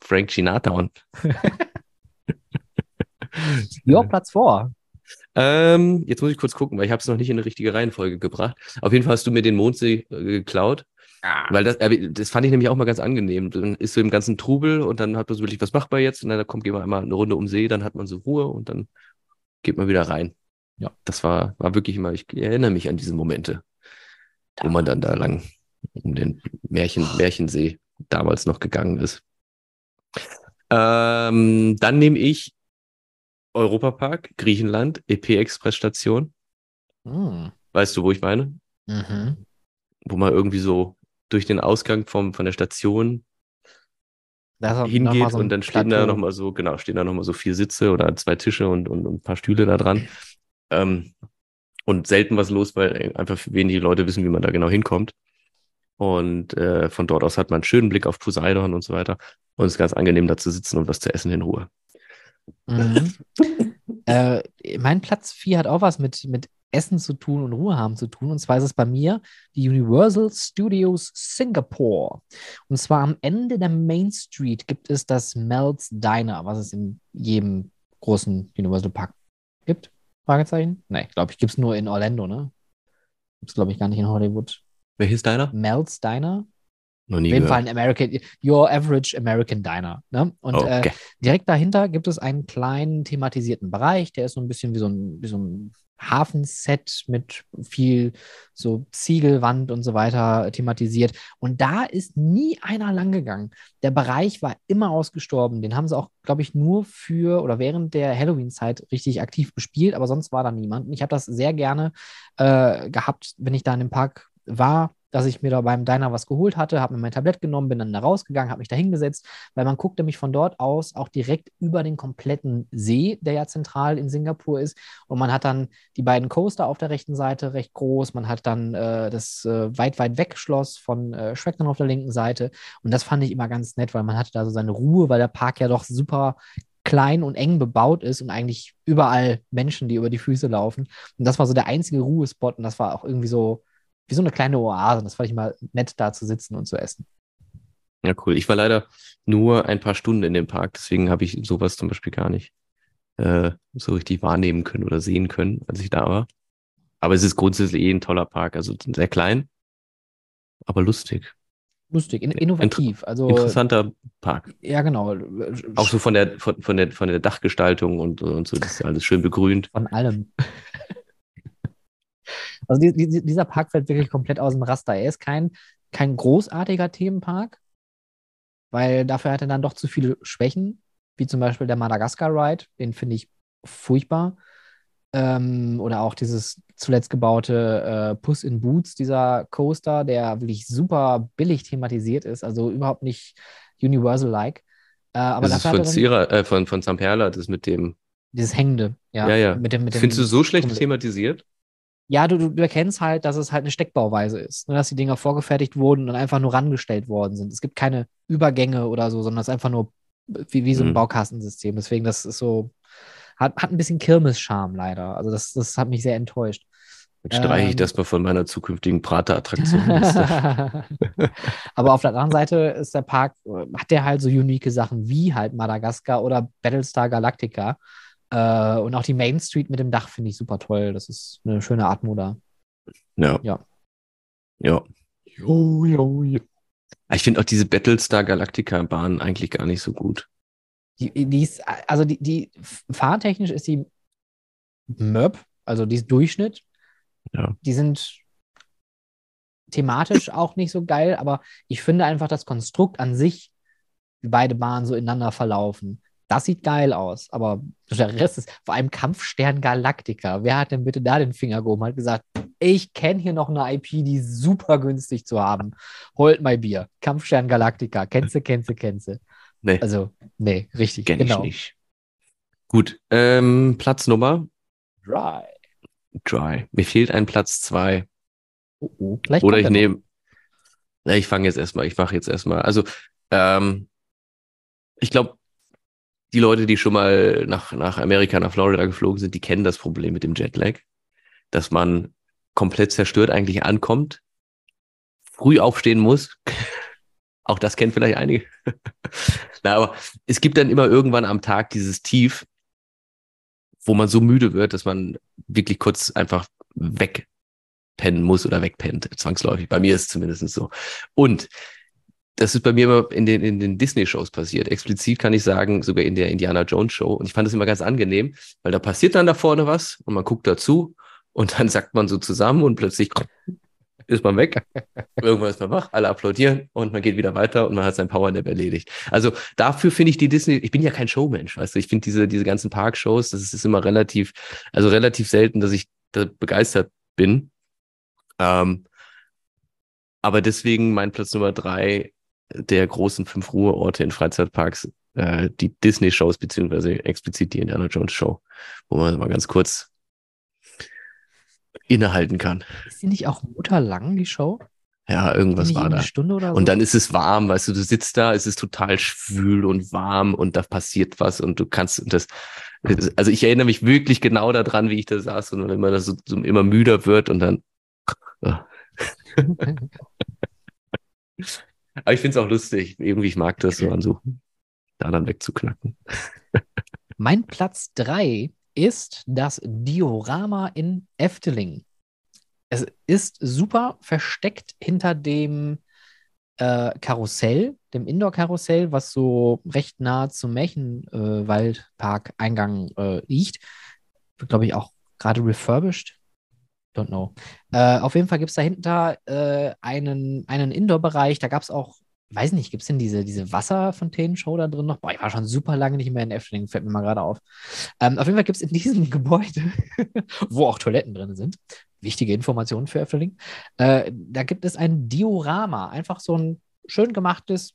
Frank Chinatown. Ja, Platz vor. Ähm, jetzt muss ich kurz gucken, weil ich habe es noch nicht in eine richtige Reihenfolge gebracht. Auf jeden Fall hast du mir den Mondsee äh, geklaut. Ah. Weil das, äh, das fand ich nämlich auch mal ganz angenehm. Dann ist so im ganzen Trubel und dann hat man so wirklich, was macht man jetzt? Und dann kommt, gehen wir einmal eine Runde um See, dann hat man so Ruhe und dann geht man wieder rein. Ja, das war, war wirklich immer, ich erinnere mich an diese Momente, da. wo man dann da lang um den Märchen, Märchensee damals noch gegangen ist. Ähm, dann nehme ich Europapark, Griechenland, EP-Express-Station. Hm. Weißt du, wo ich meine? Mhm. Wo man irgendwie so durch den Ausgang vom, von der Station hingeht so und dann stehen Plateau. da nochmal so, genau, stehen da nochmal so vier Sitze oder zwei Tische und, und, und ein paar Stühle da dran. Ähm, und selten was los, weil einfach wenige Leute wissen, wie man da genau hinkommt. Und äh, von dort aus hat man einen schönen Blick auf Poseidon und so weiter. Und es ist ganz angenehm, da zu sitzen und was zu essen in Ruhe. Mhm. äh, mein Platz 4 hat auch was mit, mit Essen zu tun und Ruhe haben zu tun. Und zwar ist es bei mir die Universal Studios Singapore. Und zwar am Ende der Main Street gibt es das Mel's Diner, was es in jedem großen Universal Park gibt. Fragezeichen? Nee, glaube ich, gibt es nur in Orlando, ne? Gibt es, glaube ich, gar nicht in Hollywood. Welches Diner? Mel's Diner. Noch nie Auf jeden Fall ein American, Your Average American Diner. Ne? Und äh, okay. äh, direkt dahinter gibt es einen kleinen thematisierten Bereich, der ist so ein bisschen wie so ein, wie so ein Hafenset mit viel so Ziegelwand und so weiter thematisiert. Und da ist nie einer lang gegangen. Der Bereich war immer ausgestorben. Den haben sie auch, glaube ich, nur für oder während der Halloween-Zeit richtig aktiv bespielt, aber sonst war da niemand. Und ich habe das sehr gerne äh, gehabt, wenn ich da in dem Park war dass ich mir da beim Diner was geholt hatte, habe mir mein Tablett genommen, bin dann da rausgegangen, habe mich da hingesetzt, weil man guckt nämlich von dort aus auch direkt über den kompletten See, der ja zentral in Singapur ist. Und man hat dann die beiden Coaster auf der rechten Seite recht groß, man hat dann äh, das äh, weit, weit weg Schloss von äh, dann auf der linken Seite. Und das fand ich immer ganz nett, weil man hatte da so seine Ruhe, weil der Park ja doch super klein und eng bebaut ist und eigentlich überall Menschen, die über die Füße laufen. Und das war so der einzige Ruhespot und das war auch irgendwie so wie so eine kleine Oase. Das fand ich mal nett, da zu sitzen und zu essen. Ja, cool. Ich war leider nur ein paar Stunden in dem Park, deswegen habe ich sowas zum Beispiel gar nicht äh, so richtig wahrnehmen können oder sehen können, als ich da war. Aber es ist grundsätzlich eh ein toller Park, also sehr klein, aber lustig. Lustig, in, innovativ. also, interessanter Park. Ja, genau. Auch so von der, von, von der, von der Dachgestaltung und, und so, das ist alles schön begrünt. Von allem. Also die, die, dieser Park fällt wirklich komplett aus dem Raster. Er ist kein, kein großartiger Themenpark, weil dafür hat er dann doch zu viele Schwächen, wie zum Beispiel der Madagaskar Ride, den finde ich furchtbar. Ähm, oder auch dieses zuletzt gebaute äh, Puss in Boots, dieser Coaster, der wirklich super billig thematisiert ist, also überhaupt nicht Universal-like. Äh, aber das ist von, Sierra, äh, von, von Samperla, das mit dem. Dieses Hängende, ja. Ja, ja. Mit dem, mit dem Findest du so schlecht thematisiert? Ja, du, du erkennst halt, dass es halt eine Steckbauweise ist, ne, dass die Dinger vorgefertigt wurden und einfach nur rangestellt worden sind. Es gibt keine Übergänge oder so, sondern es ist einfach nur wie, wie so ein mhm. Baukastensystem. Deswegen, das ist so, hat, hat ein bisschen Kirmes-Charme leider. Also das, das hat mich sehr enttäuscht. Jetzt streiche ähm, ich das mal von meiner zukünftigen Prater-Attraktion. Aber auf der anderen Seite ist der Park, hat der halt so unique Sachen wie halt Madagaskar oder Battlestar Galactica äh, und auch die Main Street mit dem Dach finde ich super toll. Das ist eine schöne Atmo da. Ja. Ja. Ja. Jo, jo, jo. Ich finde auch diese Battlestar Galactica-Bahn eigentlich gar nicht so gut. Die, die ist, also die, die fahrtechnisch ist die Möb, also die ist Durchschnitt. Ja. Die sind thematisch auch nicht so geil, aber ich finde einfach das Konstrukt an sich, wie beide Bahnen so ineinander verlaufen, das sieht geil aus. Aber der Rest ist vor allem Kampfstern Galactica. Wer hat denn bitte da den Finger gehoben? Hat gesagt, ich kenne hier noch eine IP, die ist super günstig zu haben. Holt my Bier. Kampfstern Galactica. Kennst du, kennst du, kennst du. Nee. Also, nee, richtig. Kenn genau. ich nicht. Gut, ähm, Platznummer Dry. Dry. Mir fehlt ein Platz zwei. Oh, oh. Vielleicht Oder ich nehme. Ich fange jetzt erstmal, ich mache jetzt erstmal. Also, ähm, ich glaube, die Leute, die schon mal nach, nach Amerika, nach Florida geflogen sind, die kennen das Problem mit dem Jetlag, dass man komplett zerstört eigentlich ankommt, früh aufstehen muss. Auch das kennen vielleicht einige. Na, aber es gibt dann immer irgendwann am Tag dieses Tief, wo man so müde wird, dass man wirklich kurz einfach wegpennen muss oder wegpennt, zwangsläufig. Bei mir ist es zumindest so. Und das ist bei mir immer in den, in den Disney-Shows passiert. Explizit kann ich sagen, sogar in der Indiana Jones Show. Und ich fand das immer ganz angenehm, weil da passiert dann da vorne was und man guckt dazu und dann sagt man so zusammen und plötzlich ist man weg. Irgendwann ist man wach, alle applaudieren und man geht wieder weiter und man hat sein Powernap erledigt. Also dafür finde ich die Disney, ich bin ja kein Showmensch, weißt du, ich finde diese, diese ganzen Parkshows, das ist immer relativ, also relativ selten, dass ich da begeistert bin. Ähm, aber deswegen mein Platz Nummer drei der großen fünf Ruheorte in Freizeitparks, äh, die Disney-Shows, beziehungsweise explizit die Indiana Jones Show, wo man mal ganz kurz innehalten kann. Ist die nicht auch mutterlang, die Show? Ja, irgendwas war eine da. Stunde oder so? Und dann ist es warm, weißt du, du sitzt da, es ist total schwül und warm und da passiert was und du kannst und das, also ich erinnere mich wirklich genau daran, wie ich da saß und wenn man das so, so immer müder wird und dann. Aber ich finde es auch lustig. Irgendwie, ich mag das so an so, da dann wegzuknacken. Mein Platz 3 ist das Diorama in Efteling. Es ist super versteckt hinter dem äh, Karussell, dem Indoor-Karussell, was so recht nah zum Märchenwaldpark-Eingang äh, liegt. Wird, glaube ich, auch gerade refurbished. Don't know. Äh, auf jeden Fall gibt es dahinter äh, einen, einen Indoor-Bereich. Da gab es auch, weiß nicht, gibt es denn diese, diese Wasserfontänen-Show da drin noch? Boah, ich war schon super lange nicht mehr in Efteling, fällt mir mal gerade auf. Ähm, auf jeden Fall gibt es in diesem Gebäude, wo auch Toiletten drin sind, wichtige Informationen für Efteling, äh, da gibt es ein Diorama, einfach so ein schön gemachtes,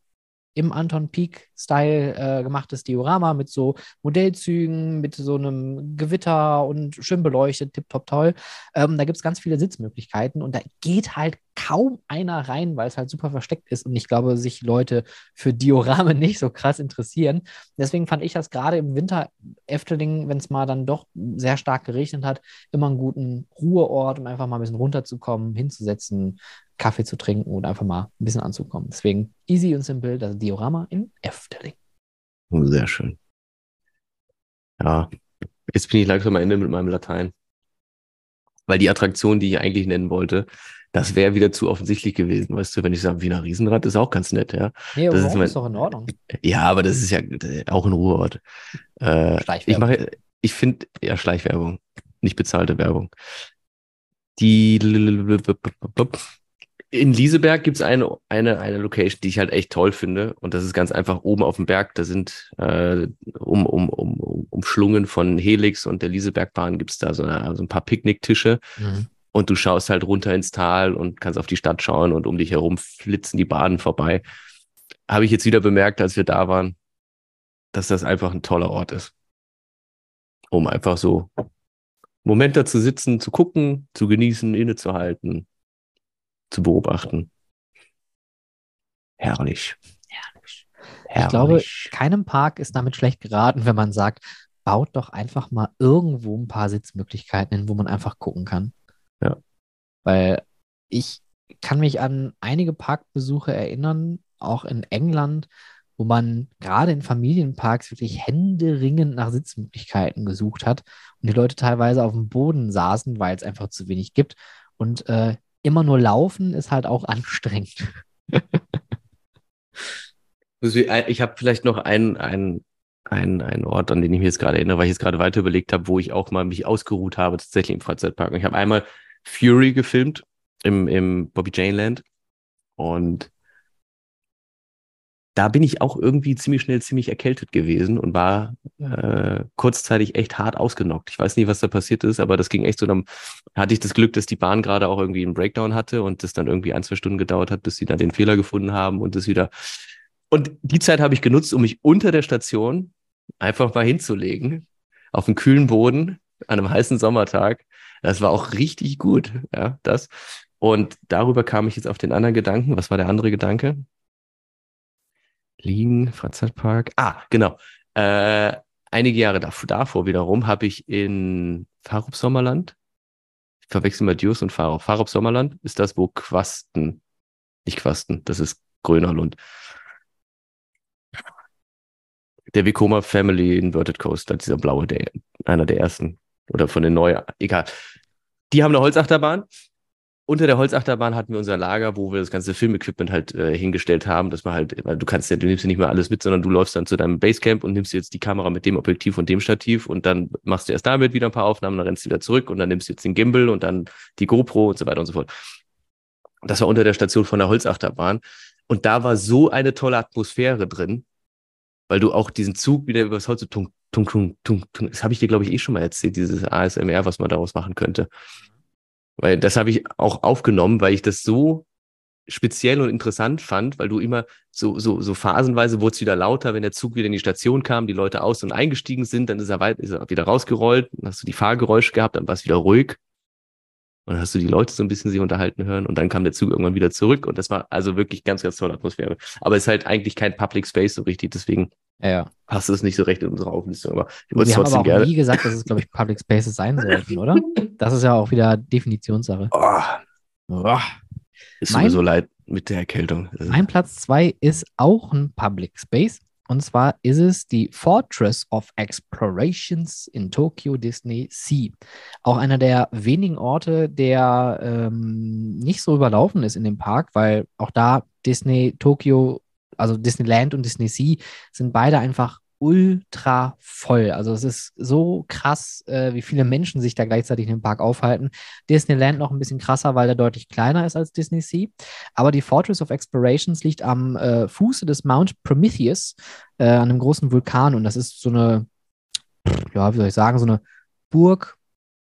im Anton Peak-Style äh, gemachtes Diorama mit so Modellzügen, mit so einem Gewitter und schön beleuchtet, tipptopp toll. Ähm, da gibt es ganz viele Sitzmöglichkeiten und da geht halt kaum einer rein, weil es halt super versteckt ist und ich glaube, sich Leute für Dioramen nicht so krass interessieren. Deswegen fand ich das gerade im Winter Efteling, wenn es mal dann doch sehr stark geregnet hat, immer einen guten Ruheort, um einfach mal ein bisschen runterzukommen, hinzusetzen, Kaffee zu trinken und einfach mal ein bisschen anzukommen. Deswegen easy und simpel, das Diorama in Efteling. Sehr schön. Ja, jetzt bin ich langsam am Ende mit meinem Latein. Weil die Attraktion, die ich eigentlich nennen wollte, das wäre wieder zu offensichtlich gewesen. Weißt du, wenn ich sage, Wiener Riesenrad ist auch ganz nett, ja. Nee, aber Das ist mein- ist doch in Ordnung. Ja, aber das ist ja äh, auch ein Ruheort. Äh, ich mache, ich finde, ja, Schleichwerbung, nicht bezahlte Werbung. Die in Lieseberg gibt's eine, eine, eine Location, die ich halt echt toll finde. Und das ist ganz einfach oben auf dem Berg. Da sind äh, um, um, um, um, umschlungen von Helix und der Liesebergbahn gibt's da so, eine, so ein paar Picknicktische. Mhm. Und du schaust halt runter ins Tal und kannst auf die Stadt schauen und um dich herum flitzen die Bahnen vorbei. Habe ich jetzt wieder bemerkt, als wir da waren, dass das einfach ein toller Ort ist. Um einfach so Moment da zu sitzen, zu gucken, zu genießen, innezuhalten, zu beobachten. Herrlich. Herrlich. Herrlich. Ich glaube, keinem Park ist damit schlecht geraten, wenn man sagt, baut doch einfach mal irgendwo ein paar Sitzmöglichkeiten hin, wo man einfach gucken kann. Ja. Weil ich kann mich an einige Parkbesuche erinnern, auch in England, wo man gerade in Familienparks wirklich händeringend nach Sitzmöglichkeiten gesucht hat und die Leute teilweise auf dem Boden saßen, weil es einfach zu wenig gibt. Und äh, immer nur laufen ist halt auch anstrengend. Ich habe vielleicht noch einen, einen, einen, einen Ort, an den ich mich jetzt gerade erinnere, weil ich jetzt gerade weiter überlegt habe, wo ich auch mal mich ausgeruht habe, tatsächlich im Freizeitpark. Und ich habe einmal Fury gefilmt im, im Bobby Jane Land. Und da bin ich auch irgendwie ziemlich schnell ziemlich erkältet gewesen und war äh, kurzzeitig echt hart ausgenockt. Ich weiß nicht, was da passiert ist, aber das ging echt so. Dann hatte ich das Glück, dass die Bahn gerade auch irgendwie einen Breakdown hatte und das dann irgendwie ein, zwei Stunden gedauert hat, bis sie dann den Fehler gefunden haben und das wieder. Und die Zeit habe ich genutzt, um mich unter der Station einfach mal hinzulegen, auf einen kühlen Boden an einem heißen Sommertag. Das war auch richtig gut, ja, das. Und darüber kam ich jetzt auf den anderen Gedanken. Was war der andere Gedanke? Liegen, Freizeitpark. Ah, genau. Äh, einige Jahre davor, davor wiederum habe ich in Farup Sommerland, ich verwechsel mal Dios und Farup. Farup Sommerland ist das, wo Quasten, nicht Quasten, das ist Grönerlund. Der Vekoma Family Inverted Coaster, dieser blaue, der, einer der ersten. Oder von den neuen, egal. Die haben eine Holzachterbahn unter der Holzachterbahn hatten wir unser Lager, wo wir das ganze Filmequipment halt äh, hingestellt haben, dass man halt, weil du kannst ja, du nimmst ja nicht mehr alles mit, sondern du läufst dann zu deinem Basecamp und nimmst jetzt die Kamera mit dem Objektiv und dem Stativ und dann machst du erst damit wieder ein paar Aufnahmen, dann rennst du wieder zurück und dann nimmst du jetzt den Gimbal und dann die GoPro und so weiter und so fort. Das war unter der Station von der Holzachterbahn und da war so eine tolle Atmosphäre drin, weil du auch diesen Zug wieder übers Holz so tung, tung, tung, tung, tung, das habe ich dir glaube ich eh schon mal erzählt, dieses ASMR, was man daraus machen könnte. Weil das habe ich auch aufgenommen, weil ich das so speziell und interessant fand, weil du immer so, so, so phasenweise wurde es wieder lauter, wenn der Zug wieder in die Station kam, die Leute aus- und eingestiegen sind, dann ist er, weit, ist er wieder rausgerollt, dann hast du die Fahrgeräusche gehabt, dann war es wieder ruhig. Und dann hast du die Leute so ein bisschen sich unterhalten hören und dann kam der Zug irgendwann wieder zurück und das war also wirklich ganz, ganz tolle Atmosphäre. Aber es ist halt eigentlich kein Public Space so richtig, deswegen ja, ja. passt es nicht so recht in unsere Auflistung. Aber ich würde es trotzdem aber auch gerne. nie gesagt, dass es, glaube ich, Public Spaces sein sollten, oder? Das ist ja auch wieder Definitionssache. Oh. Oh. Ist mein, mir so leid mit der Erkältung. Mein Platz zwei ist auch ein Public Space. Und zwar ist es die Fortress of Explorations in Tokyo Disney Sea. Auch einer der wenigen Orte, der ähm, nicht so überlaufen ist in dem Park, weil auch da Disney Tokyo, also Disneyland und Disney Sea sind beide einfach ultra voll. Also es ist so krass, äh, wie viele Menschen sich da gleichzeitig in dem Park aufhalten. Disneyland noch ein bisschen krasser, weil der deutlich kleiner ist als Disney Sea. Aber die Fortress of Explorations liegt am äh, Fuße des Mount Prometheus, äh, an einem großen Vulkan. Und das ist so eine, ja, wie soll ich sagen, so eine Burg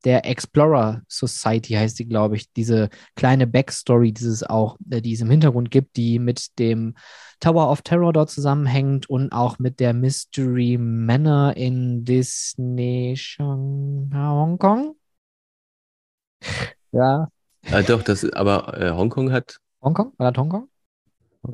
der Explorer Society heißt die, glaube ich, diese kleine Backstory, die es auch, äh, die es im Hintergrund gibt, die mit dem Tower of Terror dort zusammenhängt und auch mit der Mystery Manor in Disney Hongkong. Ja. Ah, doch, das, aber äh, Hongkong hat. Hongkong? War das Hongkong?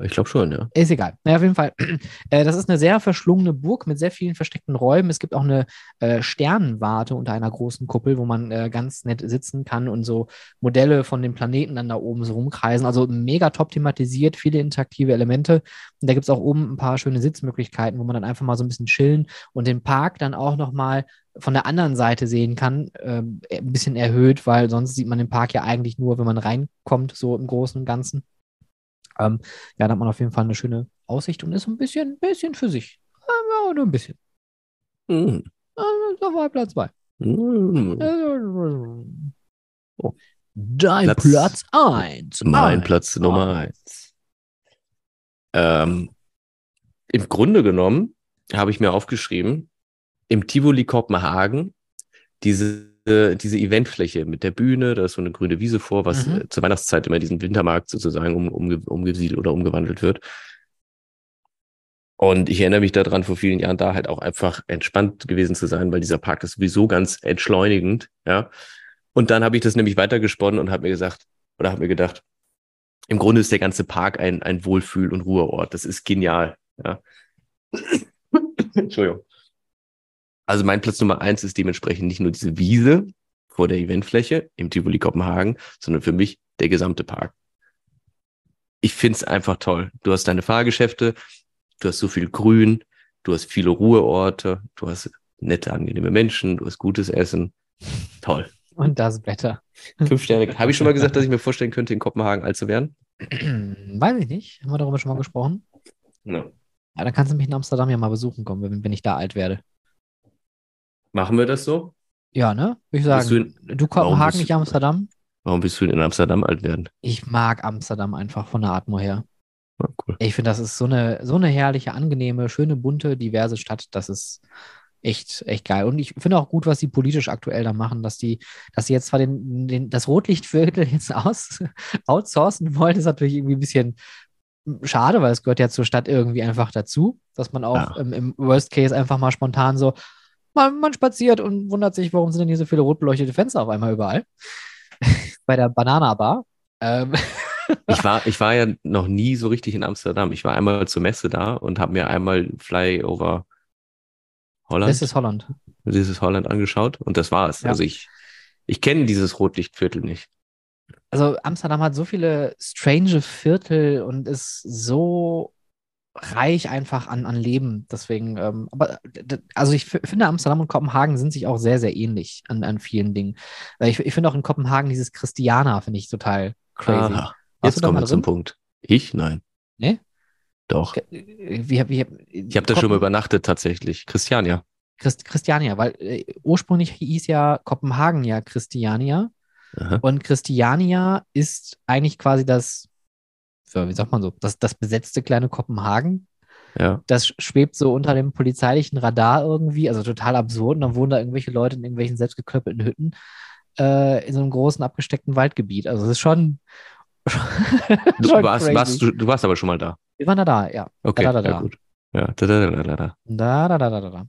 Ich glaube schon, ja. Ist egal. Naja, auf jeden Fall. Äh, das ist eine sehr verschlungene Burg mit sehr vielen versteckten Räumen. Es gibt auch eine äh, Sternenwarte unter einer großen Kuppel, wo man äh, ganz nett sitzen kann und so Modelle von den Planeten dann da oben so rumkreisen. Also mega top thematisiert, viele interaktive Elemente. Und da gibt es auch oben ein paar schöne Sitzmöglichkeiten, wo man dann einfach mal so ein bisschen chillen und den Park dann auch nochmal von der anderen Seite sehen kann, äh, ein bisschen erhöht, weil sonst sieht man den Park ja eigentlich nur, wenn man reinkommt, so im Großen und Ganzen. Ähm, ja, da hat man auf jeden Fall eine schöne Aussicht und ist ein bisschen, bisschen für sich. Aber nur ein bisschen. Mhm. Also, das war Platz 2. Mhm. Oh. Dein Platz 1. Mein Platz Nummer 1. Ähm, Im Grunde genommen habe ich mir aufgeschrieben, im Tivoli Kopenhagen diese diese Eventfläche mit der Bühne, da ist so eine grüne Wiese vor, was mhm. Äh, zur Weihnachtszeit immer diesen Wintermarkt sozusagen um, um, umgesiedelt oder umgewandelt wird. Und ich erinnere mich daran, vor vielen Jahren da halt auch einfach entspannt gewesen zu sein, weil dieser Park ist sowieso ganz entschleunigend, ja. Und dann habe ich das nämlich weitergesponnen und habe mir gesagt, oder habe mir gedacht, im Grunde ist der ganze Park ein, ein Wohlfühl- und Ruheort. Das ist genial, ja. Entschuldigung. Also mein Platz Nummer eins ist dementsprechend nicht nur diese Wiese vor der Eventfläche im Tivoli Kopenhagen, sondern für mich der gesamte Park. Ich find's einfach toll. Du hast deine Fahrgeschäfte, du hast so viel Grün, du hast viele Ruheorte, du hast nette, angenehme Menschen, du hast gutes Essen. Toll. Und das Wetter. Fünf Sterne. Habe ich schon mal gesagt, dass ich mir vorstellen könnte, in Kopenhagen alt zu werden? Weiß ich nicht. Haben wir darüber schon mal gesprochen? Ja. Ja, dann kannst du mich in Amsterdam ja mal besuchen kommen, wenn, wenn ich da alt werde. Machen wir das so? Ja, ne? Würde ich Bist sagen. du in- Du, Kopenhagen, bist nicht Amsterdam? Warum bist du in Amsterdam alt werden? Ich mag Amsterdam einfach von der Atmo her. Ah, cool. Ich finde, das ist so eine, so eine herrliche, angenehme, schöne, bunte, diverse Stadt. Das ist echt, echt geil. Und ich finde auch gut, was die politisch aktuell da machen, dass die, dass sie jetzt zwar den, den, das Rotlichtviertel jetzt aus, outsourcen wollen, ist natürlich irgendwie ein bisschen schade, weil es gehört ja zur Stadt irgendwie einfach dazu, dass man auch Ja. im, im Worst Case einfach mal spontan so, man, man spaziert und wundert sich, warum sind denn hier so viele rot beleuchtete Fenster auf einmal überall. Bei der Banana Bar. Ähm, Ich war, ich war ja noch nie so richtig in Amsterdam. Ich war einmal zur Messe da und habe mir einmal Flyover Holland, das ist Holland. dieses Holland angeschaut und das war's. Ja. Also ich, ich kenne dieses Rotlichtviertel nicht. Also Amsterdam hat so viele strange Viertel und ist so reich einfach an, an Leben. Deswegen, ähm, aber also ich finde, Amsterdam und Kopenhagen sind sich auch sehr, sehr ähnlich an, an vielen Dingen. Weil Ich, ich finde auch in Kopenhagen dieses Christiana finde ich total crazy. Aha. Jetzt kommen wir zum? Punkt. Ich? Nein. Nee? Doch. Wie, wie, wie, Ich habe da schon mal übernachtet tatsächlich. Christiania. Christ, Christiania, weil äh, ursprünglich hieß ja Kopenhagen ja Christiania. Aha. Und Christiania ist eigentlich quasi das, ja, wie sagt man so, das, das besetzte kleine Kopenhagen. Ja. Das schwebt so unter dem polizeilichen Radar irgendwie, also total absurd. Und dann wohnen da irgendwelche Leute in irgendwelchen selbstgeklöppelten Hütten äh, in so einem großen abgesteckten Waldgebiet. Also es ist schon. Du, warst, warst, du, du warst aber schon mal da. Wir waren da, da, ja. Okay, Da, da, da, ja gut. Ja, da, da, da, da, da. Da, da, da, da, da, da.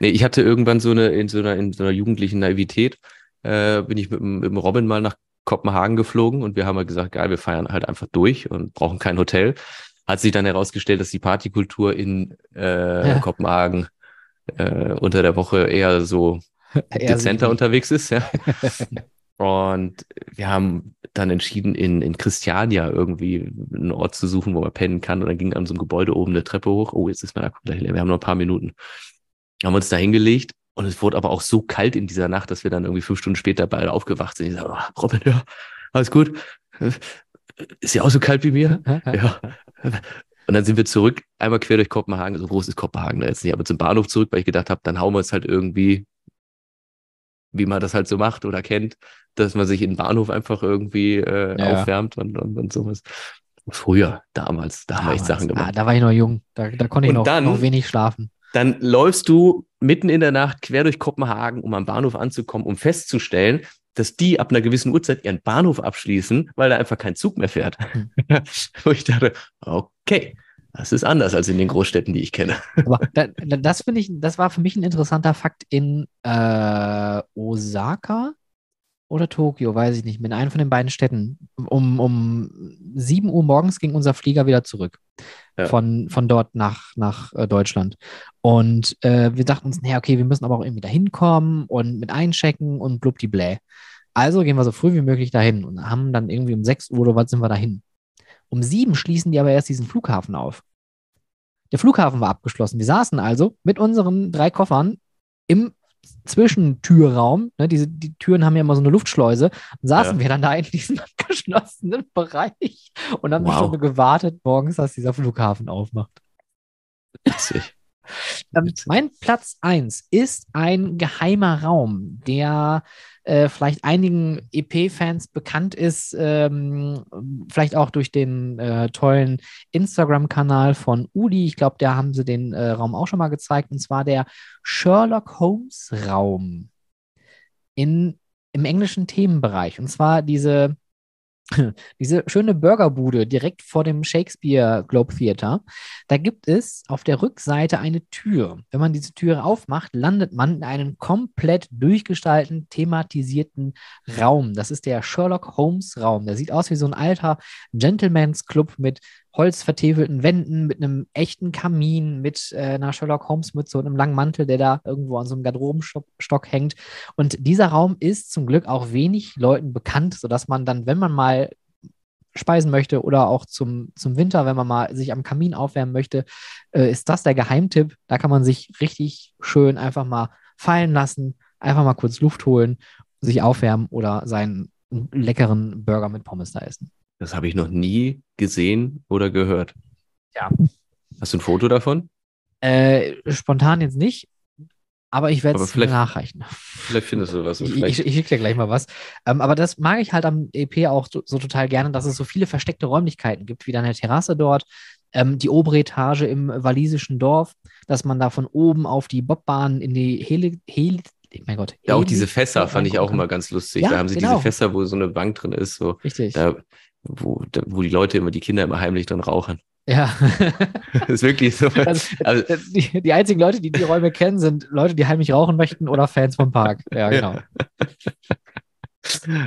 Nee, ich hatte irgendwann so eine, in so einer, in so einer jugendlichen Naivität, äh, bin ich mit, dem- mit dem Robin mal nach Kopenhagen geflogen und wir haben halt gesagt, geil, wir feiern halt einfach durch und brauchen kein Hotel. Hat sich dann herausgestellt, dass die Partykultur in äh, Ja. Kopenhagen äh, unter der Woche eher so Eher dezenter unterwegs ist, ja. Und wir haben dann entschieden, in, in Christiania irgendwie einen Ort zu suchen, wo man pennen kann. Und dann ging an so einem Gebäude oben eine Treppe hoch. Oh, jetzt ist mein Akku gleich leer. Wir haben noch ein paar Minuten. Haben uns da hingelegt und es wurde aber auch so kalt in dieser Nacht, dass wir dann irgendwie fünf Stunden später beide aufgewacht sind. Ich sage, oh, Robin, ja, alles gut. Ist ja auch so kalt wie mir? Ja. Und dann sind wir zurück, einmal quer durch Kopenhagen. So groß ist Kopenhagen da jetzt nicht, aber zum Bahnhof zurück, weil ich gedacht habe, dann hauen wir es halt irgendwie, wie man das halt so macht oder kennt, dass man sich in den Bahnhof einfach irgendwie äh, Ja. aufwärmt und, und, und sowas. Früher, damals, da haben wir echt Damals. Sachen gemacht. Ah, da war ich noch jung. Da, da konnte ich Und noch, dann- noch wenig schlafen. Dann läufst du mitten in der Nacht quer durch Kopenhagen, um am Bahnhof anzukommen, um festzustellen, dass die ab einer gewissen Uhrzeit ihren Bahnhof abschließen, weil da einfach kein Zug mehr fährt. Wo ich dachte, okay, das ist anders als in den Großstädten, die ich kenne. Aber da, da, das finde ich, das war für mich ein interessanter Fakt in äh, Osaka oder Tokio, weiß ich nicht, mit einem von den beiden Städten. Um, um 7 Uhr morgens ging unser Flieger wieder zurück. Ja. Von, von dort nach, nach äh, Deutschland. Und äh, wir dachten uns, naja, okay, wir müssen aber auch irgendwie da hinkommen und mit einchecken und blubdiblä. Also gehen wir so früh wie möglich dahin und haben dann irgendwie um 6 Uhr oder was sind wir dahin. Um 7 schließen die aber erst diesen Flughafen auf. Der Flughafen war abgeschlossen. Wir saßen also mit unseren drei Koffern im Zwischentürraum. Ne, diese, die Türen haben ja immer so eine Luftschleuse. Und saßen Ja. wir dann da in diesem abgeschlossenen Bereich und haben eine Wow. Stunde gewartet, morgens, dass dieser Flughafen aufmacht. Witzig. Ähm, mein Platz 1 ist ein geheimer Raum, der äh, vielleicht einigen EP-Fans bekannt ist, ähm, vielleicht auch durch den äh, tollen Instagram-Kanal von Udi. Ich glaube, da haben sie den äh, Raum auch schon mal gezeigt, und zwar der Sherlock Holmes-Raum in, im englischen Themenbereich. Und zwar diese, diese schöne Burgerbude direkt vor dem Shakespeare Globe Theater. Da gibt es auf der Rückseite eine Tür. Wenn man diese Türe aufmacht, landet man in einem komplett durchgestalteten, thematisierten Raum. Das ist der Sherlock Holmes Raum. Der sieht aus wie so ein alter Gentleman's Club mit holzvertäfelten Wänden, mit einem echten Kamin, mit äh, einer Sherlock Holmes Mütze und einem langen Mantel, der da irgendwo an so einem Garderobenstock hängt. Und dieser Raum ist zum Glück auch wenig Leuten bekannt, sodass man dann, wenn man mal speisen möchte oder auch zum, zum Winter, wenn man mal sich am Kamin aufwärmen möchte, äh, ist das der Geheimtipp. Da kann man sich richtig schön einfach mal fallen lassen, einfach mal kurz Luft holen, sich aufwärmen oder seinen leckeren Burger mit Pommes da essen. Das habe ich noch nie gesehen oder gehört. Ja. Hast du ein Foto davon? Äh, spontan jetzt nicht, aber ich werde es nachreichen. Vielleicht findest du was. vielleicht- ich, ich schicke dir gleich mal was. Ähm, aber das mag ich halt am EP auch so, so total gerne, dass es so viele versteckte Räumlichkeiten gibt, wie dann eine Terrasse dort, ähm, die obere Etage im walisischen Dorf, dass man da von oben auf die Bobbahn in die Heli, Heli mein Gott. ja, auch diese Fässer fand ich auch immer ganz lustig. Ja, da haben sie genau. diese Fässer, wo so eine Bank drin ist, so. Richtig. da, wo, wo die Leute immer, die Kinder immer heimlich dran rauchen. Ja. Das ist wirklich so. Also, Also, die, die einzigen Leute, die die Räume kennen, sind Leute, die heimlich rauchen möchten oder Fans vom Park. Ja, genau.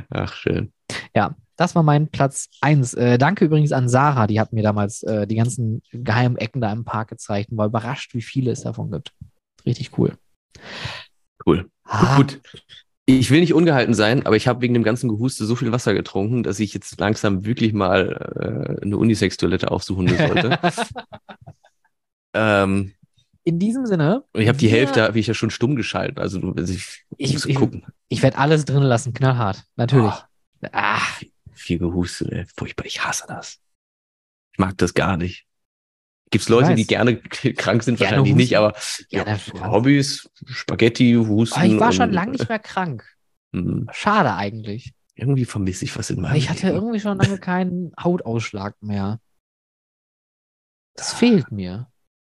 ach, schön. Das war mein Platz 1. Äh, danke übrigens an Sarah, die hat mir damals äh, die ganzen geheimen Ecken da im Park gezeigt und war überrascht, wie viele es davon gibt. Richtig cool. Cool. Ah, Gut. Ich will nicht ungehalten sein, aber ich habe wegen dem ganzen Gehuste so viel Wasser getrunken, dass ich jetzt langsam wirklich mal äh, eine Unisex-Toilette aufsuchen sollte. ähm, In diesem Sinne. und ich habe die Hälfte, habe ich ja schon stumm geschalten. Also, also ich, Ich- muss ich- gucken. Ich werde alles drin lassen, knallhart. Natürlich. Ah, Viel Gehuste, ey. furchtbar. Ich hasse das. Ich mag das gar nicht. Gibt es Leute, die gerne krank sind? Gerne Wahrscheinlich nicht, husten. aber Ja. Hobbys, Spaghetti, Husten. aber ich war schon lange nicht mehr krank. Hm, Schade eigentlich. Irgendwie vermisse ich was in meinem ich hatte Leben. irgendwie schon lange keinen Hautausschlag mehr. Das fehlt mir.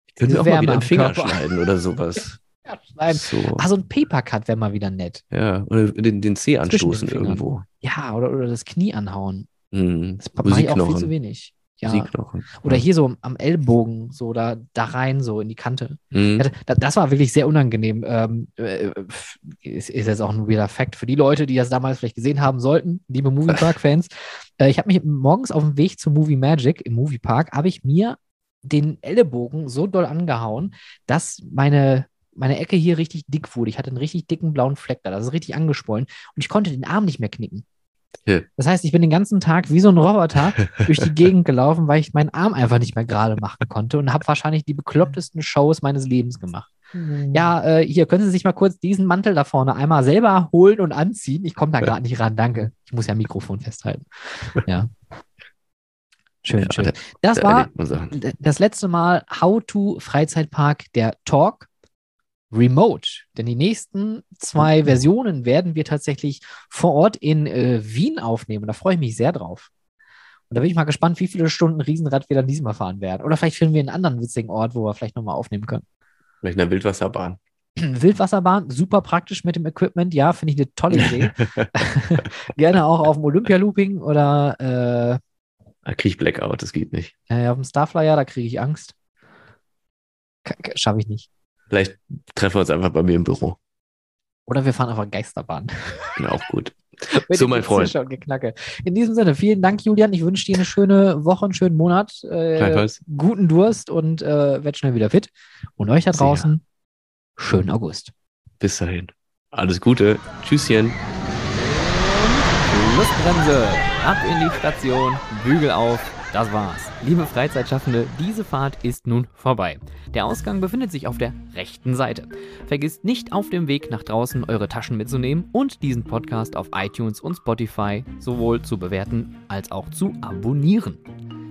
Ich könnte auch mal wieder einen Finger Körper. schneiden oder sowas. Ja, nein. So. Ah, so ein Papercut wäre mal wieder nett. Ja, oder den, den Zeh den anstoßen Fingern. irgendwo. Ja, oder, oder das Knie anhauen. Hm. Das mache ich auch viel zu wenig. Ja. Musikknochen. Oder hier so am Ellbogen, so da, da rein, so in die Kante. Hm. Da- Das war wirklich sehr unangenehm. Ähm, äh, ist, ist jetzt auch ein weirder Fact für die Leute, die das damals vielleicht gesehen haben sollten, liebe Moviepark-Fans. Äh, ich habe mich morgens auf dem Weg zum Movie Magic im Moviepark, habe ich mir den Ellenbogen so doll angehauen, dass meine, meine Ecke hier richtig dick wurde. Ich hatte einen richtig dicken blauen Fleck da. Das ist richtig angeschwollen und ich konnte den Arm nicht mehr knicken. Das heißt, ich bin den ganzen Tag wie so ein Roboter durch die Gegend gelaufen, weil ich meinen Arm einfach nicht mehr gerade machen konnte und habe wahrscheinlich die beklopptesten Shows meines Lebens gemacht. Ja, äh, hier können Sie sich mal kurz diesen Mantel da vorne einmal selber holen und anziehen. Ich komme da gerade nicht ran, danke. Ich muss ja Mikrofon festhalten. Ja. Schön, Ja, schön. da- Das Da war das letzte Mal How to Freizeitpark der Talk Remote. Denn die nächsten zwei Versionen werden wir tatsächlich vor Ort in äh, Wien aufnehmen. Da freue ich mich sehr drauf. Und da bin ich mal gespannt, wie viele Stunden Riesenrad wir dann diesmal fahren werden. Oder vielleicht finden wir einen anderen witzigen Ort, wo wir vielleicht nochmal aufnehmen können. Vielleicht in der Wildwasserbahn. Wildwasserbahn, super praktisch mit dem Equipment. Ja, finde ich eine tolle Idee. Gerne auch auf dem Olympia-Looping oder Da krieg ich Blackout, das geht nicht. äh, auf dem Starflyer, da kriege ich Angst. Schaffe ich nicht. Vielleicht treffen wir uns einfach bei mir im Büro. Oder wir fahren einfach Geisterbahn. Bin auch gut. So, mein Freund. In diesem Sinne, vielen Dank, Julian. Ich wünsche dir eine schöne Woche, einen schönen Monat, äh, guten Durst und äh, werd schnell wieder fit. Und euch da Sehr. draußen, schönen August. Bis dahin. Alles Gute. Tschüsschen. Schlussbremse. Ab in die Station. Bügel auf. Das war's. Liebe Freizeitschaffende, diese Fahrt ist nun vorbei. Der Ausgang befindet sich auf der rechten Seite. Vergisst nicht auf dem Weg nach draußen eure Taschen mitzunehmen und diesen Podcast auf iTunes und Spotify sowohl zu bewerten als auch zu abonnieren.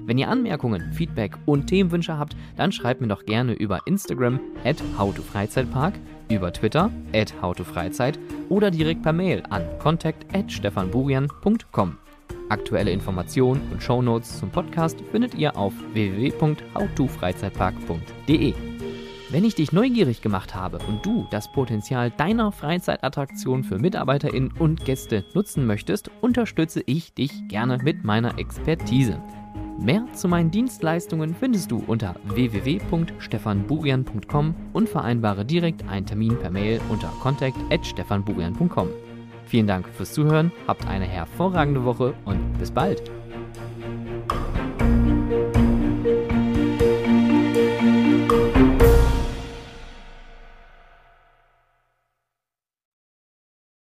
Wenn ihr Anmerkungen, Feedback und Themenwünsche habt, dann schreibt mir doch gerne über Instagram at howtofreizeitpark, über Twitter at howtofreizeit oder direkt per Mail an contact at stefanburian.com. Aktuelle Informationen und Shownotes zum Podcast findet ihr auf www.howtofreizeitpark.de. Wenn ich dich neugierig gemacht habe und du das Potenzial deiner Freizeitattraktion für MitarbeiterInnen und Gäste nutzen möchtest, unterstütze ich dich gerne mit meiner Expertise. Mehr zu meinen Dienstleistungen findest du unter www.stefanburian.com und vereinbare direkt einen Termin per Mail unter contact@stefanburian.com. Vielen Dank fürs Zuhören, habt eine hervorragende Woche und bis bald.